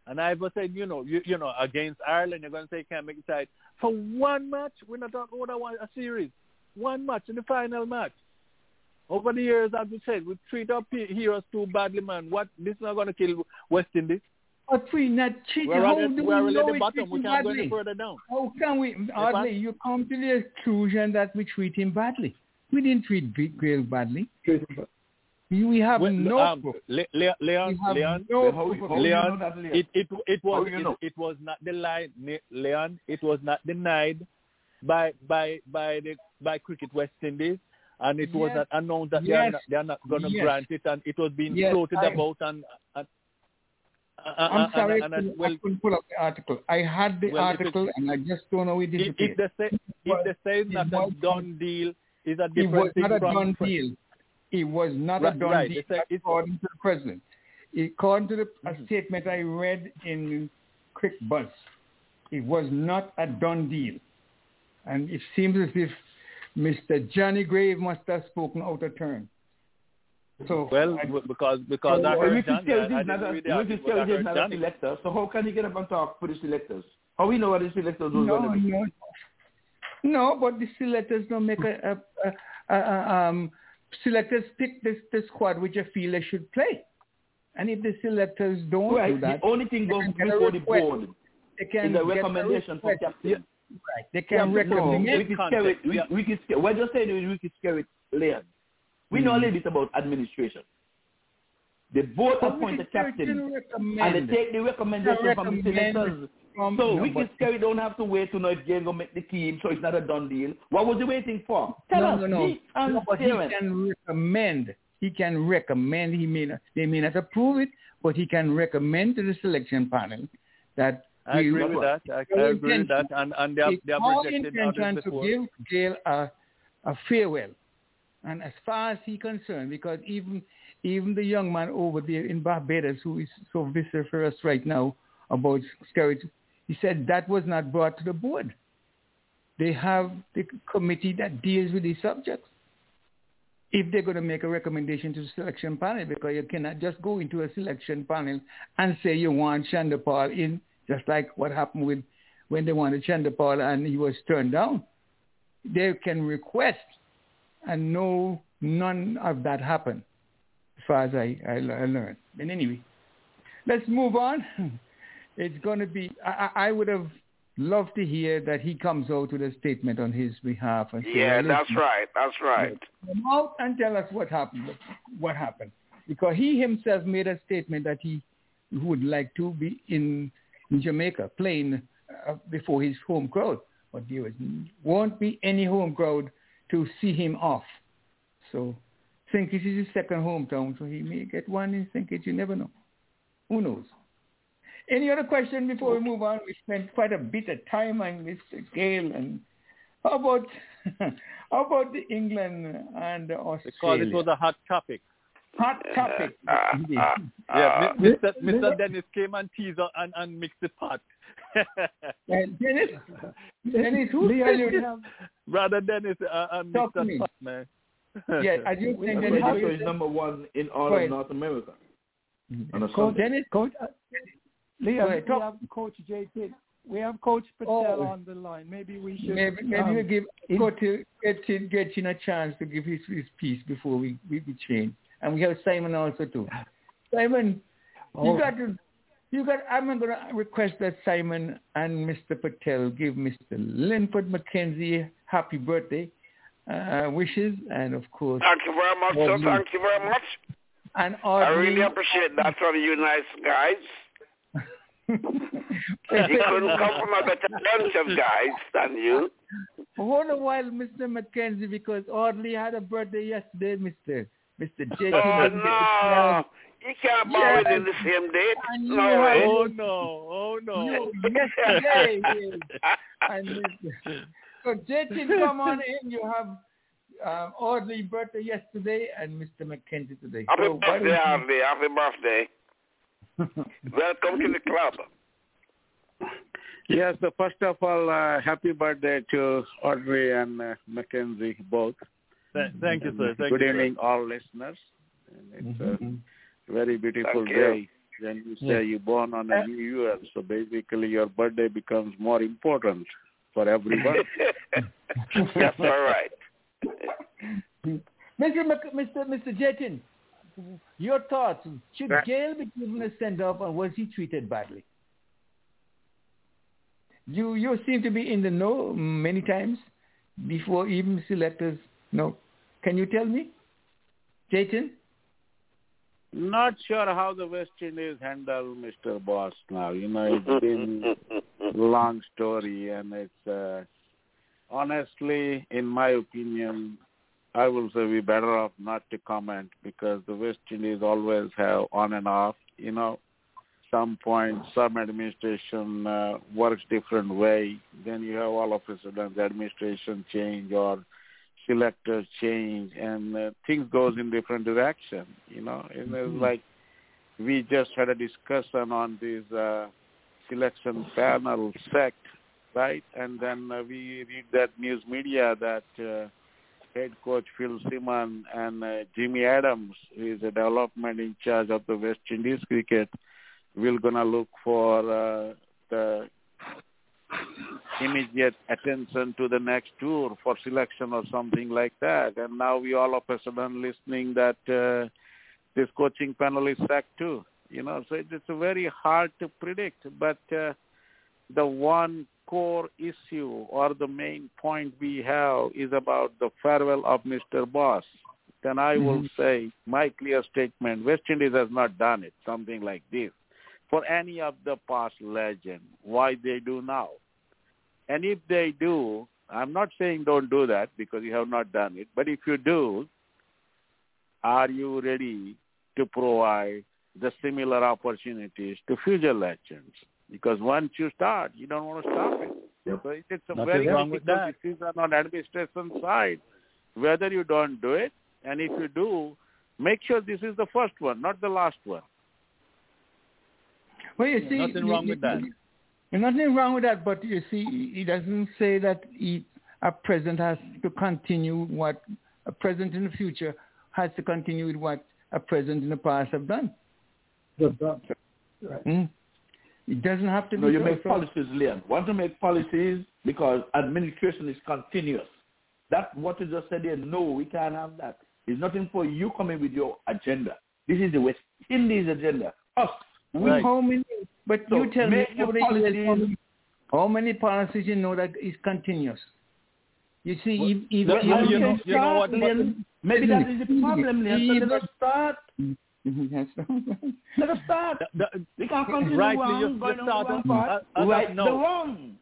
And I've saying, you know, you, you know, against Ireland, you're going to say can't make the side. For one match, we're not talking about a series. One match in the final match. Over the years, as we said, we treat our pe- heroes too badly, man. What? This is not going to kill West Indies. But we not cheating. We're How do we're we already know at the we bottom. treat We can't go any further down. How can we, what? Audley, you come to the conclusion that we treat him badly. We didn't treat Big Gayle badly. We we have Well, no um, proof. Le- Le- Leon, We have Leon, no How- proof. how you know Leon, that, Leon? it it it was How it, know? it was not denied, Leon. It was not denied by by by the by Cricket West Indies, and it was Yes. not announced that they are Yes. not, they are not going to Yes. grant it, and it was being floated I- about and. and I'm and- sorry, and- I and- well, I couldn't pull up the article. I had the Well, if it- article, and I just don't know it if, disappeared. if they say if they say it's it not a done deal, is a different, It was thing not a from done deal. It was not a done right. deal, according to the president. According to the a Mhm. statement I read in Cricbuzz, it was not a done deal. And it seems as if Mr. Johnny Grave must have spoken out of turn. So well I- because because So, I heard Ricky Johnny. I, Skelly I is not didn't a, read the Ricky article, but I heard Johnny. selector, so how can he get up and talk for the selectors? How we know what the selectors was no, going to be? no, no, but the selectors don't make a, a, a, a, a um, selectors pick this the squad which they feel they should play, and if the selectors don't do that, The only thing goes can before the board they can is a recommendation from request. captain. Right. They Yeah, can but no, recommend. we- Ricky context, Skerritt, yeah. Ricky, Ricky Skerritt. We're just saying with Ricky Skerritt, Leon. We know a mm-hmm. little bit about administration. The board But appoint the captain, and they take the recommendation They from the selectors. from- So no, can but- Skerritt don't have to wait to know if Gayle gonna make the team, so it's not a done deal. What was he waiting for? Tell no, us, no, no. no, but he can recommend. He can recommend. He may not, they may not approve it, but he can recommend to the selection panel that I agree with that. I, I agree with that, and and they are they are projected intention to give Gayle a, a farewell. And as far as he concerned, because even even the young man over there in Barbados who is so vociferous right now about Skerritt, he said that was not brought to the board. They have the committee that deals with these subjects. If they're going to make a recommendation to the selection panel, because you cannot just go into a selection panel and say you want Chanderpaul in, just like what happened with when they wanted Chanderpaul and he was turned down. They can request, and no, none of that happened, as far as I, I, I learned. But anyway, let's move on. It's going to be, I, I I would have loved to hear that he comes out with a statement on his behalf. And say, Yeah, that's right. That's right. come out and tell us what happened. What happened? Because he himself made a statement that he would like to be in, in Jamaica playing uh, before his home crowd, but there was, won't be any home crowd to see him off. So, St. Kitts is his second hometown, so he may get one in St. Kitts. You never know. Who knows? Any other question before we move on? We spent quite a bit of time on Mr. Gayle and how about how about the England and Australia? Because it was a hot topic. Hot topic. Uh, uh, Yeah, uh, Mr. Mr. Dennis came and teased her and, and mixed the pot. Dennis, Dennis, who Leon, tell you we this? have, Brother Dennis uh, and Talk mixed to the me. pot, man. Yeah, I do We- think we Dennis. have- Radio you is number one in all of. North America. On a Coach, Sunday. Dennis, Coach, uh, Go Leon, we talk. have Coach JT. We have Coach Patel Oh. on the line. Maybe we should. maybe maybe um, we give in- go to get to get in a chance to give his his piece before we we, we change. And we have Simon also too. Simon, Oh. you got to you got. I'm going to request that Simon and Mr. Patel give Mr. Linford McKenzie happy birthday uh, wishes, and of course, Thank you very much, sir. Thank you very much. and I really appreciate that from you nice guys. You couldn't come from a better bunch of guys than you. Hold a while, Mr. McKenzie, because Audley had a birthday yesterday, Mr. Mr. J. Oh no, you can't bow Yes. within the same date. And you No. Oh no, oh no. Yesterday, yes. and Mr. so Jatin, come on in. You have um, Audley birthday yesterday and Mr. McKenzie today. Happy So birthday, don't Harvey. Happy birthday. Welcome to the club. Yes, so first of all, uh, happy birthday to Audrey and uh, Mackenzie both. Th- mm-hmm. Thank you, sir. Thank Good you, sir. evening, all listeners. And it's a mm-hmm. very beautiful Thank you. day when you say Yeah. you're born on a uh, new year. So basically, your birthday becomes more important for everyone. That's all right. Mr. Mc, Mr. Mr. Jatin, your thoughts? Should Right. Gayle be given a send off, or was he treated badly? You you seem to be in the know many times before even selectors know. Can you tell me, Jatin? Not sure how the West Indies handle Mr. Boss now. You know, it's been long story, and it's uh, honestly, in my opinion, I will say we better off not to comment because the West Indies always have on and off. You know, some point some administration uh, works different way. Then you have all of a sudden the administration change or selectors change, and uh, things goes in different direction. You know, and it's like we just had a discussion on this uh, selection panel sect, right? And then uh, we read that news media that uh, head coach Phil Simon and uh, Jimmy Adams, who is a development in charge of the West Indies cricket, will gonna look for uh, the immediate attention to the next tour for selection or something like that. And now we all of a sudden listening that uh, this coaching panel is sacked too. You know, so it's very hard to predict. But uh, the one core issue or the main point we have is about the farewell of Mr. Boss. Then I will say my clear statement, West Indies has not done it, something like this, for any of the past legend. Why they do now? And if they do, I'm not saying don't do that because you have not done it, but if you do, are you ready to provide the similar opportunities to future legends? Because once you start, you don't want to stop it. So it's a Nothing very wrong with difficult that. decision on administration side whether you don't do it, and if you do, make sure this is the first one, not the last one. Well, you see, Nothing you- wrong you- with that. you- Nothing wrong with that, but you see, he doesn't say that he, a president has to continue what a president in the future has to continue with what a president in the past have done. Good job. Right. Hmm? It doesn't have to No, be you so- make so- policies, Leon. Want to make policies because administration is continuous. That's what you just said there. No, we can't have that. It's nothing for you coming with your agenda. This is the West Indies agenda. Us. We. Right. How many? But So you tell me how many, years, policies- how many, policies you know that is continuous? You see, Well, if, if, the- if- you you know- can you know what- start, Maybe that is the problem, Leon. So let us start. Yes. Let us start. The- the- We can't continue Rightly, wrong, you- you going on start one as- as- as of right the wrong.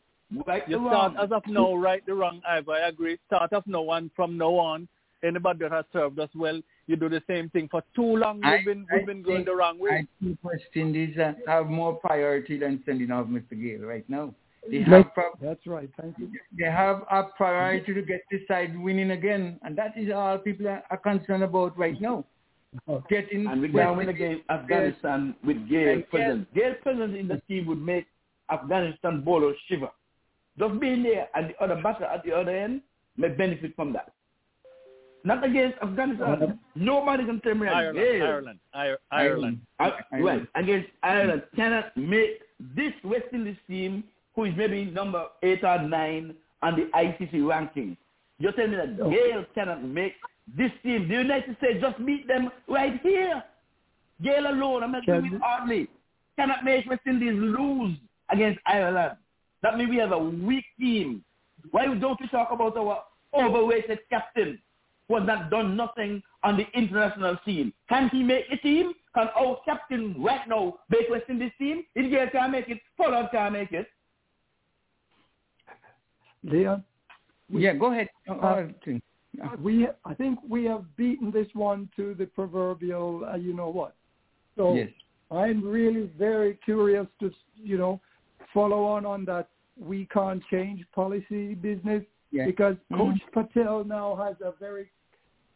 Right You the start wrong. as of now, right the wrong, Ivor. I agree. Start of now and from now on, anybody that has served us well, you do the same thing. For too long, I- we've been I we've been going the wrong way. I think West Indies uh, have more priority than sending off Mr. Gayle right now. They Like- have pro- That's right. Thank you. they have a priority to get this side winning again, and that is all people are, are concerned about right now. Getting And we West can win Indies- against Afghanistan with Gayle And present. Gayle presence in the team would make Afghanistan bowlers shiver. Just being there and the other batter at the other end may benefit from that. Not against Afghanistan. Uh-huh. Nobody can tell me that Ireland, Ireland, Ir- Ireland. Ireland. right, against Ireland cannot make this West Indies team, who is maybe number eight or nine on the ICC ranking. You tell me that Gayle cannot make this team. The United States just beat them right here. Gayle alone, I'm not Can doing it hardly, cannot make West Indies lose against Ireland. That means we have a weak team. Why don't we talk about our overrated captain who has not done nothing on the international scene? Can he make the team? Can our captain right now make West Indies team? If Gayle can't make it, Pollard can't make it. Leon, Yeah, go ahead. Uh, uh, we I think we have beaten this one to the proverbial uh, you know what. So Yes. I'm really very curious to you know follow on on that we can't change policy business Yeah. because Mhm. Coach Patel now has a very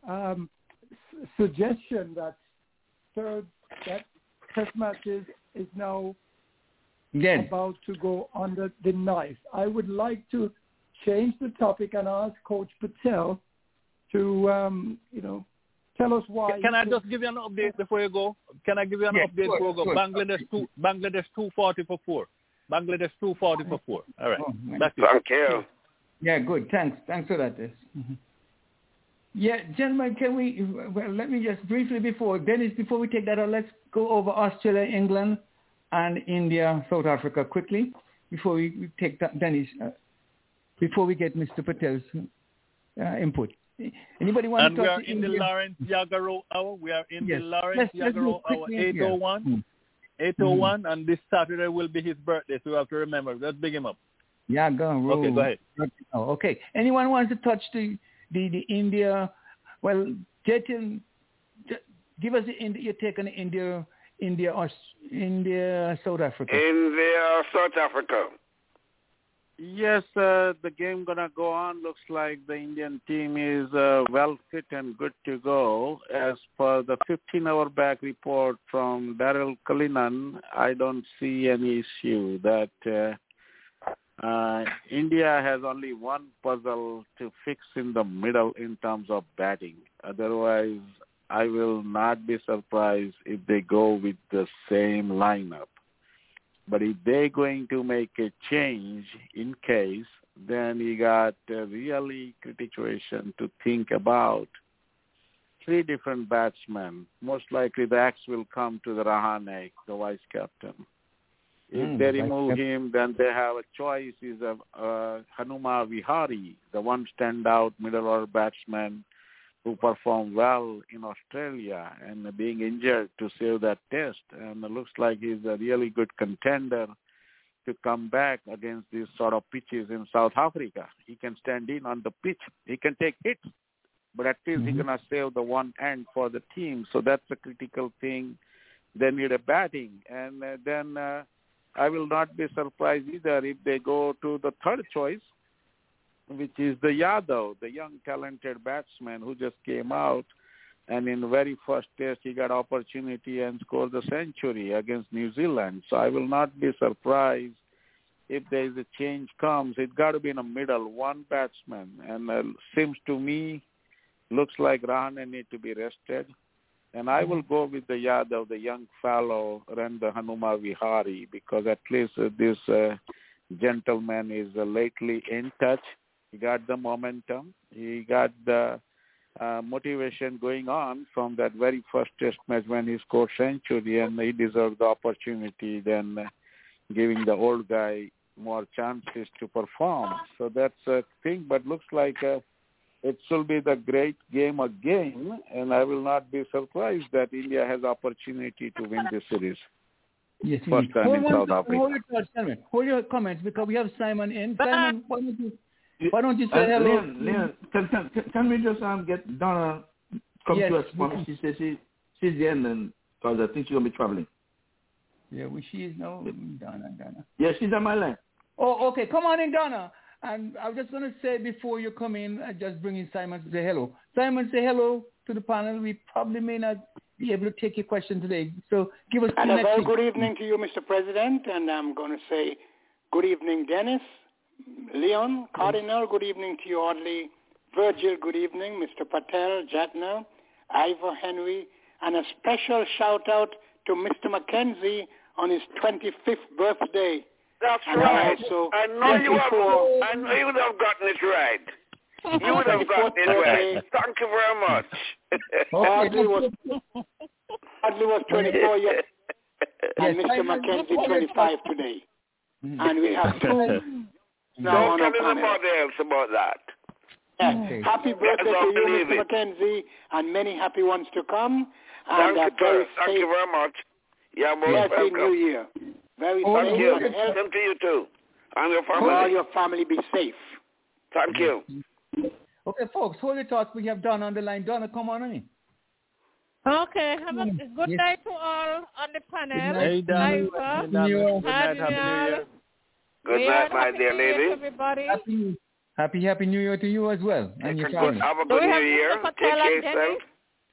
um, s- suggestion that third that test matches is now Dead. about to go under the knife. I would like to change the topic and ask Coach Patel to, um, you know, tell us why. Can I just give you an update before you go? Can I give you an Yeah, update sure, before you go? sure. Bangladesh two, Bangladesh two forty for four. Bangladesh two forty for four. All right, Oh, that's it. Thank you. Yeah, good. Thanks. Thanks for that. Des. Mhm. Yeah, gentlemen, can we, well, let me just briefly before, Dennis, before we take that out, let's go over Australia, England, and India, South Africa quickly before we take that, Dennis, uh, before we get Mr. Patel's uh, input. Anybody want And to we are to in the Lawrence Yagaro hour. We are in Yes. the Lawrence Let's- let's Yagaro hour, yeah. oh one. Mm. 801, and this Saturday will be his birthday, so we have to remember. Let's big him up. Yeah, go on. Okay, go ahead. Okay. Anyone wants to touch the the, the India? Well, Jatin, j- give us the India, your take on India, India, or India, South Africa. India, South Africa. Yes, uh, the game gonna go on. Looks like the Indian team is uh, well fit and good to go. As per the 15-hour back report from Daryl Cullinan, I don't see any issue that uh, uh, India has only one puzzle to fix in the middle in terms of batting. Otherwise, I will not be surprised if they go with the same lineup. But if they're going to make a change in case, then you got a really critical situation to think about. Three different batsmen. Most likely the axe will come to the Rahane, the vice captain. If they remove him, then they have a choice is of uh, Hanuma Vihari, the one standout middle order batsman who performed well in Australia and being injured to save that test. And it looks like he's a really good contender to come back against these sort of pitches in South Africa. He can stand in on the pitch. He can take hits, but at least he's Mhm. going to save the one end for the team. So that's a critical thing. They need a batting. And uh, then uh, I will not be surprised either if they go to the third choice, which is the Yadav, the young talented batsman who just came out and in the very first test he got opportunity and scored the century against New Zealand. So I will not be surprised if there is a change comes. It's got to be in the middle, one batsman, and uh, seems to me looks like Rahane need to be rested. And I will go with the Yadav, the young fellow, and the Hanuma Vihari, because at least uh, this uh, gentleman is uh, lately in touch. He got the momentum. He got the uh, motivation going on from that very first test match when he scored century, and he deserved the opportunity than uh, giving the old guy more chances to perform. So that's a thing, but looks like uh, it will be the great game again, and I will not be surprised that India has opportunity to win this series. Yes, First time hold in one- South Africa. Hold your thoughts, gentlemen. Hold your comments because we have Simon in. Simon, why don't you, why don't you Uh, hello? Leon, Leon, can, can, can- can we just um, get Donna come Yes, to us? Mom? She says she, she's the end, and because I think she's gonna be traveling. Yeah, well, she is now Donna. Donna. Yeah, she's on my line. Oh, okay. Come on in, Donna. And I was just going to say before you come in, I just bring in Simon to say hello. Simon, say hello to the panel. We probably may not be able to take your question today. So give us And a very good evening to you, Mr. President, and I'm going to say good evening, Dennis, Leon, Cardinal, good evening to you, Audley, Virgil, good evening, Mr. Patel, Jatna, Ivor Henry, and a special shout out to Mr. Mackenzie on his 25th birthday. That's And right. also I know you have. I know you would have gotten it right. You would have gotten it right. Thank you very much. Audley was, Audley was 24 years and Yes, Mr. Simon, Mackenzie 25 today. Mhm. And we have two now on Don't our tell panel. anybody else about that. Yes. Okay. Happy birthday to you, Mr. it. Mackenzie, and many happy ones to come. Thank And a you, very sir. Thank you very much. You're most blessed New. Year. Very Oh, Thank you. and. Same to you too. And your May all your family be safe. Thank you. Okay, folks, hold your thoughts. We have Donna on the line. Donna, come on in. Okay, have a Mm, good yes. night to all on the panel. Good night. Hey, Donna. Good night, New Good night. Happy New Year. Good Leon, night, my dear New lady. Everybody. Happy, happy, happy New Year to you as well and your Good, family. have a good we new year. Mr. Take care Dennis? yourself.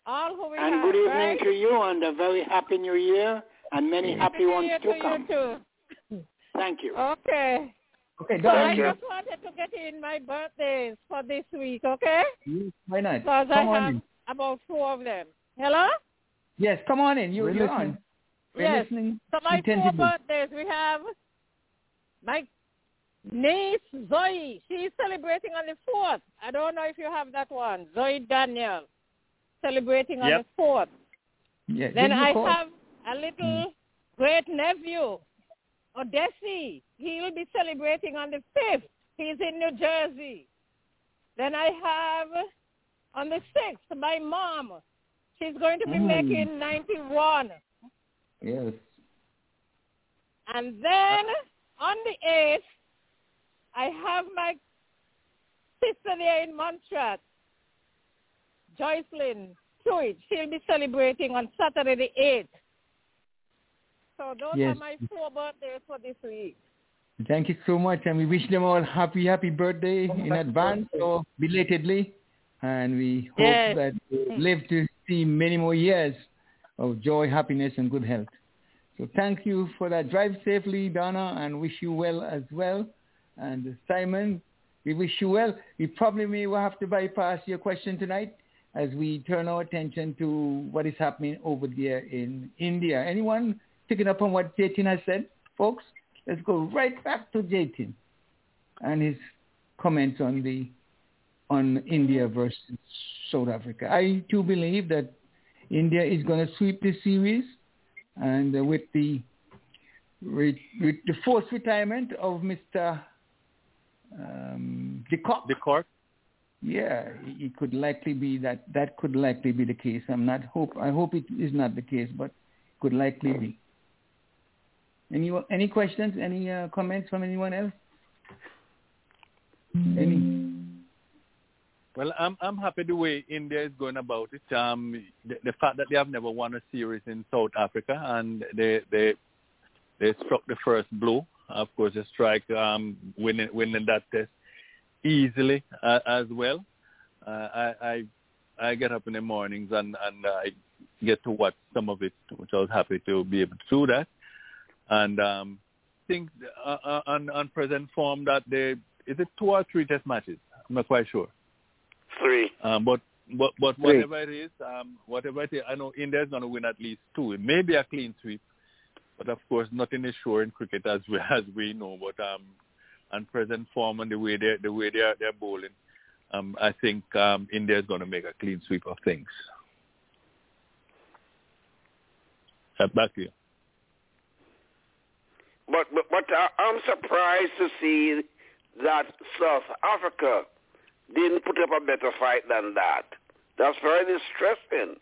All who we And have, good evening right? to you and a very happy new year and many happy New ones to to come. you too. Thank you. Okay. Okay, So I Donna, you. just wanted to get in my birthdays for this week, okay? you- why not? Because I Come on have in. about four of them. Hello? Yes, come on in. You, We're you're listening. on. We're Yes. listening So my four birthdays, we have my niece Zoe. She's celebrating on the 4th. I don't know if you have that one. Zoe Daniel celebrating on Yep. the 4th. Yeah, Then give me a I call. have a little great nephew, Odessi. He will be celebrating on the 5th. He's in New Jersey. Then I have on the 6th my mom. She's going to be Mm. making 91. Yes. And then on the 8th, I have my sister there in Montreat, Joycelyn Hewitt. She'll be celebrating on Saturday the 8th. So those Yes. are my four birthdays for this week. Thank you so much, and we wish them all happy, happy birthday in advance or belatedly. And we hope Yes. that they live to see many more years of joy, happiness, and good health. So thank you for that. Drive safely, Donna, and wish you well as well. And Simon, we wish you well. We probably may will have to bypass your question tonight as we turn our attention to what is happening over there in India. Anyone picking up on what Jatin has said, folks? Let's go right back to Jatin and his comments on the on India versus South Africa. I too believe that India is going to sweep this series, and uh, with the with, with the forced retirement of Mr. Um, de Kock, The court. yeah, it could likely be that that could likely be the case. I'm not hope I hope it is not the case, but could likely be. Any any questions? Any uh, comments from anyone else? Any? Well, I'm I'm happy the way India is going about it. Um, the, the fact that they have never won a series in South Africa and they they they struck the first blow. Of course, they strike um, winning winning that test easily uh, as well. Uh, I, I I get up in the mornings and and I get to watch some of it, which I was happy to be able to do that. And um, think uh, uh, on on present form that they is it two or three test matches. I'm not quite sure. Three. Um, but but but Three. whatever it is, um, whatever it is, I know India is going to win at least two. It may be a clean sweep, but of course nothing is sure in cricket as we as we know. But um, on present form and the way they the way they're they're bowling, um, I think um, India is going to make a clean sweep of things. Uh, back to you. But but, but I'm surprised to see that South Africa didn't put up a better fight than that. That's very distressing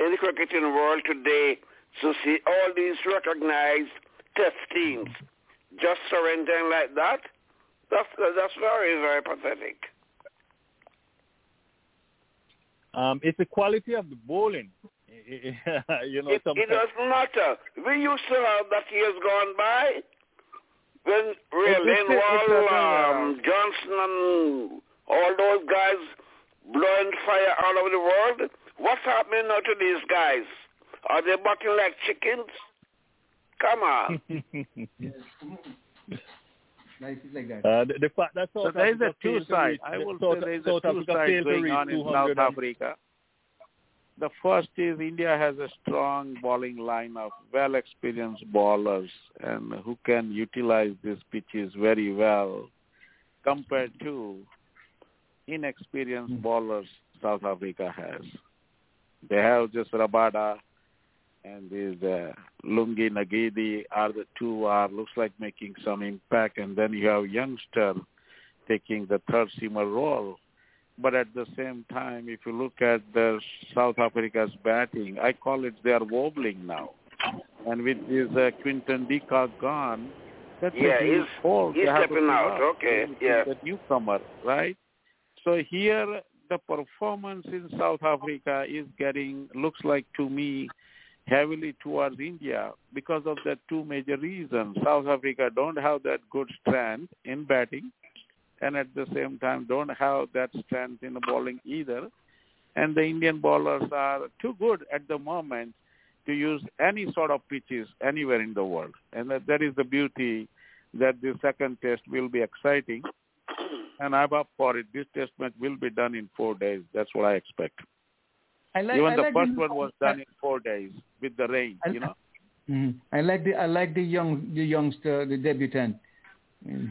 in the cricketing world today to see all these recognized test teams just surrendering like that. That's that's very very pathetic. Um, it's the quality of the bowling. you know, It, it doesn't matter. We used to have that years gone by when Ray a- um, Johnson, and all those guys blowing fire all over the world. What's happening now to these guys? Are they bucking like chickens? Come on. Life is like that. uh, the, the fact that So South there is a two failed to side. I will South, say there is a two Africa side going on in South Africa. The first is India has a strong bowling line of well experienced bowlers and who can utilize these pitches very well compared to inexperienced bowlers South Africa has. They have just Rabada and this uh, Lungi Ngidi are the two are looks like making some impact and then you have youngster taking the third seamer role. But at the same time, if you look at the South Africa's batting, I call it they are wobbling now. And with this uh, Quinton de Kock gone, that's Yeah, he's- hole. he's They have to stepping out. up. Okay, yeah. The newcomer, right? So here, the performance in South Africa is getting, looks like to me, heavily towards India because of the two major reasons. South Africa don't have that good strength in batting and at the same time don't have that strength in the bowling either. And the Indian bowlers are too good at the moment to use any sort of pitches anywhere in the world. And that, that is the beauty that the second test will be exciting. And I'm up for it. This test match will be done in four days. That's what I expect. I like, Even I the like first one was done in four days with the rain, I- you know. Mhm. I like the I like the young the youngster the debutant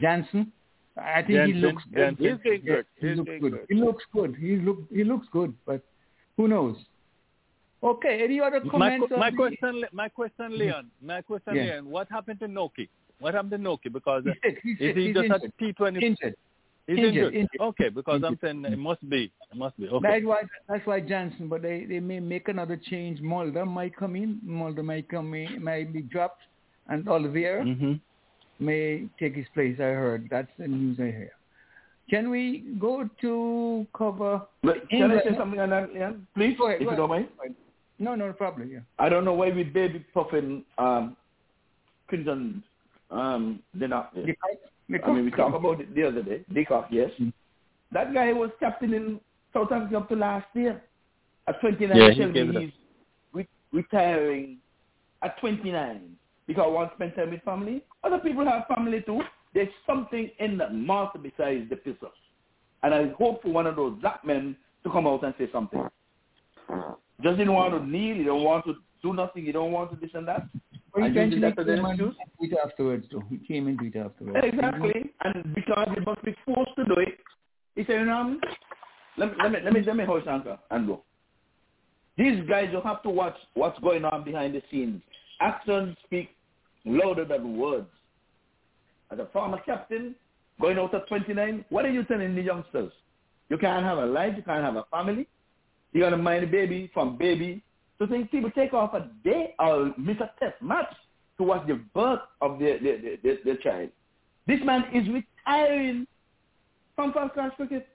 Jansen. I think he looks good. Jansen. He's doing Yeah, good. He looks good. good. He looks good. He look he looks good, but who knows? Okay. Any other My, comments? qu- on my the- question, my question, Leon. My question, Yeah. Leon. What happened to Noki? What happened to Noki? Because He's sick. He's is he He's just injured. at T twenty? Injured. He's Injured, injured. injured. Okay, because I'm saying it must be. It must be. Okay. That's why that's why Johnson, but they, they may make another change. Mulder might come in. Mulder might come in, might be dropped, and Olivier hmm may take his place. I heard that's the news I hear. Can we go to cover? But can I say something on that, Leon? Please, Go ahead, if go you don't mind. No, no problem. Yeah. I don't know why we baby puffing um, Clinton um, they're not there. I mean, we talked about it the other day. de Kock, yes. That guy was captain in South Africa up to last year. At 29, Yeah, he Shelby, gave it up. he's re- retiring at 29 because I want to spend time with family. Other people have family too. There's something in that master besides the pissers. And I hope for one of those black men to come out and say something. Just didn't want to kneel. You don't want to do nothing. You don't want to this and that. Well, And he using that as eventually an came and excuse. tweet afterwards, though. He came and tweet afterwards. Exactly. And because he must be forced to do it, he said, you know, um, let me, let me, let me, let me hoist anchor and go. These guys, you have to watch what's going on behind the scenes. Actions speak louder than words. As a former captain, going out at 29, what are you telling the youngsters? You can't have a life, you can't have a family. You got to mind the baby from baby. So think people take off a day or miss a test match to watch the birth of their, their, their, their, their child. This man is retiring from first class cricket.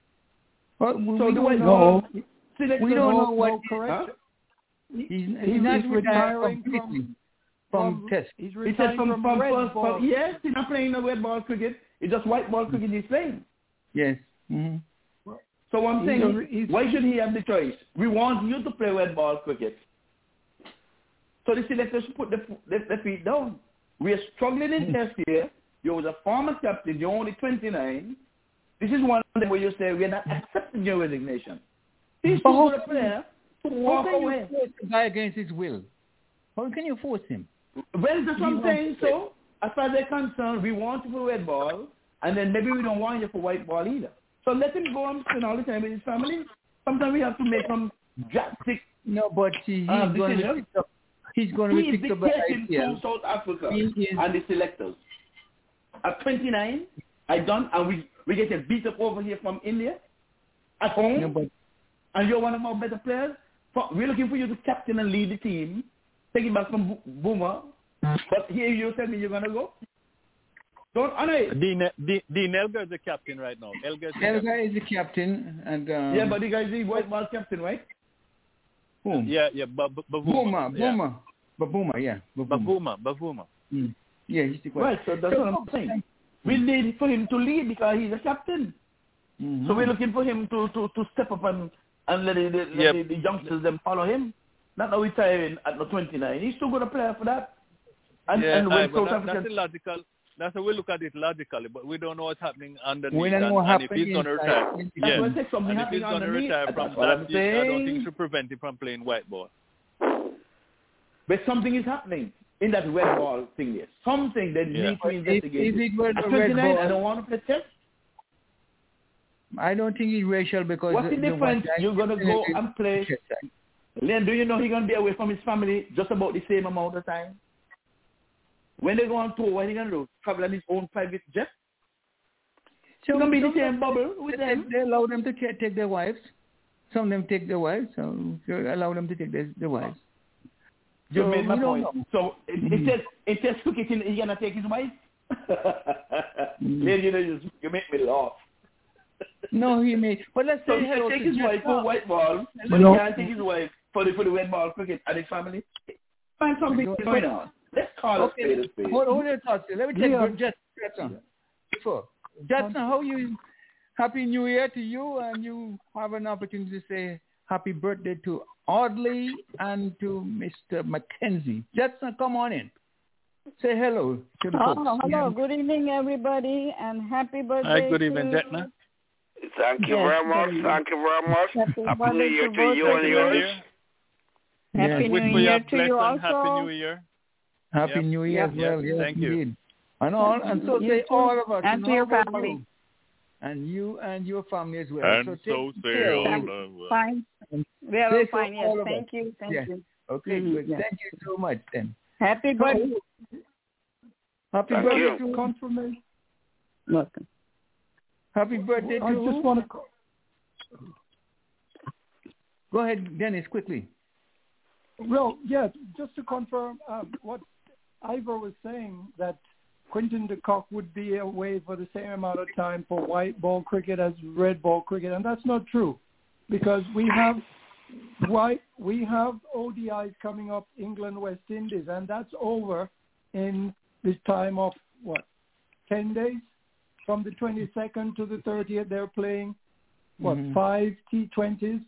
Well, we, So we the don't way- know. We don't know what. no correction. He's, he's, He's- not he's retiring retiring completely from- from, test. He's He retiring said from, from, from, red first, ball. from, yes, he's not playing the red ball cricket. It's just white ball cricket he's playing. Yes. hmm So I'm He's saying, a- why should he have the choice? We want you to play red ball cricket. So the selectors put the, the, the feet down. We are struggling in test here. You was a former captain. You're only 29. This is one of them where you say we're not accepting your resignation. These But people how are player to How walk can you away. force a guy against his will? How can you force him? Well, that's what I'm saying. So, as far as they're concerned, we want you for red ball, and then maybe we don't want you for white ball either. So let him go and spend all the time with his family. Sometimes we have to make some drastic No, but he, he's um, going to be decisions. picked up. He's going to He picked up by to South Africa and the selectors. At 29, I done, and we we getting beat up over here from India at home, No, but and you're one of our better players. We're looking for you to captain and lead the team, take it back from Bo- Boomer. But here you tell me you're gonna go. Don't honor it. Dean, Dean, Dean Elgar is the captain right now. Elgar is the captain. Is the captain, and um, yeah, but the guy's the white ball captain, right? whom? Yeah, yeah, but but Boomer, yeah. Boomer, Bavuma, yeah, Babuma. Bavuma, Bavuma. Mm. Yeah, he's the Right. So that's what I'm saying. We need for him to lead because he's a captain. Mhm. So we're looking for him to, to, to step up and, and let, the, the, let Yep. the, the youngsters them follow him. Not now retiring at the 29. He's still going to play for that. And, yeah, and aye, when but South that, that's Africa... illogical. That's how we look at it logically, but we don't know what's happening underneath. We don't know and, what and if he's going to inside. retire, That's yeah. why I said something and if happening he's going to underneath. retire from what I'm that, I don't think saying. it should prevent him from playing white ball. But something is happening in that red ball thing there. Something that Yeah. needs to If, investigate. if it were At red 29, ball, I don't want to play test. I don't think it's racial because What's the the difference? You're going to go and play... Len, do you know he's going to be away from his family just about the same amount of time? When they go on tour, what are he going to do? Travel on his own private jet? So He's going to be in the same of bubble with they, them. they allow them to take their wives. Some of them take their wives, so they allow them to take their, their wives. You So made my point. know. So it, it says it says cricket in he's gonna take his wife. Mm. Lady, you know, you, you make me laugh. No, he may. But let's So say he can hello take his wife for Jessica. white ball, But but no- he can't take his wife for the for the red ball cricket and his family. Find something going on. Let's call Okay, a spade a spade. hold, hold your thoughts. Let me take Yeah. Jet, Jetson. Um, before. Jetson, how you? Happy New Year to you, and you have an opportunity to say happy birthday to Audley and to Mr. Mackenzie. Jetson, come on in. Say hello to the Oh, folks. hello. Good evening, everybody, and happy birthday. Hi, good evening, to... Jetna. Thank you Yes, very much. Thank you very much. Happy Happy birthday New Year to to you and yours. You. Happy Yeah. Wish New Year to you also. happy New Year. Happy Yep. New Year as well. Yes, Thank you. indeed. And all, and so You say too. all of us. And to your about family. you? And you and your family as well. And so, so say care. all Thank- of us. Fine. We are all fine. Yes. all Thank you. Thank Yes. you. Okay, Mhm, good. yes. Thank you so much then. Happy birthday. Happy Thank birthday you. to Confirmation. Welcome. Happy birthday to I just who? want to. Go ahead, Dennis, quickly. Well, yeah, just to confirm um, what Ivor was saying that Quinton de Kock would be away for the same amount of time for white ball cricket as red ball cricket, and that's not true, because we have white we have ODIs coming up England West Indies, and that's over in this time of what ten days from the 22nd to the 30th. They're playing what Mhm. five T20s.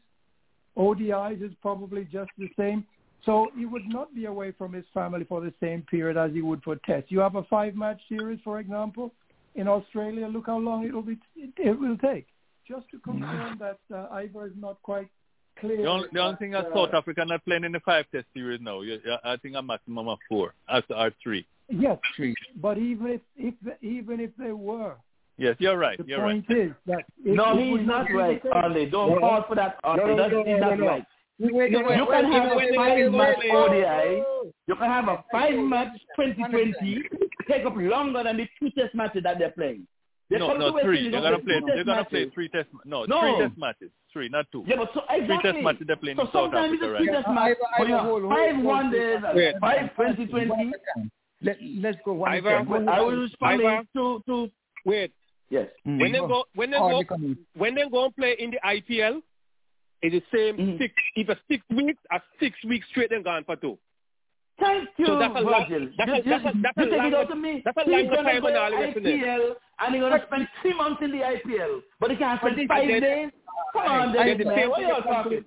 ODIs is probably just the same. So he would not be away from his family for the same period as he would for Test. You have a five-match series, for example, in Australia. Look how long it will be. It, it will take. Just to confirm that uh, Ivor is not quite clear. The only, the only that, thing is uh, South Africa not playing in the five test series now. You- you- I think a maximum of four, as are three. Yes, Three. but even if, if even if they were, Yes, you're right. the You're right. point is that No, he's not right, same. Arlie. Don't Yeah. call for that, Arlie. No, no, That's no, he's no, not no. right. Wait, You, you can have a five-match wait, wait. ODI. You can have a five-match 2020 take up longer than the two test matches that they're playing. They no, no, three. They're gonna play. two They're gonna play three test. No, No. three test matches. Three, not two. Yeah, but so Three exactly. test matches they're playing So in South sometimes Africa, it's a three test match, Ivor, but you Ivor, have hold, hold, five hold, one hold. days, Wait. five 2020. Let, let's go one Ivor, second. I will respond to to Wait. yes. Mm. When they go, when they Oh, go, they come in. when they go and play in the IPL, it's the same Mhm. six, either six weeks or six weeks straight and gone for two. Thank you, So that's a long- Virgil. that's a- You- that's a- that's a you take it out to me. that's a He's longer gonna time play all the rest. IPL, and he's gonna spend three months in the IPL, but he can't spend five then- days. Come on, and Dennis, the man. What are you to- talking?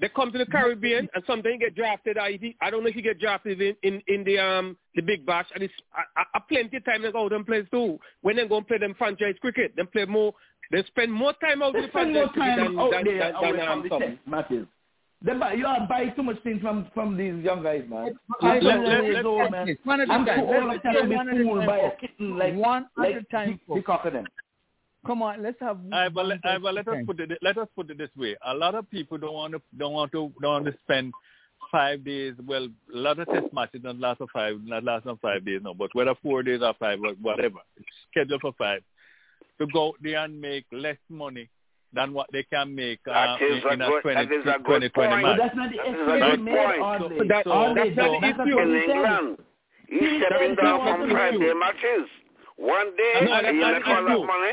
They come to the Caribbean and sometimes get drafted. I, I don't know if you get drafted in, in, in the um the big bash. And it's a, a, a plenty of time they go out and play too. When they go and play them franchise cricket, they play more. They spend more time out They the spend more time than, out than, there than, away than, from um, the some. test matches. They buy, you are buying too much things from from these young guys, man. Let- I'm let- 21 let- years let's old, take man. this one at a I'm time. too Let's old take to be one at a fooled time, by a folks. kitten like One at like a time, the, the folks. Cock of them. Come on, let's have. I, one let, at a let us put it. Let us put it this way. A lot of people don't want to don't want to don't want to spend five days. Well, a lot of test matches don't last for five, not last for five days, no. But whether four days or five, or whatever, it's scheduled for five. To go out there and make less money than what they can make uh, That is in, a in a good- 20, that is 20, good 20 point. match. But that's not the That is a excuse good he made, point. Audley. So that- Audley, that's not the that's issue. what In. England, he's said stepping he down from five-day matches. One day, No, that's and you not make the issue. money.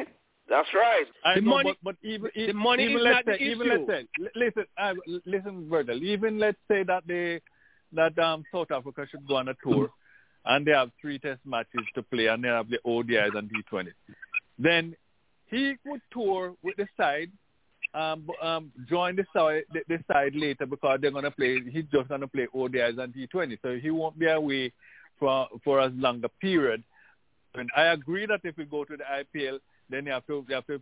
That's right. I The know, money- but, but even the money even is let's not the say, even issue. let's say, listen, uh, listen, Virgil. Even let's say that they that um South Africa should go on a tour, and they have three test matches to play, and they have the ODIs and T20s. Then he would tour with the side, um, um, join the side the, the side later because they're gonna play. He's just gonna play ODIs and T20, so he won't be away for for as long a period. And I agree that if we go to the IPL, then you have to you have to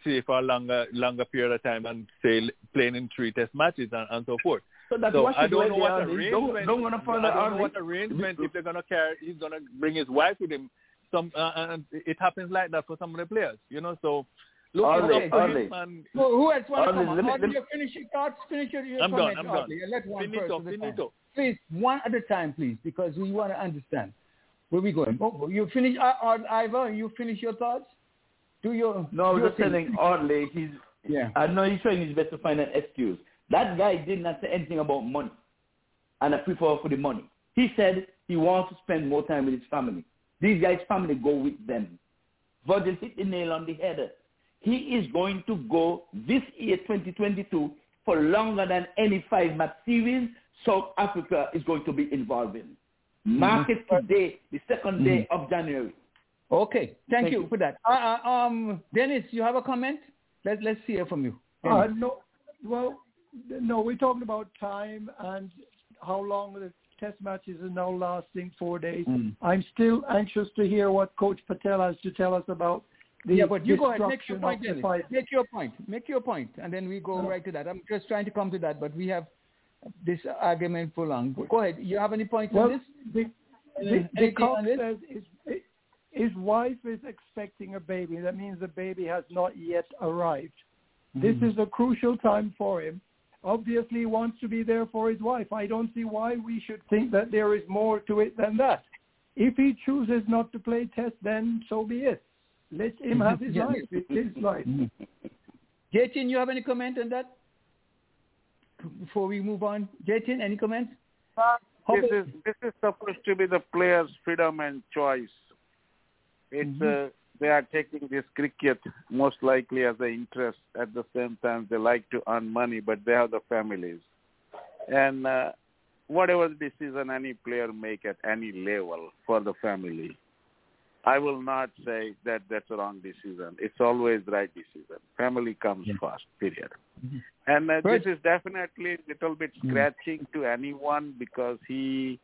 stay for a longer longer period of time and say playing in three test matches and, and so forth. So that's so what I you do don't know what Audley. Don't, arrangement. don't wanna follow I don't know what arrangement if they're gonna carry. He's gonna bring his wife with him. Some uh, and it happens like that for some of the players, you know. So look Audley, look for him and Who, who else want to Audley, come on? let me- let me- you finish your thoughts. Finish your, your I'm done, I'm done. Audley. Let one Finito, person at a time. finito. Please, one at a time, please, because we want to understand where we going. Oh, you finish, uh, uh, Ivor. You finish your thoughts. Do your No, I was your just thing. telling Audley, he's, Yeah. I know he's trying his best to find an excuse. That guy did not say anything about money, and I prefer for the money. He said he wants to spend more time with his family. These guys' family go with them. Virgil hit the nail on the head. he is going to go this year, 2022, for longer than any five-match series South Africa is going to be involved in. Mark it mm-hmm. today, the 2nd day mm-hmm. of January. Okay, thank, Thank you, you. for that. Uh, uh, um, Dennis, you have a comment? Let, let's hear from you. Uh, no, well, no, we're talking about time and how long the test matches are now lasting, four days. Mm. I'm still anxious to hear what Coach Patel has to tell us about the yeah, but you go ahead. Make your point, Dennis. Make your point. Make your point, and then we go Uh, right to that. I'm just trying to come to that, but we have this argument for long. Go ahead. You have any points Well, on this? the, Uh, the, the cop on this? says his, his wife is expecting a baby. That means the baby has not yet arrived. This Mhm. is a crucial time for him. Obviously, he wants to be there for his wife. I don't see why we should think that there is more to it than that. If he chooses not to play test, then so be it. Let him have his life. It's his life. Jatin, you have any comment on that? Before we move on, Jatin, any comments? How This is this is supposed to be the player's freedom and choice. It's uh, they are taking this cricket most likely as an interest. At the same time, they like to earn money, but they have the families. And uh, whatever decision any player make at any level for the family, I will not say that that's a wrong decision. It's always right decision. Family comes first. Period. And uh, this is definitely a little bit scratching to anyone because he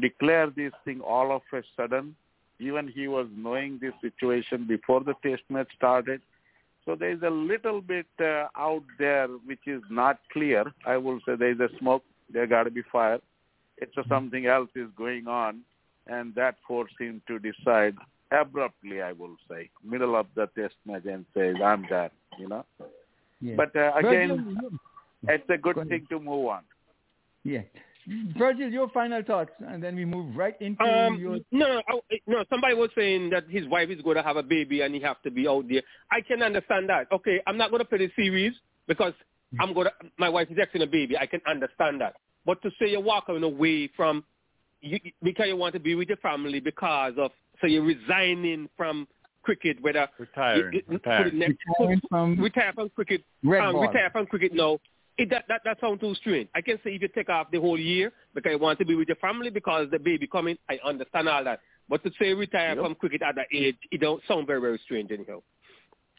declared this thing all of a sudden. Even he was knowing this situation before the test match started. So there is a little bit uh, out there which is not clear. I will say there is a smoke. There got to be fire. It's a something else is going on, and that forced him to decide abruptly. I will say, middle of the test match, and says, "I'm done." You know. Yeah. But uh, again, it's a good Go thing to move on. yeah. Virgil, your final thoughts, and then we move right into Um, your. no, I- no. Somebody was saying that his wife is going to have a baby and he have to be out there. I can understand that. Okay, I'm not going to play the series because I'm going to. My wife is expecting a baby. I can understand that. But to say you're walking away from you, because you want to be with your family because of so you're resigning from cricket, whether Retiring, you- you- retiring. put next- Retiring from retire from cricket. Red um, ball. retire from cricket now. It, that, that that sounds too strange. I can say if you take off the whole year because you want to be with your family because the baby coming, I understand all that. But to say retire Yep. from cricket at that age, it don't sound very very strange anyhow.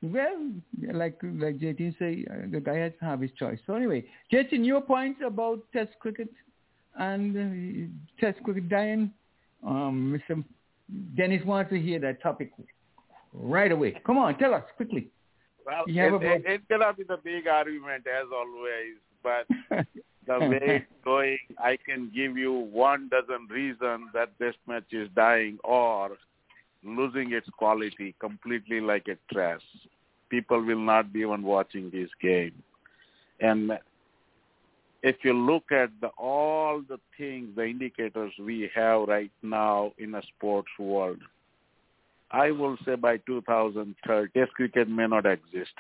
Well, like like Jatin say, uh, the guy has to have his choice. So anyway, Jatin, your points about Test cricket and uh, Test cricket dying. Um, Mr. Dennis wants to hear that topic right away. Come on, tell us quickly. Well, have it, about- it, gonna be the big argument as always, but the way it's going, I can give you one dozen reasons that this match is dying or losing its quality completely like a trash. People will not be even watching this game. And if you look at the, all the things, the indicators we have right now in a sports world, I will say by 2030, Test cricket may not exist.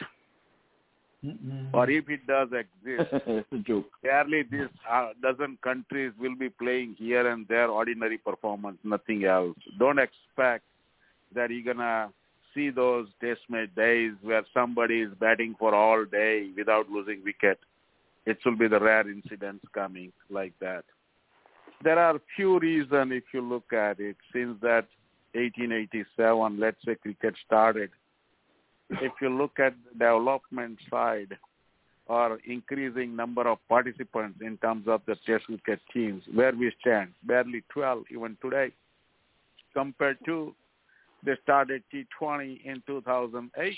Or if it does exist, it's a joke. barely this uh, dozen countries will be playing here and there ordinary performance, nothing else. Don't expect that you're gonna see those test match days where somebody is batting for all day without losing wicket. It will be the rare incidents coming like that. There are few reasons if you look at it since that 1887, let's say cricket started. If you look at the development side, or increasing number of participants in terms of the test cricket teams, where we stand, barely 12 even today, compared to they started T20 in 2008,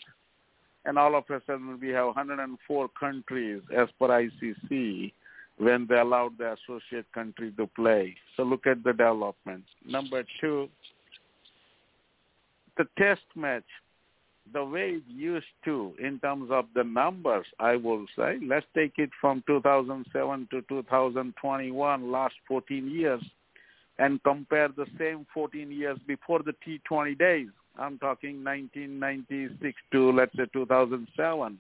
and all of a sudden we have 104 countries as per ICC when they allowed the associate country to play. So look at the development. Number two, the test match the way it used to in terms of the numbers, I will say, let's take it from 2007 to 2021, last 14 years, and compare the same 14 years before the T20 days. I'm talking 1996 to, let's say, 2007.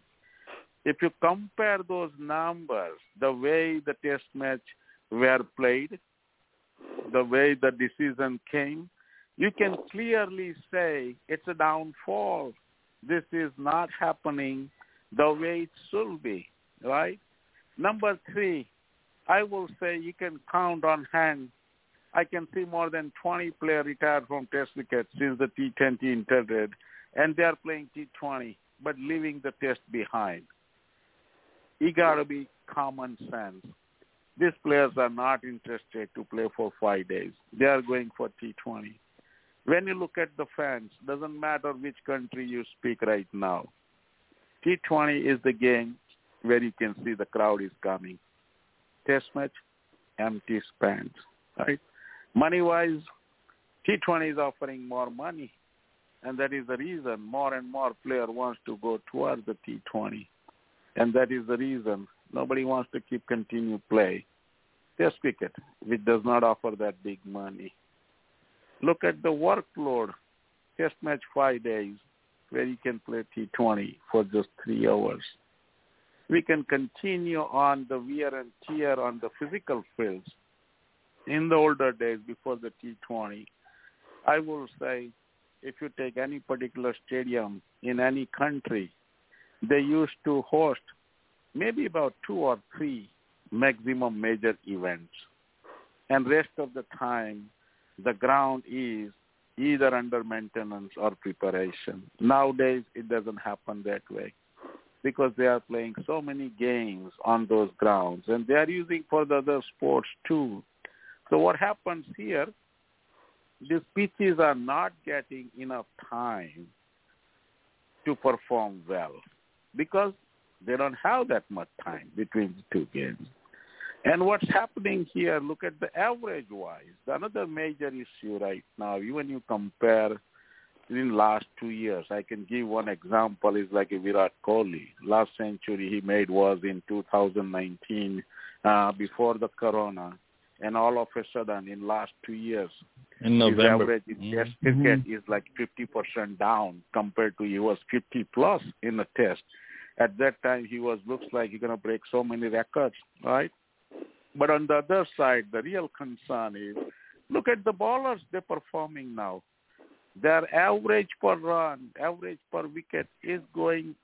If you compare those numbers, the way the test match were played, the way the decision came, you can clearly say it's a downfall this is not happening the way it should be, right? Number three, I will say you can count on hand. I can see more than 20 players retired from Test cricket since the T20 entered, and they are playing T20, but leaving the Test behind. You got to be common sense. These players are not interested to play for five days. They are going for T20. When you look at the fans, doesn't matter which country you speak right now. T20 is the game where you can see the crowd is coming. Test match, empty stands, right? Money-wise, T20 is offering more money, and that is the reason more and more player wants to go towards the T20, and that is the reason nobody wants to keep continue play Test cricket, which does not offer that big money. Look at the workload. Test match five days, where you can play T20 for just three hours. We can continue on the wear and tear on the physical fields. In the older days, before the T20, I will say, if you take any particular stadium in any country, they used to host maybe about two or three maximum major events. And rest of the time, the ground is either under maintenance or preparation. Nowadays, it doesn't happen that way because they are playing so many games on those grounds and they are using for the other sports too. So what happens here, these pitches are not getting enough time to perform well because they don't have that much time between the two games. And what's happening here, look at the average-wise. Another major issue right now, even you compare in last two years, I can give one example is like a Virat Kohli. Last century he made was in 2019 uh, before the corona. And all of a sudden, in last two years, In his November. average in Mhm. Test cricket is like 50% down compared to he was 50 plus in the Test. At that time, he was looks like he's gonna break so many records, right? But on the other side, the real concern is look at the bowlers they're performing now. Their average per run, average per wicket is going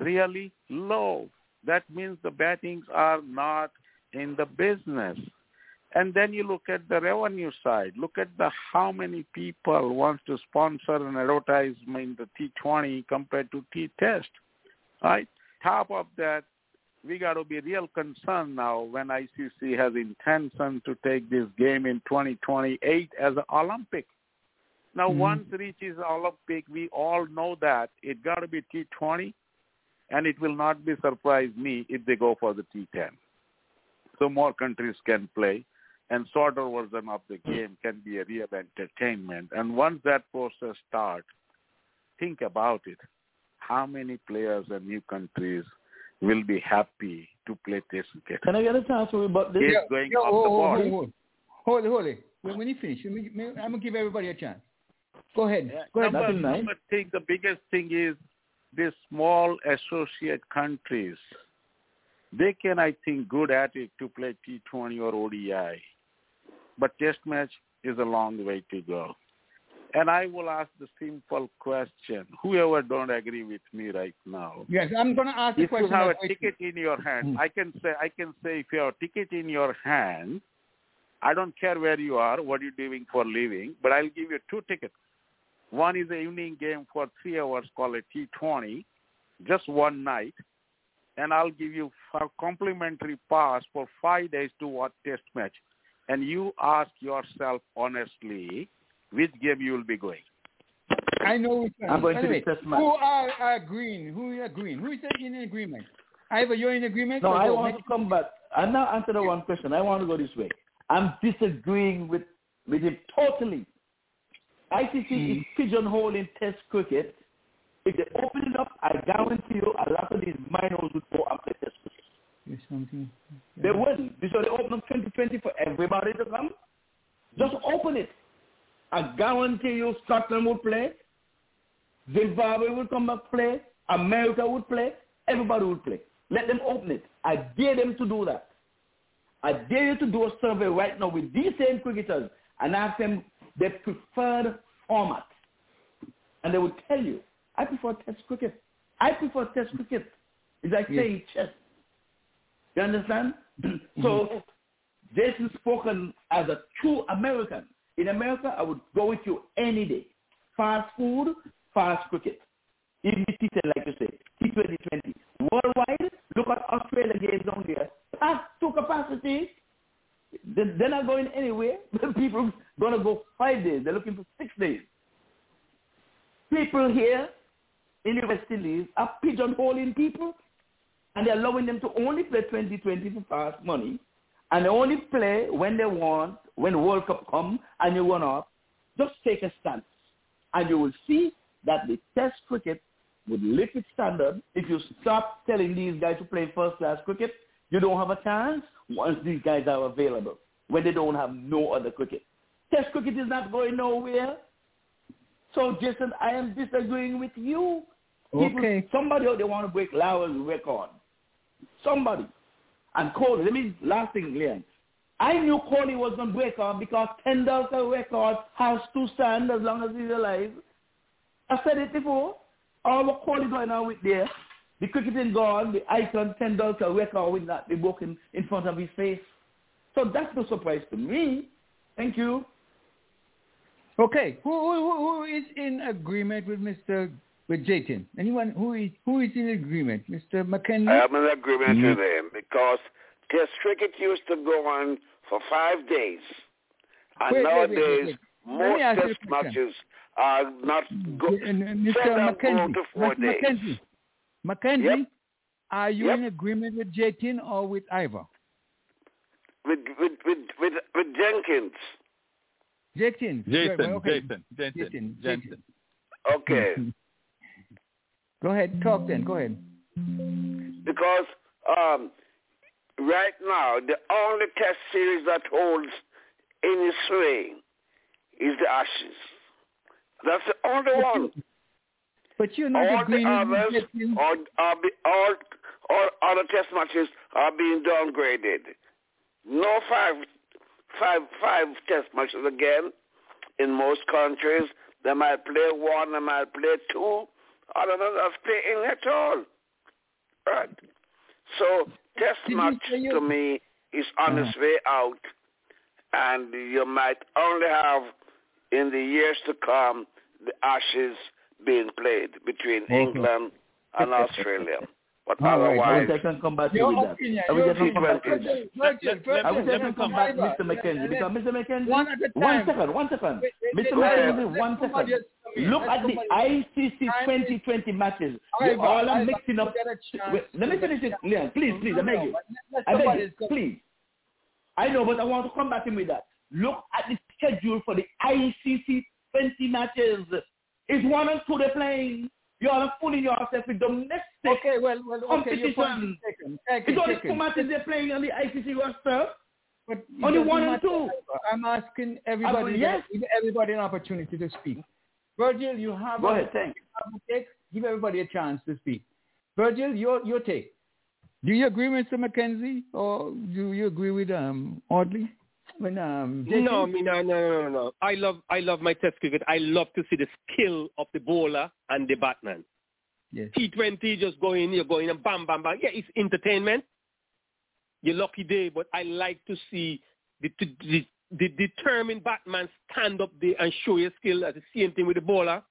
really low. That means the battings are not in the business. And then you look at the revenue side. Look at the how many people want to sponsor an advertisement the T20 compared to T-Test, right? Top of that, we got to be real concerned now when ICC has intention to take this game in 2028 as an Olympic. Now, Mhm. once reaches Olympic, we all know that it got to be T20, and it will not be surprise me if they go for the T10. So more countries can play, and shorter version of the game can be a real entertainment. And once that process starts, think about it. How many players and new countries will be happy to play Test cricket? Can I get a chance to about this? It's going Yo, off oh, oh, hold, the board. hold, hold. Hold it, hold it. When, when you finish, me, me- I'm going to give everybody a chance. Go ahead. Go ahead. Number, number thing, the biggest thing is these small associate countries. They can, I think, good at it to play T20 or ODI. But test match is a long way to go. And I will ask the simple question. Whoever don't agree with me right now. Yes, I'm going to ask the If you have a ticket in your hand, Hmm. I can say I can say if you have a ticket in your hand, I don't care where you are, what you're doing for living, but I'll give you two tickets. One is an evening game for three hours called a T20, just one night, and I'll give you a complimentary pass for five days to watch test match. And you ask yourself honestly which game you will be going. I know which one. I'm going to Anyway, the test match. Who are, are agreeing? Who is agreeing? Who is in agreement? Ivor, you're in agreement? No, So I want to come back. I'm not answer the one question. I want to go this way. I'm disagreeing with with him totally. ICC is hmm. pigeonholing Test cricket. If they open it up, I guarantee you, a lot of these minors would go and play Test cricket. There's something. They will. So they open up 2020 for everybody to come. Just open it. I guarantee you, Scotland would play. Zimbabwe would come back play. America would play. Everybody would play. Let them open it. I dare them to do that. I dare you to do a survey right now with these same cricketers and ask them their preferred format. And they will tell you. I prefer Test cricket. I prefer Test cricket. It's like Yes. saying chess. You understand? so mm-hmm. this is spoken as a true American. In America, I would go with you any day. Fast food, fast cricket. Even T10, like you say, T2020. Worldwide, look at Australia games down there. Past two capacity, they- they're not going anywhere. People going to go five days. They're looking for six days. People here in the West Indies are pigeonholing people and they're allowing them to only play 2020 for fast money and they only play when they want, when the World Cup come and you run off. Just take a stance and you will see that the test cricket would lift its standard. If you stop telling these guys to play first class cricket, you don't have a chance once these guys are available, when they don't have no other cricket. Test cricket is not going nowhere. So, Jason, I am disagreeing with you. People, Okay. somebody out there want to break Lowell's record. Somebody. And Cole, let me, last thing, Leon. I knew Coley was going to break on because $10 a record has to stand as long as he's alive. I said it before. All what Coley going on with there, the cricketing gone, the icon $10 a record will not be broken in front of his face. So that's no surprise to me. Thank you. Okay, who, who- who is in agreement with Mr. with Jatin? Anyone who is who is in agreement? Mr. McKenzie? I am in agreement Mhm. with him because Test cricket used to go on for five days. And Wait, wait, wait, wait, nowadays, wait. Most test matches are not go- And, and Mr. seldom go McKenzie, to four Mr. days. McKenzie, Mackenzie, are you Yep. in agreement with Jatin or with Ivor? With, with, with, with, with Jenkins. Jatin. Jason, Well, okay. Jason, Jason, Jason, Jason. Okay. Go ahead, talk then. Go ahead. because um, right now, the only test series that holds any sway is the Ashes. That's the only one. But you're not all the others with Jatin. are, are all, all other test matches are being downgraded. No five, five, five test matches again. In most countries, they might play one, they might play two. Other than that, playing at all. Right. So test match to me is on its way out, and you might only have in the years to come the Ashes being played between. England and Australia. But All right, I otherwise, wish I can come back to Your you with that. I wish your I can come back to you with that. Virgil, Virgil, I wish I can come back, Ivor. Mr. McKenzie, because Mr. McKenzie, One at a one time. second, one second. Wait, wait, Mr. McKenzie, let one somebody second. else come in. Look at the ICC 2020 matches. Ivor, You all are Ivor, mixing up. get a chance Wait, let me finish it, Leon. Please, please, I beg you. I beg you, please. I know, but I want to come back in with that. Look at the schedule for the ICC 20 matches. It's one and two they're playing. You are fooling yourself with domestic Okay, well, well, okay, competition. taken. Taken, It's only two matches they're playing on the ICC roster. But Only one and two. I'm asking everybody, yes. give everybody an opportunity to speak. Virgil, you have Go a, ahead, thanks. you take. Give everybody a chance to speak. Virgil, your your take. Do you agree, with Mr. McKenzie, or do you agree with um Audley? When um No, I mean, no, no, no, no. I love, I love my test cricket. I love to see the skill of the bowler and the batsman. Yes. T20, just go in, you're going and bam, bam, bam. Yeah, it's entertainment. Your lucky day, but I like to see the, the, the determined batsman stand up there and show your skill. That's the same thing with the bowler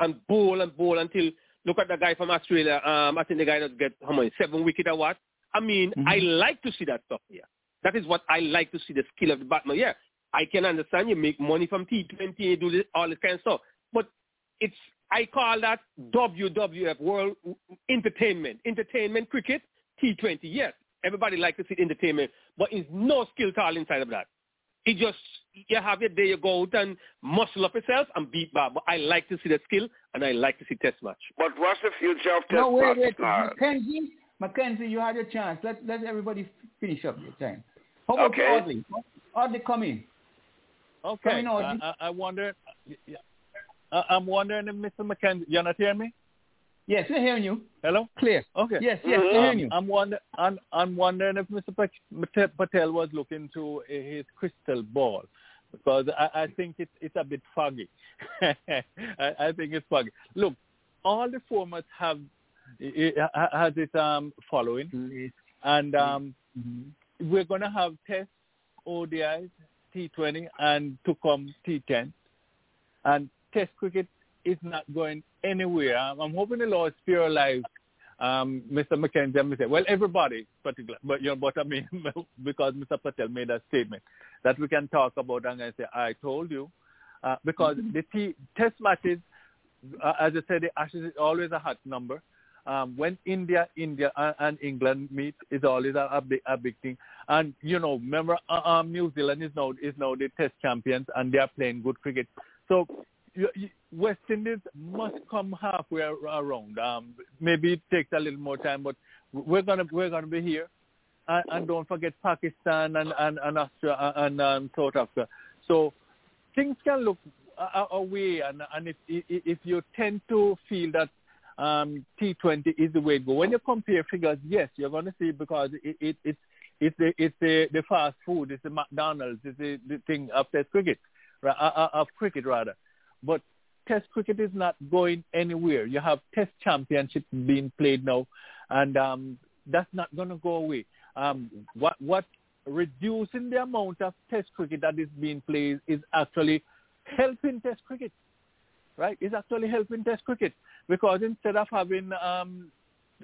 and bowl and bowl until look at the guy from Australia. Um, I think the guy that get how many seven wicket or what. I mean, I like to see that stuff here. That is what I like to see the skill of the batsman. Yeah, I can understand you make money from T20, you do this, all this kind of stuff, but it's I call that WWF World Entertainment, Entertainment Cricket T20. Yes, everybody likes to see entertainment, but it's no skill at all inside of that. It just you have your day, you go out and muscle up yourself and beat bad. But I like to see the skill and I like to see test match. but what's the future of test match? No, wait, match wait. now? Mackenzie, Mackenzie, you had your chance. Let let everybody finish up your time. How about Okay. Audley? Audley, come in. Okay. Coming on. I, I, I wonder. I, I'm wondering if Mr. McKenzie, you're not hearing me? Yes, we're hearing you. Hello. Clear. Okay. Yes, yes, we're hearing you. Um, I'm wonder, I'm, I'm wondering if Mr. Pat- Pat- Patel was looking to his crystal ball because I, I think it's it's a bit foggy. I, I think it's foggy. Look, all the formats have it, has its um, following, and um, we're going to have tests, ODIs, T20, and to come T10, and Test cricket is not going anywhere. I'm, hoping the spare our lives, um, Mr. McKenzie and Mr. Well, everybody, particular, but you know, but I mean, because Mr. Patel made a statement that we can talk about and I say, I told you, uh, because the t- test matches, uh, as I said, the Ashes is always a hot number. Um, when India, India and, and England meet, is always a, a, big, a big thing. And you know, remember, uh, um, New Zealand is now is now the Test champions, and they are playing good cricket. So you, you, West Indies must come halfway around. Um, maybe it takes a little more time, but we're gonna we're gonna be here. And, and don't forget Pakistan and and and, Australia, and um, South Africa. So things can look away, and and if if you tend to feel that um, T20 is the way to go, when you compare figures, yes, you're going to see because it, it it's it's the it's the the fast food, it's the McDonald's, it's the, the thing of Test cricket, ra- uh, uh, of cricket rather. But Test cricket is not going anywhere. You have Test championships being played now, and um, that's not going to go away. Um, what what reducing the amount of Test cricket that is being played is actually helping Test cricket, right? It's actually helping Test cricket because instead of having um,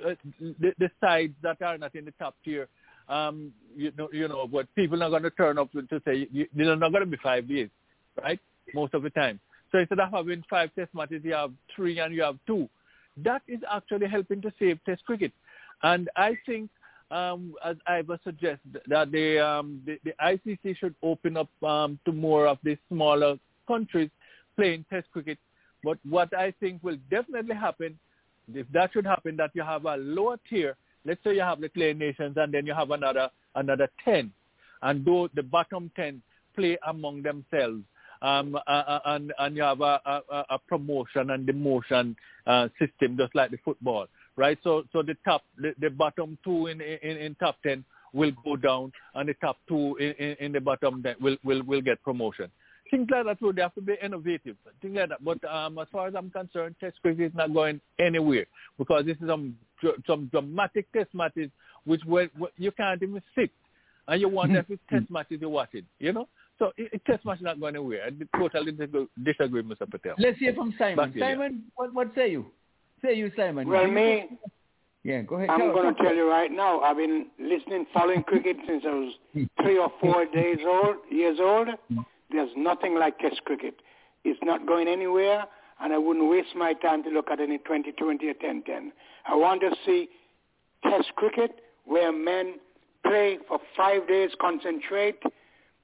uh, the, the sides that are not in the top tier, um, you know, you know, but people are going to turn up to, say you, they're not going to be five days, right? Most of the time. So instead of having five Test matches, you have three and you have two. That is actually helping to save Test cricket, and I think um, as Ivor suggests, that the, um, the, the ICC should open up um, to more of the smaller countries playing Test cricket. But what I think will definitely happen, if that should happen, that you have a lower tier. Let's say you have the Play Nations, and then you have another another ten, and though the bottom ten play among themselves. Um, uh, uh, and and you have a, a, a promotion and demotion uh, system, just like the football right? So so the top, the, the bottom two in, in in top ten will go down, and the top two in, in, in the bottom will will will get promotion. Things like that would have to be innovative, things like that. But um, as far as I'm concerned, Test cricket is not going anywhere because this is some some dramatic Test matches which where, where you can't even sit, and you wonder if hmm. it's Test matches you're watching, you know. So it, it Test match is not going anywhere. I totally disagree, disagree Mr. Patel. Let's hear from Simon. Back. Simon, what what say you? Say you, Simon. Well, me, Yeah, go ahead. I'm Tell- going to tell- tell you right now. I've been listening, following cricket since I was hmm. three or four days old, years old. Hmm. There's nothing like Test cricket. It's not going anywhere, and I wouldn't waste my time to look at any 2020 or 1010. I want to see Test cricket where men play for five days, concentrate.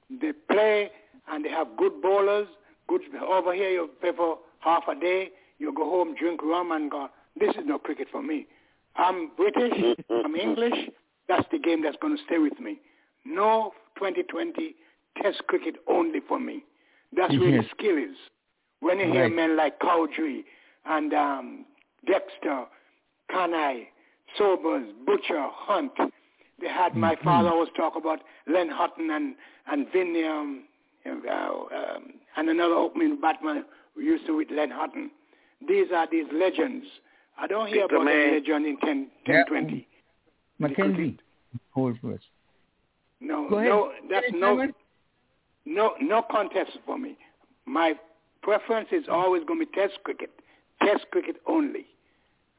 They play and they have good bowlers. Good over here, you play for half a day. You go home, drink rum, and go. This is no cricket for me. I'm British. I'm English. That's the game that's going to stay with me. No 2020 Test cricket only for me. That's where Yes. the skill is. When you hear Right. men like Cowdrey and um, Dexter, Kanhai, Sobers, Butcher, Hunte, they had my Mm-hmm. father always talk about Len Hutton and and Vinny um, uh, um, and another opening batsman who used to with Len Hutton. These are these legends. I don't hear Victor about May. any legend in 10, 10 Yeah. 20. Mackenzie, hold first. No, Go ahead. no, that's Finish, no, Simon. No, no contest for me. My preference is always going to be Test cricket, Test cricket only.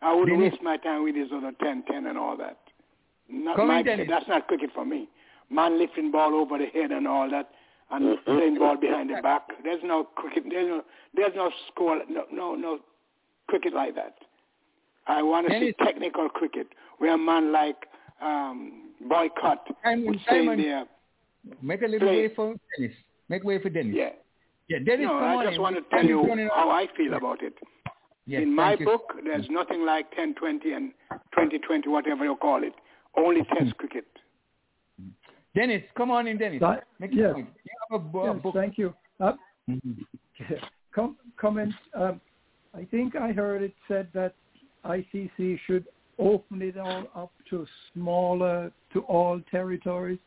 I wouldn't Dennis. waste my time with these other 10, 10 and all that. Not Come my, Dennis. that's not cricket for me. Man lifting ball over the head and all that, and playing ball behind the back. There's no cricket. There's no, there's no score. No, no, no cricket like that. I want to see technical cricket where a man like um, Boycott Simon, would stay Simon. there. Make a little Play. way for Dennis. Make way for Dennis. Yeah. Yeah, Dennis, no, come I on just in. want to Time tell you how I feel about it. Yes, In my thank you. book, there's nothing like 1020 and 2020, whatever you call it. Only Test cricket. Dennis, come on in, Dennis. That- Make yes. point. You have a, bo- a Yes, book. thank you. Uh, Mhm. com- comment. Um, I think I heard it said that ICC should open it all up to smaller, to all territories.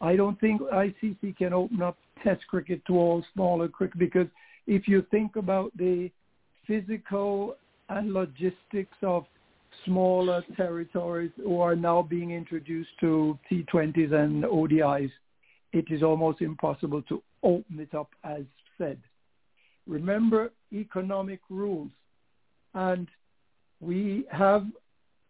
I don't think ICC can open up Test cricket to all smaller cricket because if you think about the physical and logistics of smaller territories who are now being introduced to T20s and ODIs, it is almost impossible to open it up as said. Remember economic rules. And we have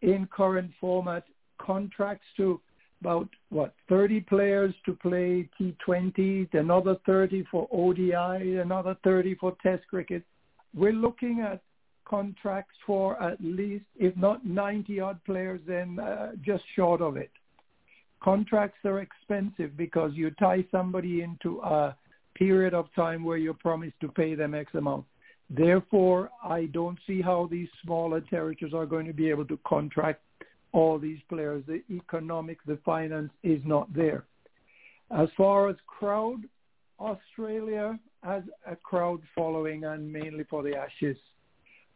in current format contracts to about what 30 players to play T20, another 30 for ODI, another 30 for Test cricket. We're looking at contracts for at least, if not 90 odd players, then uh, just short of it. Contracts are expensive because you tie somebody into a period of time where you promise to pay them X amount. Therefore, I don't see how these smaller territories are going to be able to contract all these players. The economic, the finance is not there. As far as crowd, Australia has a crowd following and mainly for the Ashes.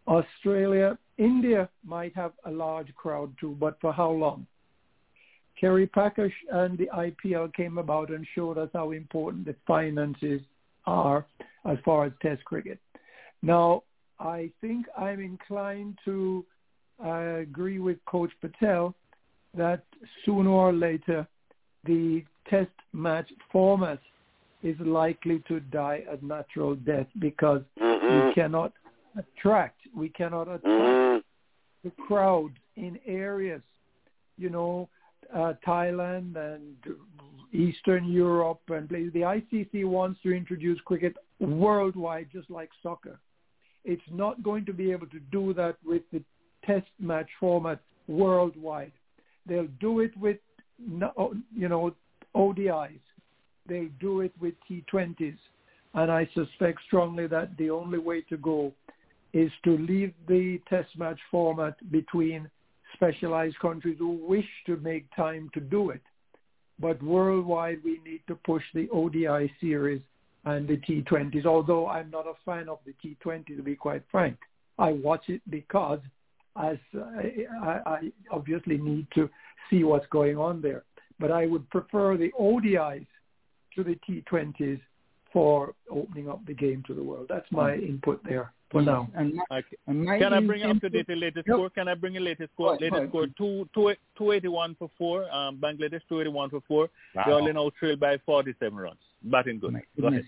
Australia, India might have a large crowd too, but for how long? Kerry Packer and the IPL came about and showed us how important the finances are as far as Test cricket. Now, I think I'm inclined to uh, agree with Coach Patel that sooner or later the Test match format is likely to die a natural death because Mm-hmm. we cannot attract, we cannot attract Mm-hmm. the crowd in areas, you know, uh, Thailand and Eastern Europe and places. The ICC wants to introduce cricket worldwide, just like soccer. It's not going to be able to do that with the test match format worldwide. They'll do it with, you know, ODIs. They'll do it with T20s. And I suspect strongly that the only way to go is to leave the test match format between specialized countries who wish to make time to do it. But worldwide, we need to push the ODI series and the T20s, although I'm not a fan of the T20, to be quite frank. I watch it because as I, I, I obviously need to see what's going on there. But I would prefer the ODIs to the T20s for opening up the game to the world. That's my input there for now. And my, Okay. and Can I bring up to date the latest Yep. score? Can I bring a latest score? Go ahead, latest go score ahead. two, two, 281 for four. Um, Bangladesh 281 for four. Wow. They only now trailed by 47 runs. Batting good. Go ahead.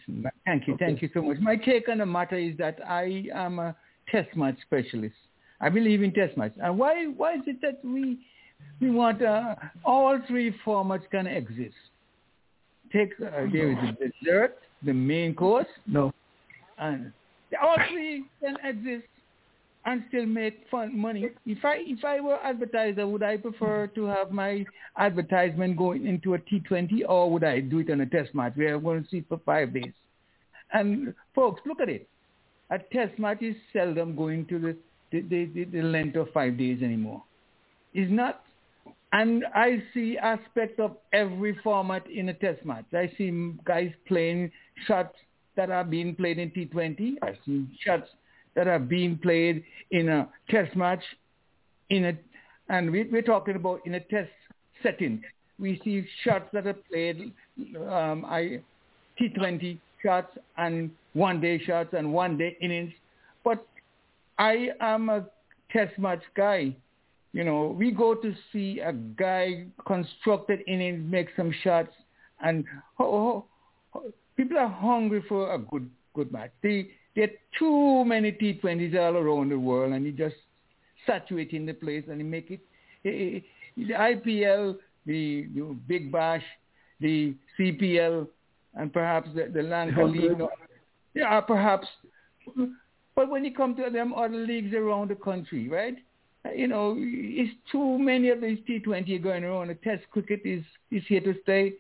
Thank you. Thank you so much. My take on the matter is that I am a test match specialist. I believe in test match. And why, why is it that we, we want uh, all three formats can exist? Take, uh, there is the dessert, the main course, No. and all three can exist and still make fun money. If I if I were advertiser, would I prefer to have my advertisement going into a T20 or would I do it on a test match where I'm going to see it for five days? And folks, look at it. A test match is seldom going to the the, the, the, length of five days anymore. It's not. And I see aspects of every format in a test match. I see guys playing shots that are being played in T20. I see shots that are being played in a test match, in a, and we, we're talking about in a test setting. We see shots that are played, um, I, T20 shots and one-day shots and one-day innings. But I am a test match guy. You know, we go to see a guy constructed in innings, make some shots, and oh, oh, people are hungry for a good good match. They, there are too many T20s all around the world, and you just saturating the place and you make it. eh, The IPL, the, the Big Bash, the CPL, and perhaps the, the Lanka League. Yeah, perhaps. But when you come to them other leagues around the country, right? You know, it's too many of these T20 going around. The Test cricket is, is here to stay.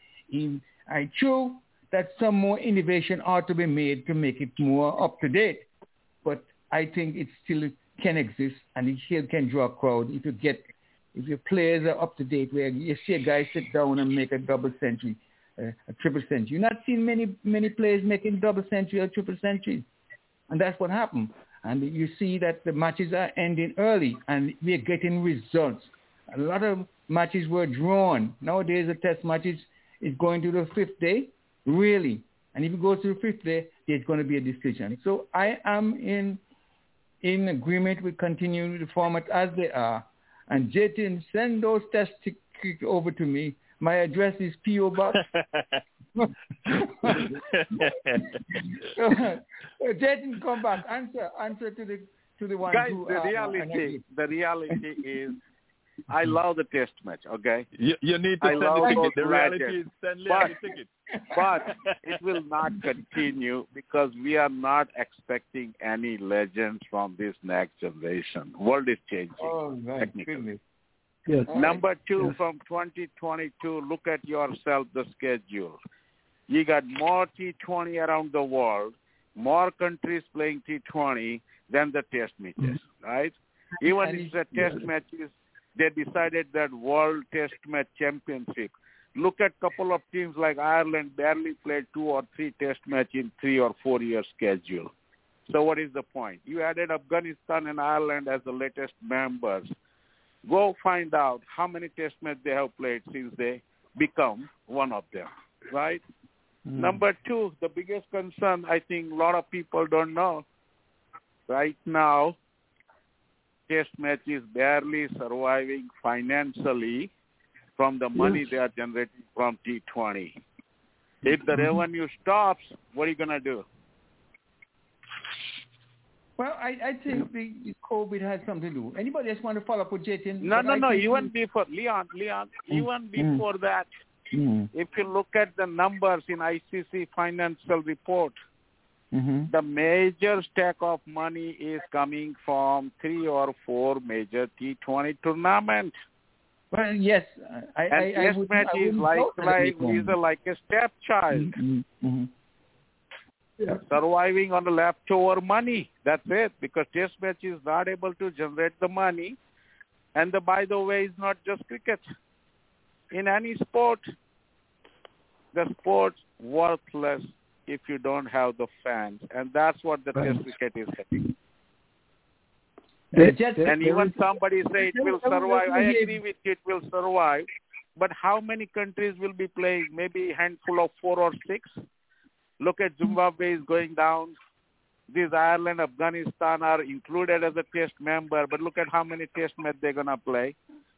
I true that some more innovation ought to be made to make it more up to date. But I think it still can exist and it still can draw a crowd if you get if your players are up to date where you see a guy sit down and make a double century, uh, a triple century. You're not seeing many many players making double century or triple centuries. And that's what happened. And you see that the matches are ending early and we're getting results. A lot of matches were drawn. Nowadays the test matches is going to the fifth day, really. And if it goes to the fifth day, there's going to be a decision. So I am in in agreement with continuing the format as they are. And Jatin, send those test tickets over to me. My address is P.O. Box. Jatin, come back. Answer, answer to the to the one Guys, who. the uh, reality, the reality is, I love the test match. Okay, You, you need to I send love the ticket. The reality legends. is send But- the ticket. but it will not continue because we are not expecting any legends from this next generation. World is changing. Oh, my goodness. Yes. Number two, Yes. from 2022, look at yourself the schedule. You got more T20 around the world, more countries playing T20 than the test matches, mm-hmm. right? Even if the test matches, they decided that World Test Match Championship. Look at couple of teams like Ireland barely played two or three test match in three or four year schedule. So what is the point? You added Afghanistan and Ireland as the latest members. Go find out how many test matches they have played since they become one of them, right? Number two, the biggest concern I think a lot of people don't know right now, test match is barely surviving financially from the money they are generating from T20. If the revenue stops, what are you going to do? Well, I, I think the, the COVID has something to do. Anybody else want to follow up with Jatin? No, But no, I no. think Even we- before, Leon, Leon, Mm, even mm. before that, Mm, if you look at the numbers in ICC financial report, mhm. the major stack of money is coming from three or four major T20 tournaments. Well, yes, I, And I, I test would, match I is wouldn't like like is a, like a stepchild Mhm, mhm. Yeah. surviving on the leftover money. That's it. Because test match is not able to generate the money, and the by the way, it's not just cricket. In any sport, the sport's worthless if you don't have the fans, and that's what the test cricket is heading. There- Just- And even somebody say it will survive. I agree with you, it will survive. But how many countries will be playing? Maybe a handful of four or six. Look at Zimbabwe is going down. These Ireland, Afghanistan are included as a test member, but look at how many test match they're gonna play.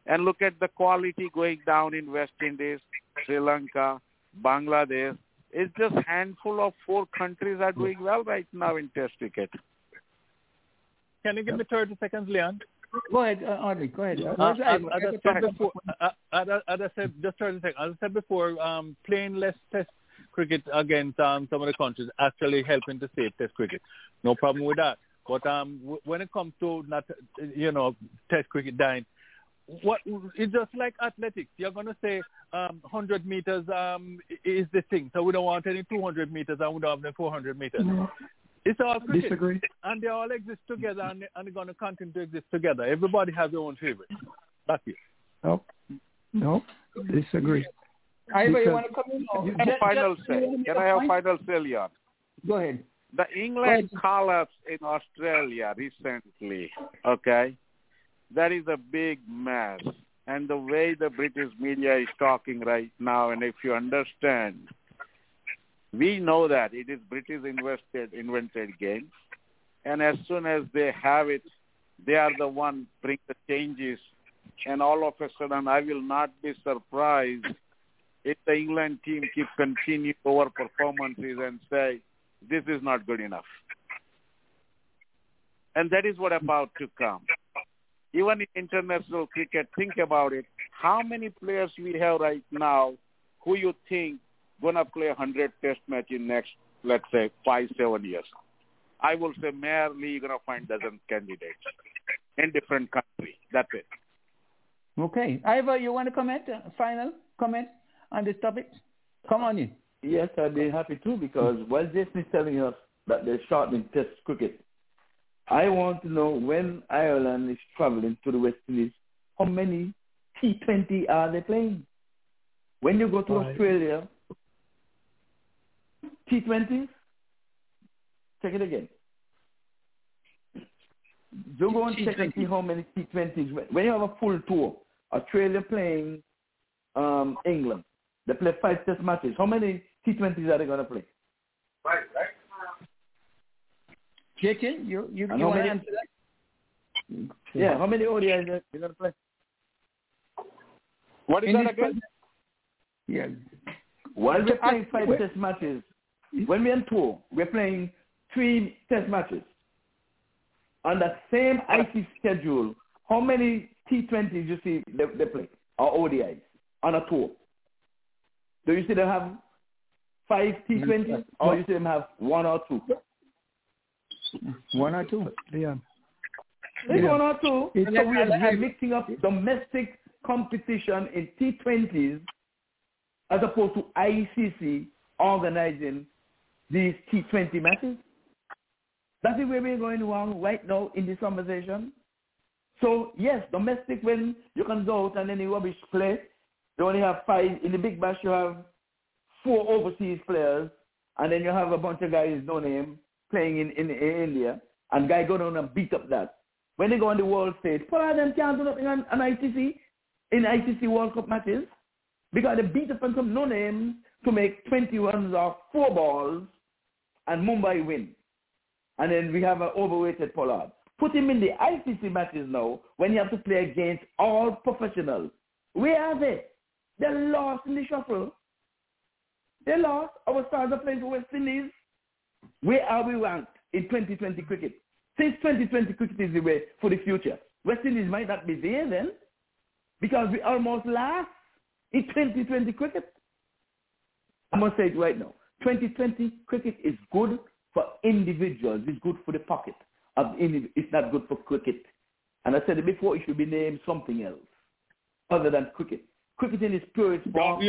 And look at the quality going down in West Indies, Sri Lanka, Bangladesh. It's just handful of four countries are doing well right now in test cricket. Can you give me 30 seconds, Leon? Go ahead, uh, Audley, go ahead. Uh, I- as, I- as I I said before, uh, as, I- as I said, just 30 seconds. As I said before, um, playing less test cricket against um, some of the countries actually helping to save test cricket. No problem with that. But um, w- when it comes to not, you know, test cricket dying, what it's just like athletics. You're gonna say um, 100 meters um, is the thing, so we don't want any 200 meters and we don't have any 400 meters. It's all cricket. Disagree. and they all exist together and, they- and they're going to continue to exist together. Everybody has their own favorite. That's it. No, no, disagree. Ivor, you want to come in? or- Have a final just- say. Can I have point? final say, Leon? Go ahead. The England collapse in Australia recently, okay, that is a big mess. And the way the British media is talking right now, and if you understand, we know that it is British invested invented game, and as soon as they have it, they are the one bring the changes, and all of a sudden, I will not be surprised if the England team keep continue over performances and say this is not good enough. And that is what about to come. Even in international cricket, think about it. How many players we have right now who you think gonna play 100 test match in next, let's say, five, seven years? I will say merely you're gonna find dozen candidates in different country. That's it. Okay. Ivor, you want to comment? Uh, final comment on this topic? Come on in. Yes, I'd be happy too because while Jason is telling us that they're shortening test cricket, I want to know when Ireland is traveling to the West Indies, how many T20 are they playing? When you go to Right. Australia, T20s, check it again. You go and check and see how many T20s. When- When you have a full tour, Australia playing um, England, they play five test matches. How many T20s are they going to play? Jatin, you, you, And you want to answer that? Yeah, how many ODIs are you going to play? What is In that this again? Yeah. While we're I- playing five wait. test matches, when we're on tour, we're playing three test matches. On the same IC schedule, how many T20s you see they, they play, or ODIs, on a tour? Do you see them have five T20s, mm-hmm. or you see them have one or two? One or two. Yeah. It's Yeah. one or two. It's- so we are, I- I- we're mixing up domestic competition in T20s as opposed to ICC organizing these T20 matches. That is where we're going wrong right now in this conversation. So yes, domestic when you can go out and any rubbish play, you only have five. In the big bash you have four overseas players and then you have a bunch of guys no name playing in, in, in India and guy go down and beat up that. When they go on the world stage, Paul of them can't do nothing on, on ICC in ICC World Cup matches because they beat up on some no names to make 20 runs off four balls and Mumbai win. And then we have an overweighted Pollard. Put him in the ICC matches now when you have to play against all professionals. Where are they? They lost in the shuffle. They lost. Our stars are playing for West Indies. Where are we ranked in 2020 cricket? Since 2020 cricket is the way for the future. West Indies might not be there then because we almost last in 2020 cricket. I must say it right now. 2020 cricket is good for individuals. It's good for the pocket. Of indiv- It's not good for cricket. And I said it before, it should be named something else other than cricket. Cricket in its purest form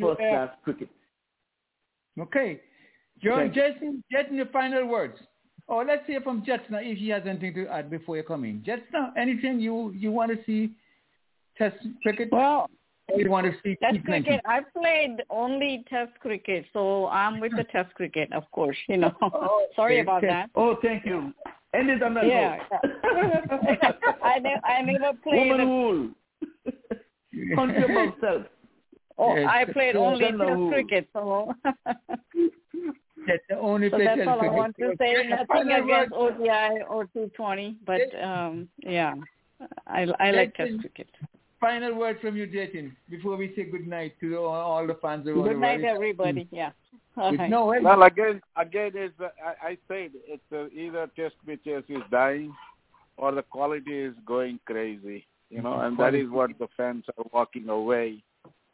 first-class cricket. Okay. John, Okay. Jason, Jason, your final words. Oh, let's hear from Jetsna if he has anything to add before you come in. Jetsna, anything you you want to see Test cricket? Well, or you want to see Test T20? cricket. I played only Test cricket, so I'm with the Test cricket, of course. You know. oh, Sorry about that. Oh, thank you. End it on that Yeah. note. I ne- I never played. Woman rule. Country above self. Oh, Yes. I played only Test cricket, so. That's the only so play that's Test all I want to say. Nothing against. ODI or T20, but um, yeah, I I like Test cricket. Final word from you, Jason, before we say good night to all, all the fans around Good night, world. everybody. Yeah. All Good- right. No, well, Well, again, again, is uh, I, I said it's uh, either test pitches is dying, or the quality is going crazy. You know, and that is what the fans are walking away.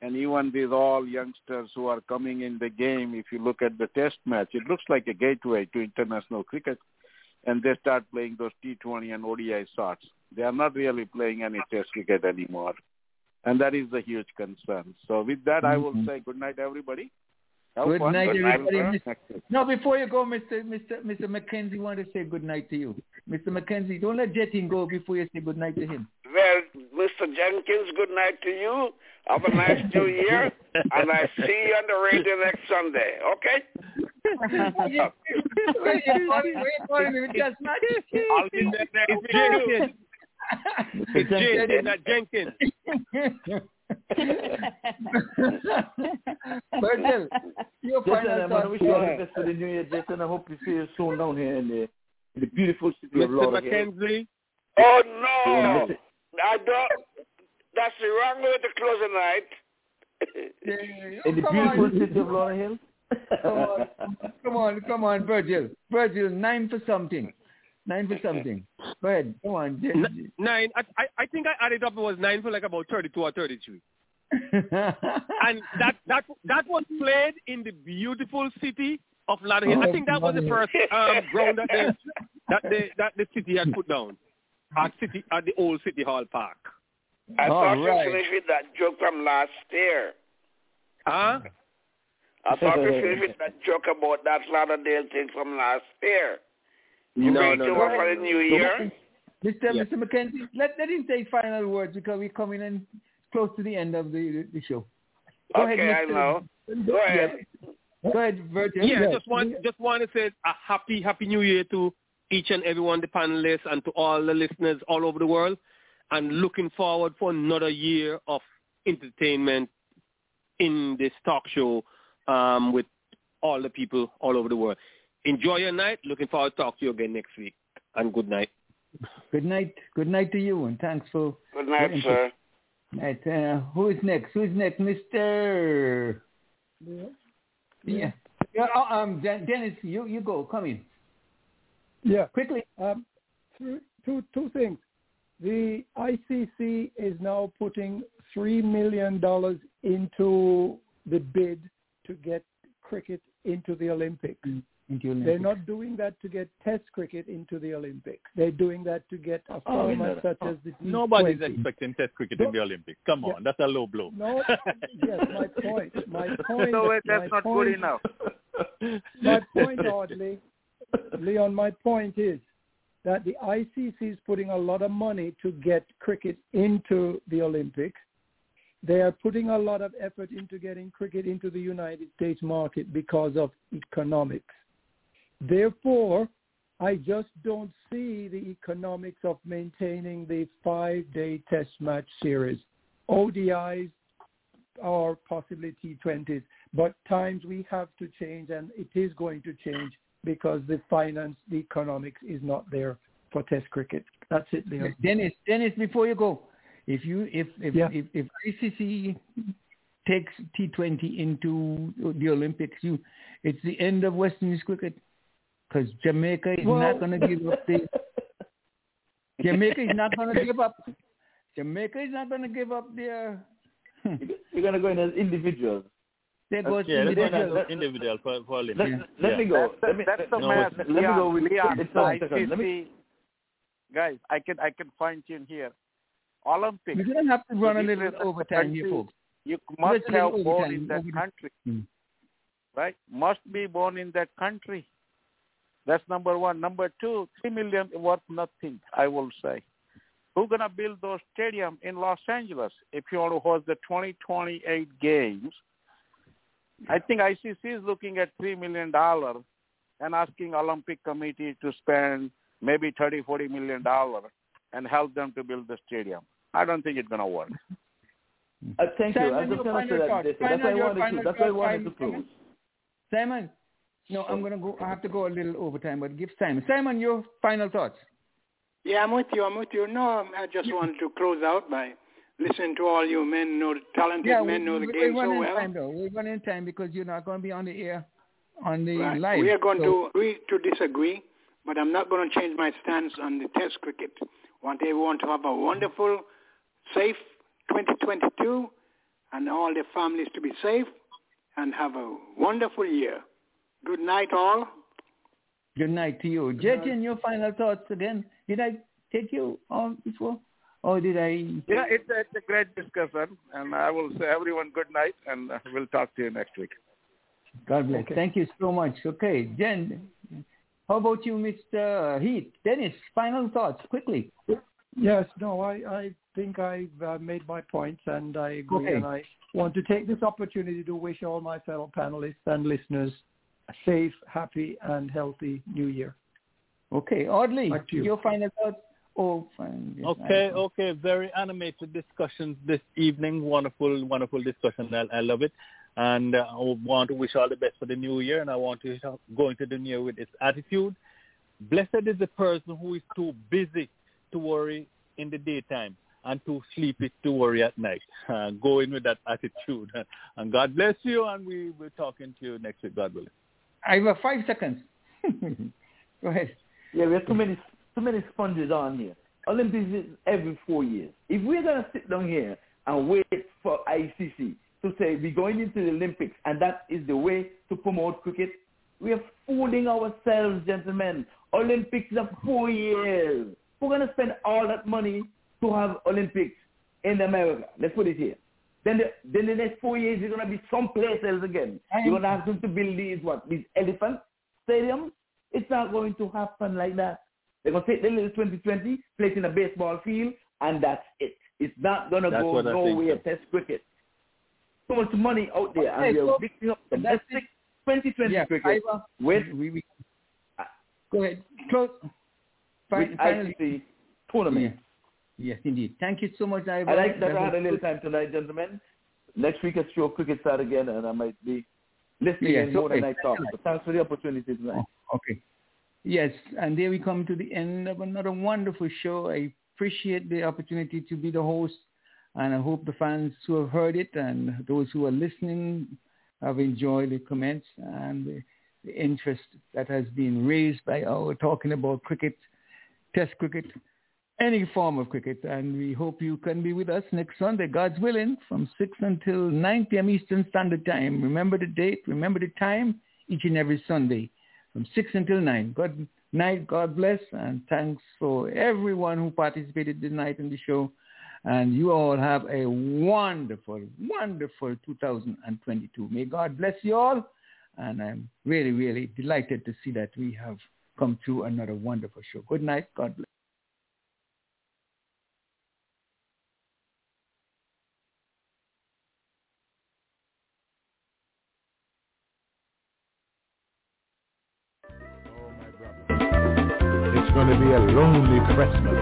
And even these all youngsters who are coming in the game, if you look at the test match, it looks like a gateway to international cricket. And they start playing those T20 and ODI shots. They are not really playing any test cricket anymore. And that is a huge concern. So with that, I will mm-hmm. say good night, everybody. Have Good fun. night, everybody. Next Miss- No, before you go, Mr. Mr. Mr. McKenzie, want to say good night to you. Mr. McKenzie, don't let Jatin go before you say good night to him. Well, Mr. Jenkins, good night to you. Have a nice new year, and I see you on the radio next Sunday. Okay? Wait, wait for him, just not- I'll be there next Jenkins. It's Jason, not Jenkins. Virgil, your Jason, final I want to thoughts. wish you all the best for the new year, Jason. I hope to see you soon down here in the, in the beautiful city of Mr. Lauderdale. McKenzie. Oh, no. listen- I don't. That's the wrong way to close the night. In the beautiful on. city of Lauderdale. Come on, come on, come on, Virgil. Virgil, nine for something. Nine for something. Go ahead. Come on. J- N- Nine. I, I I think I added up. It was nine for like about thirty-two or thirty-three. and that that that was played in the beautiful city of Lauderdale. I think that was the first um, ground that the that the that the city had put down at city at the old city hall park. I All thought right. you finished with that joke from last year. Huh? I thought you finished with that joke about that Lauderdale thing from last year. You No, bring no, to no. for the new year? Mr. Yeah. Mr. McKenzie, let, let him say final words because we're coming in close to the end of the, the show. Go Okay, ahead, I know. Go ahead. Go ahead, Virgil. Yeah, just want just want to say a happy happy new year to each and every one, the panelists, and to all the listeners all over the world, and looking forward for another year of entertainment in this talk show um, with all the people all over the world. Enjoy your night. Looking forward to talk to you again next week. And good night. Good night. Good night to you, and thanks for. Good night, for sir. Night. Uh, who is next? Who is next, Mister? Yeah. Yeah. yeah uh, um, Den- Dennis, you you go. Come in. Yeah. Quickly. Um, two, two, two things. The ICC is now putting $3 million into the bid to get cricket into the Olympics. Into Olympics. They're not doing that to get Test cricket into the Olympics. They're doing that to get oh, a Oh, format no. such as the T20. Nobody's expecting Test cricket in the Olympics. Come on, that's a low blow. No, yes, my point. My point. No, wait, that's not point, good enough. My point, Audley, Leon, my point is that the ICC is putting a lot of money to get cricket into the Olympics. They are putting a lot of effort into getting cricket into the United States market because of economics. Therefore, I just don't see the economics of maintaining the five-day test match series, ODIs or possibly T20s. But times we have to change, and it is going to change because the finance, the economics is not there for Test cricket. That's it, Leon. Dennis, Dennis, before you go, if you if if Yeah. if, if ICC takes T20 into the Olympics, you it's the end of West Indies cricket because Jamaica is Well- not going to give up the Jamaica is not going to give up. Jamaica is not going to give up their. You're gonna go in as individuals. There goes yeah, let's go individual. as individual for, for Let, Olympics. let yeah. me go. That's, Let me, that's the no, math. let me go with Leon, it's one the. Let me- ICC, guys, I can I can fine tune here. Olympics. We're going to have to run a little overtime here, folks. You must Just a little have born in that country, Hmm. right? Must be born in that country. That's number one. Number two, three million worth nothing. I will say. Who's gonna build those stadiums in Los Angeles if you want to host the 2028 games? I think ICC is looking at three million dollars and asking Olympic Committee to spend maybe thirty, forty million dollars and help them to build the stadium. I don't think it's gonna work. Uh, thank you. I'm just your gonna say that. That's why I wanted to. final That's why I wanted to Simon. close. Simon, no, I'm going to go. I have to go a little overtime, but give Simon. Simon, your final thoughts. Yeah, I'm with you. I'm with you. No, um, I just wanted to close out by listening to all you men know, talented Yeah, men we, know the we- game we're so well. time though. We're running time because you're not going to be on the air on the Right. live. We are going so- to agree to disagree, but I'm not going to change my stance on the Test cricket. want everyone to have a wonderful, safe 2022, and all their families to be safe and have a wonderful year. Good night, all. Good night to you, Jatin. Your final thoughts again. Did I take you on before, or did I? Yeah, it's a, it's a great discussion, and I will say everyone good night, and uh, we'll talk to you next week. God bless. Okay. Thank you so much. Okay, Jen. How about you, Mr. Heath? Dennis, final thoughts, quickly. Yes, no, I, I think I've uh, made my points and I agree. Okay. And I want to take this opportunity to wish all my fellow panelists and listeners a safe, happy, and healthy new year. Okay, Audley, you. your final thoughts. Oh, fine. Yes, Okay, okay. Very animated discussions this evening. Wonderful, wonderful discussion. I, I love it. And uh, I want to wish all the best for the new year. And I want to go into the new year with this attitude. Blessed is the person who is too busy to worry in the daytime and too sleepy to worry at night. Uh, go in with that attitude. And God bless you. And we will talking to you next week, God willing. I have five seconds. Go ahead. Yeah, we have too many too many sponges on here. Olympics is every four years. If we're gonna sit down here and wait for ICC to say we're going into the Olympics and that is the way to promote cricket, we are fooling ourselves, gentlemen. Olympics are four years. We're gonna spend all that money to have Olympics in America. Let's put it here. Then the, then the next four years you're gonna be someplace else again. You're gonna have them to build these what these elephant stadiums. It's not going to happen like that. They're going to take the little 2020, play it in a baseball field, and that's it. It's not going to That's go what I nowhere, sir. test cricket. So much money out there, Okay, and we're so mixing up that's domestic 2020 Yeah, cricket Ivor, uh, with, we, we, ah. go ahead. Close. with Fin- finally- ICC tournament. Yes, indeed. Thank you so much, Ivor. I like that I had a little time tonight, gentlemen. Next week, a show cricket start again, and I might be listening Yes, more than. I talk. So thanks for the opportunity tonight. Oh, okay. Yes, and there we come to the end of another wonderful show. I appreciate the opportunity to be the host, and I hope the fans who have heard it and those who are listening have enjoyed the comments and the, the interest that has been raised by our talking about cricket, test cricket, any form of cricket. And we hope you can be with us next Sunday, God's willing, from 6 until 9 p.m. Eastern Standard Time. Remember the date, remember the time, each and every Sunday from 6 until 9. Good night, God bless, and thanks for everyone who participated tonight in the show. And you all have a wonderful, wonderful 2022. May God bless you all. And I'm really, really delighted to see that we have come to another wonderful show. Good night. God bless. Lonely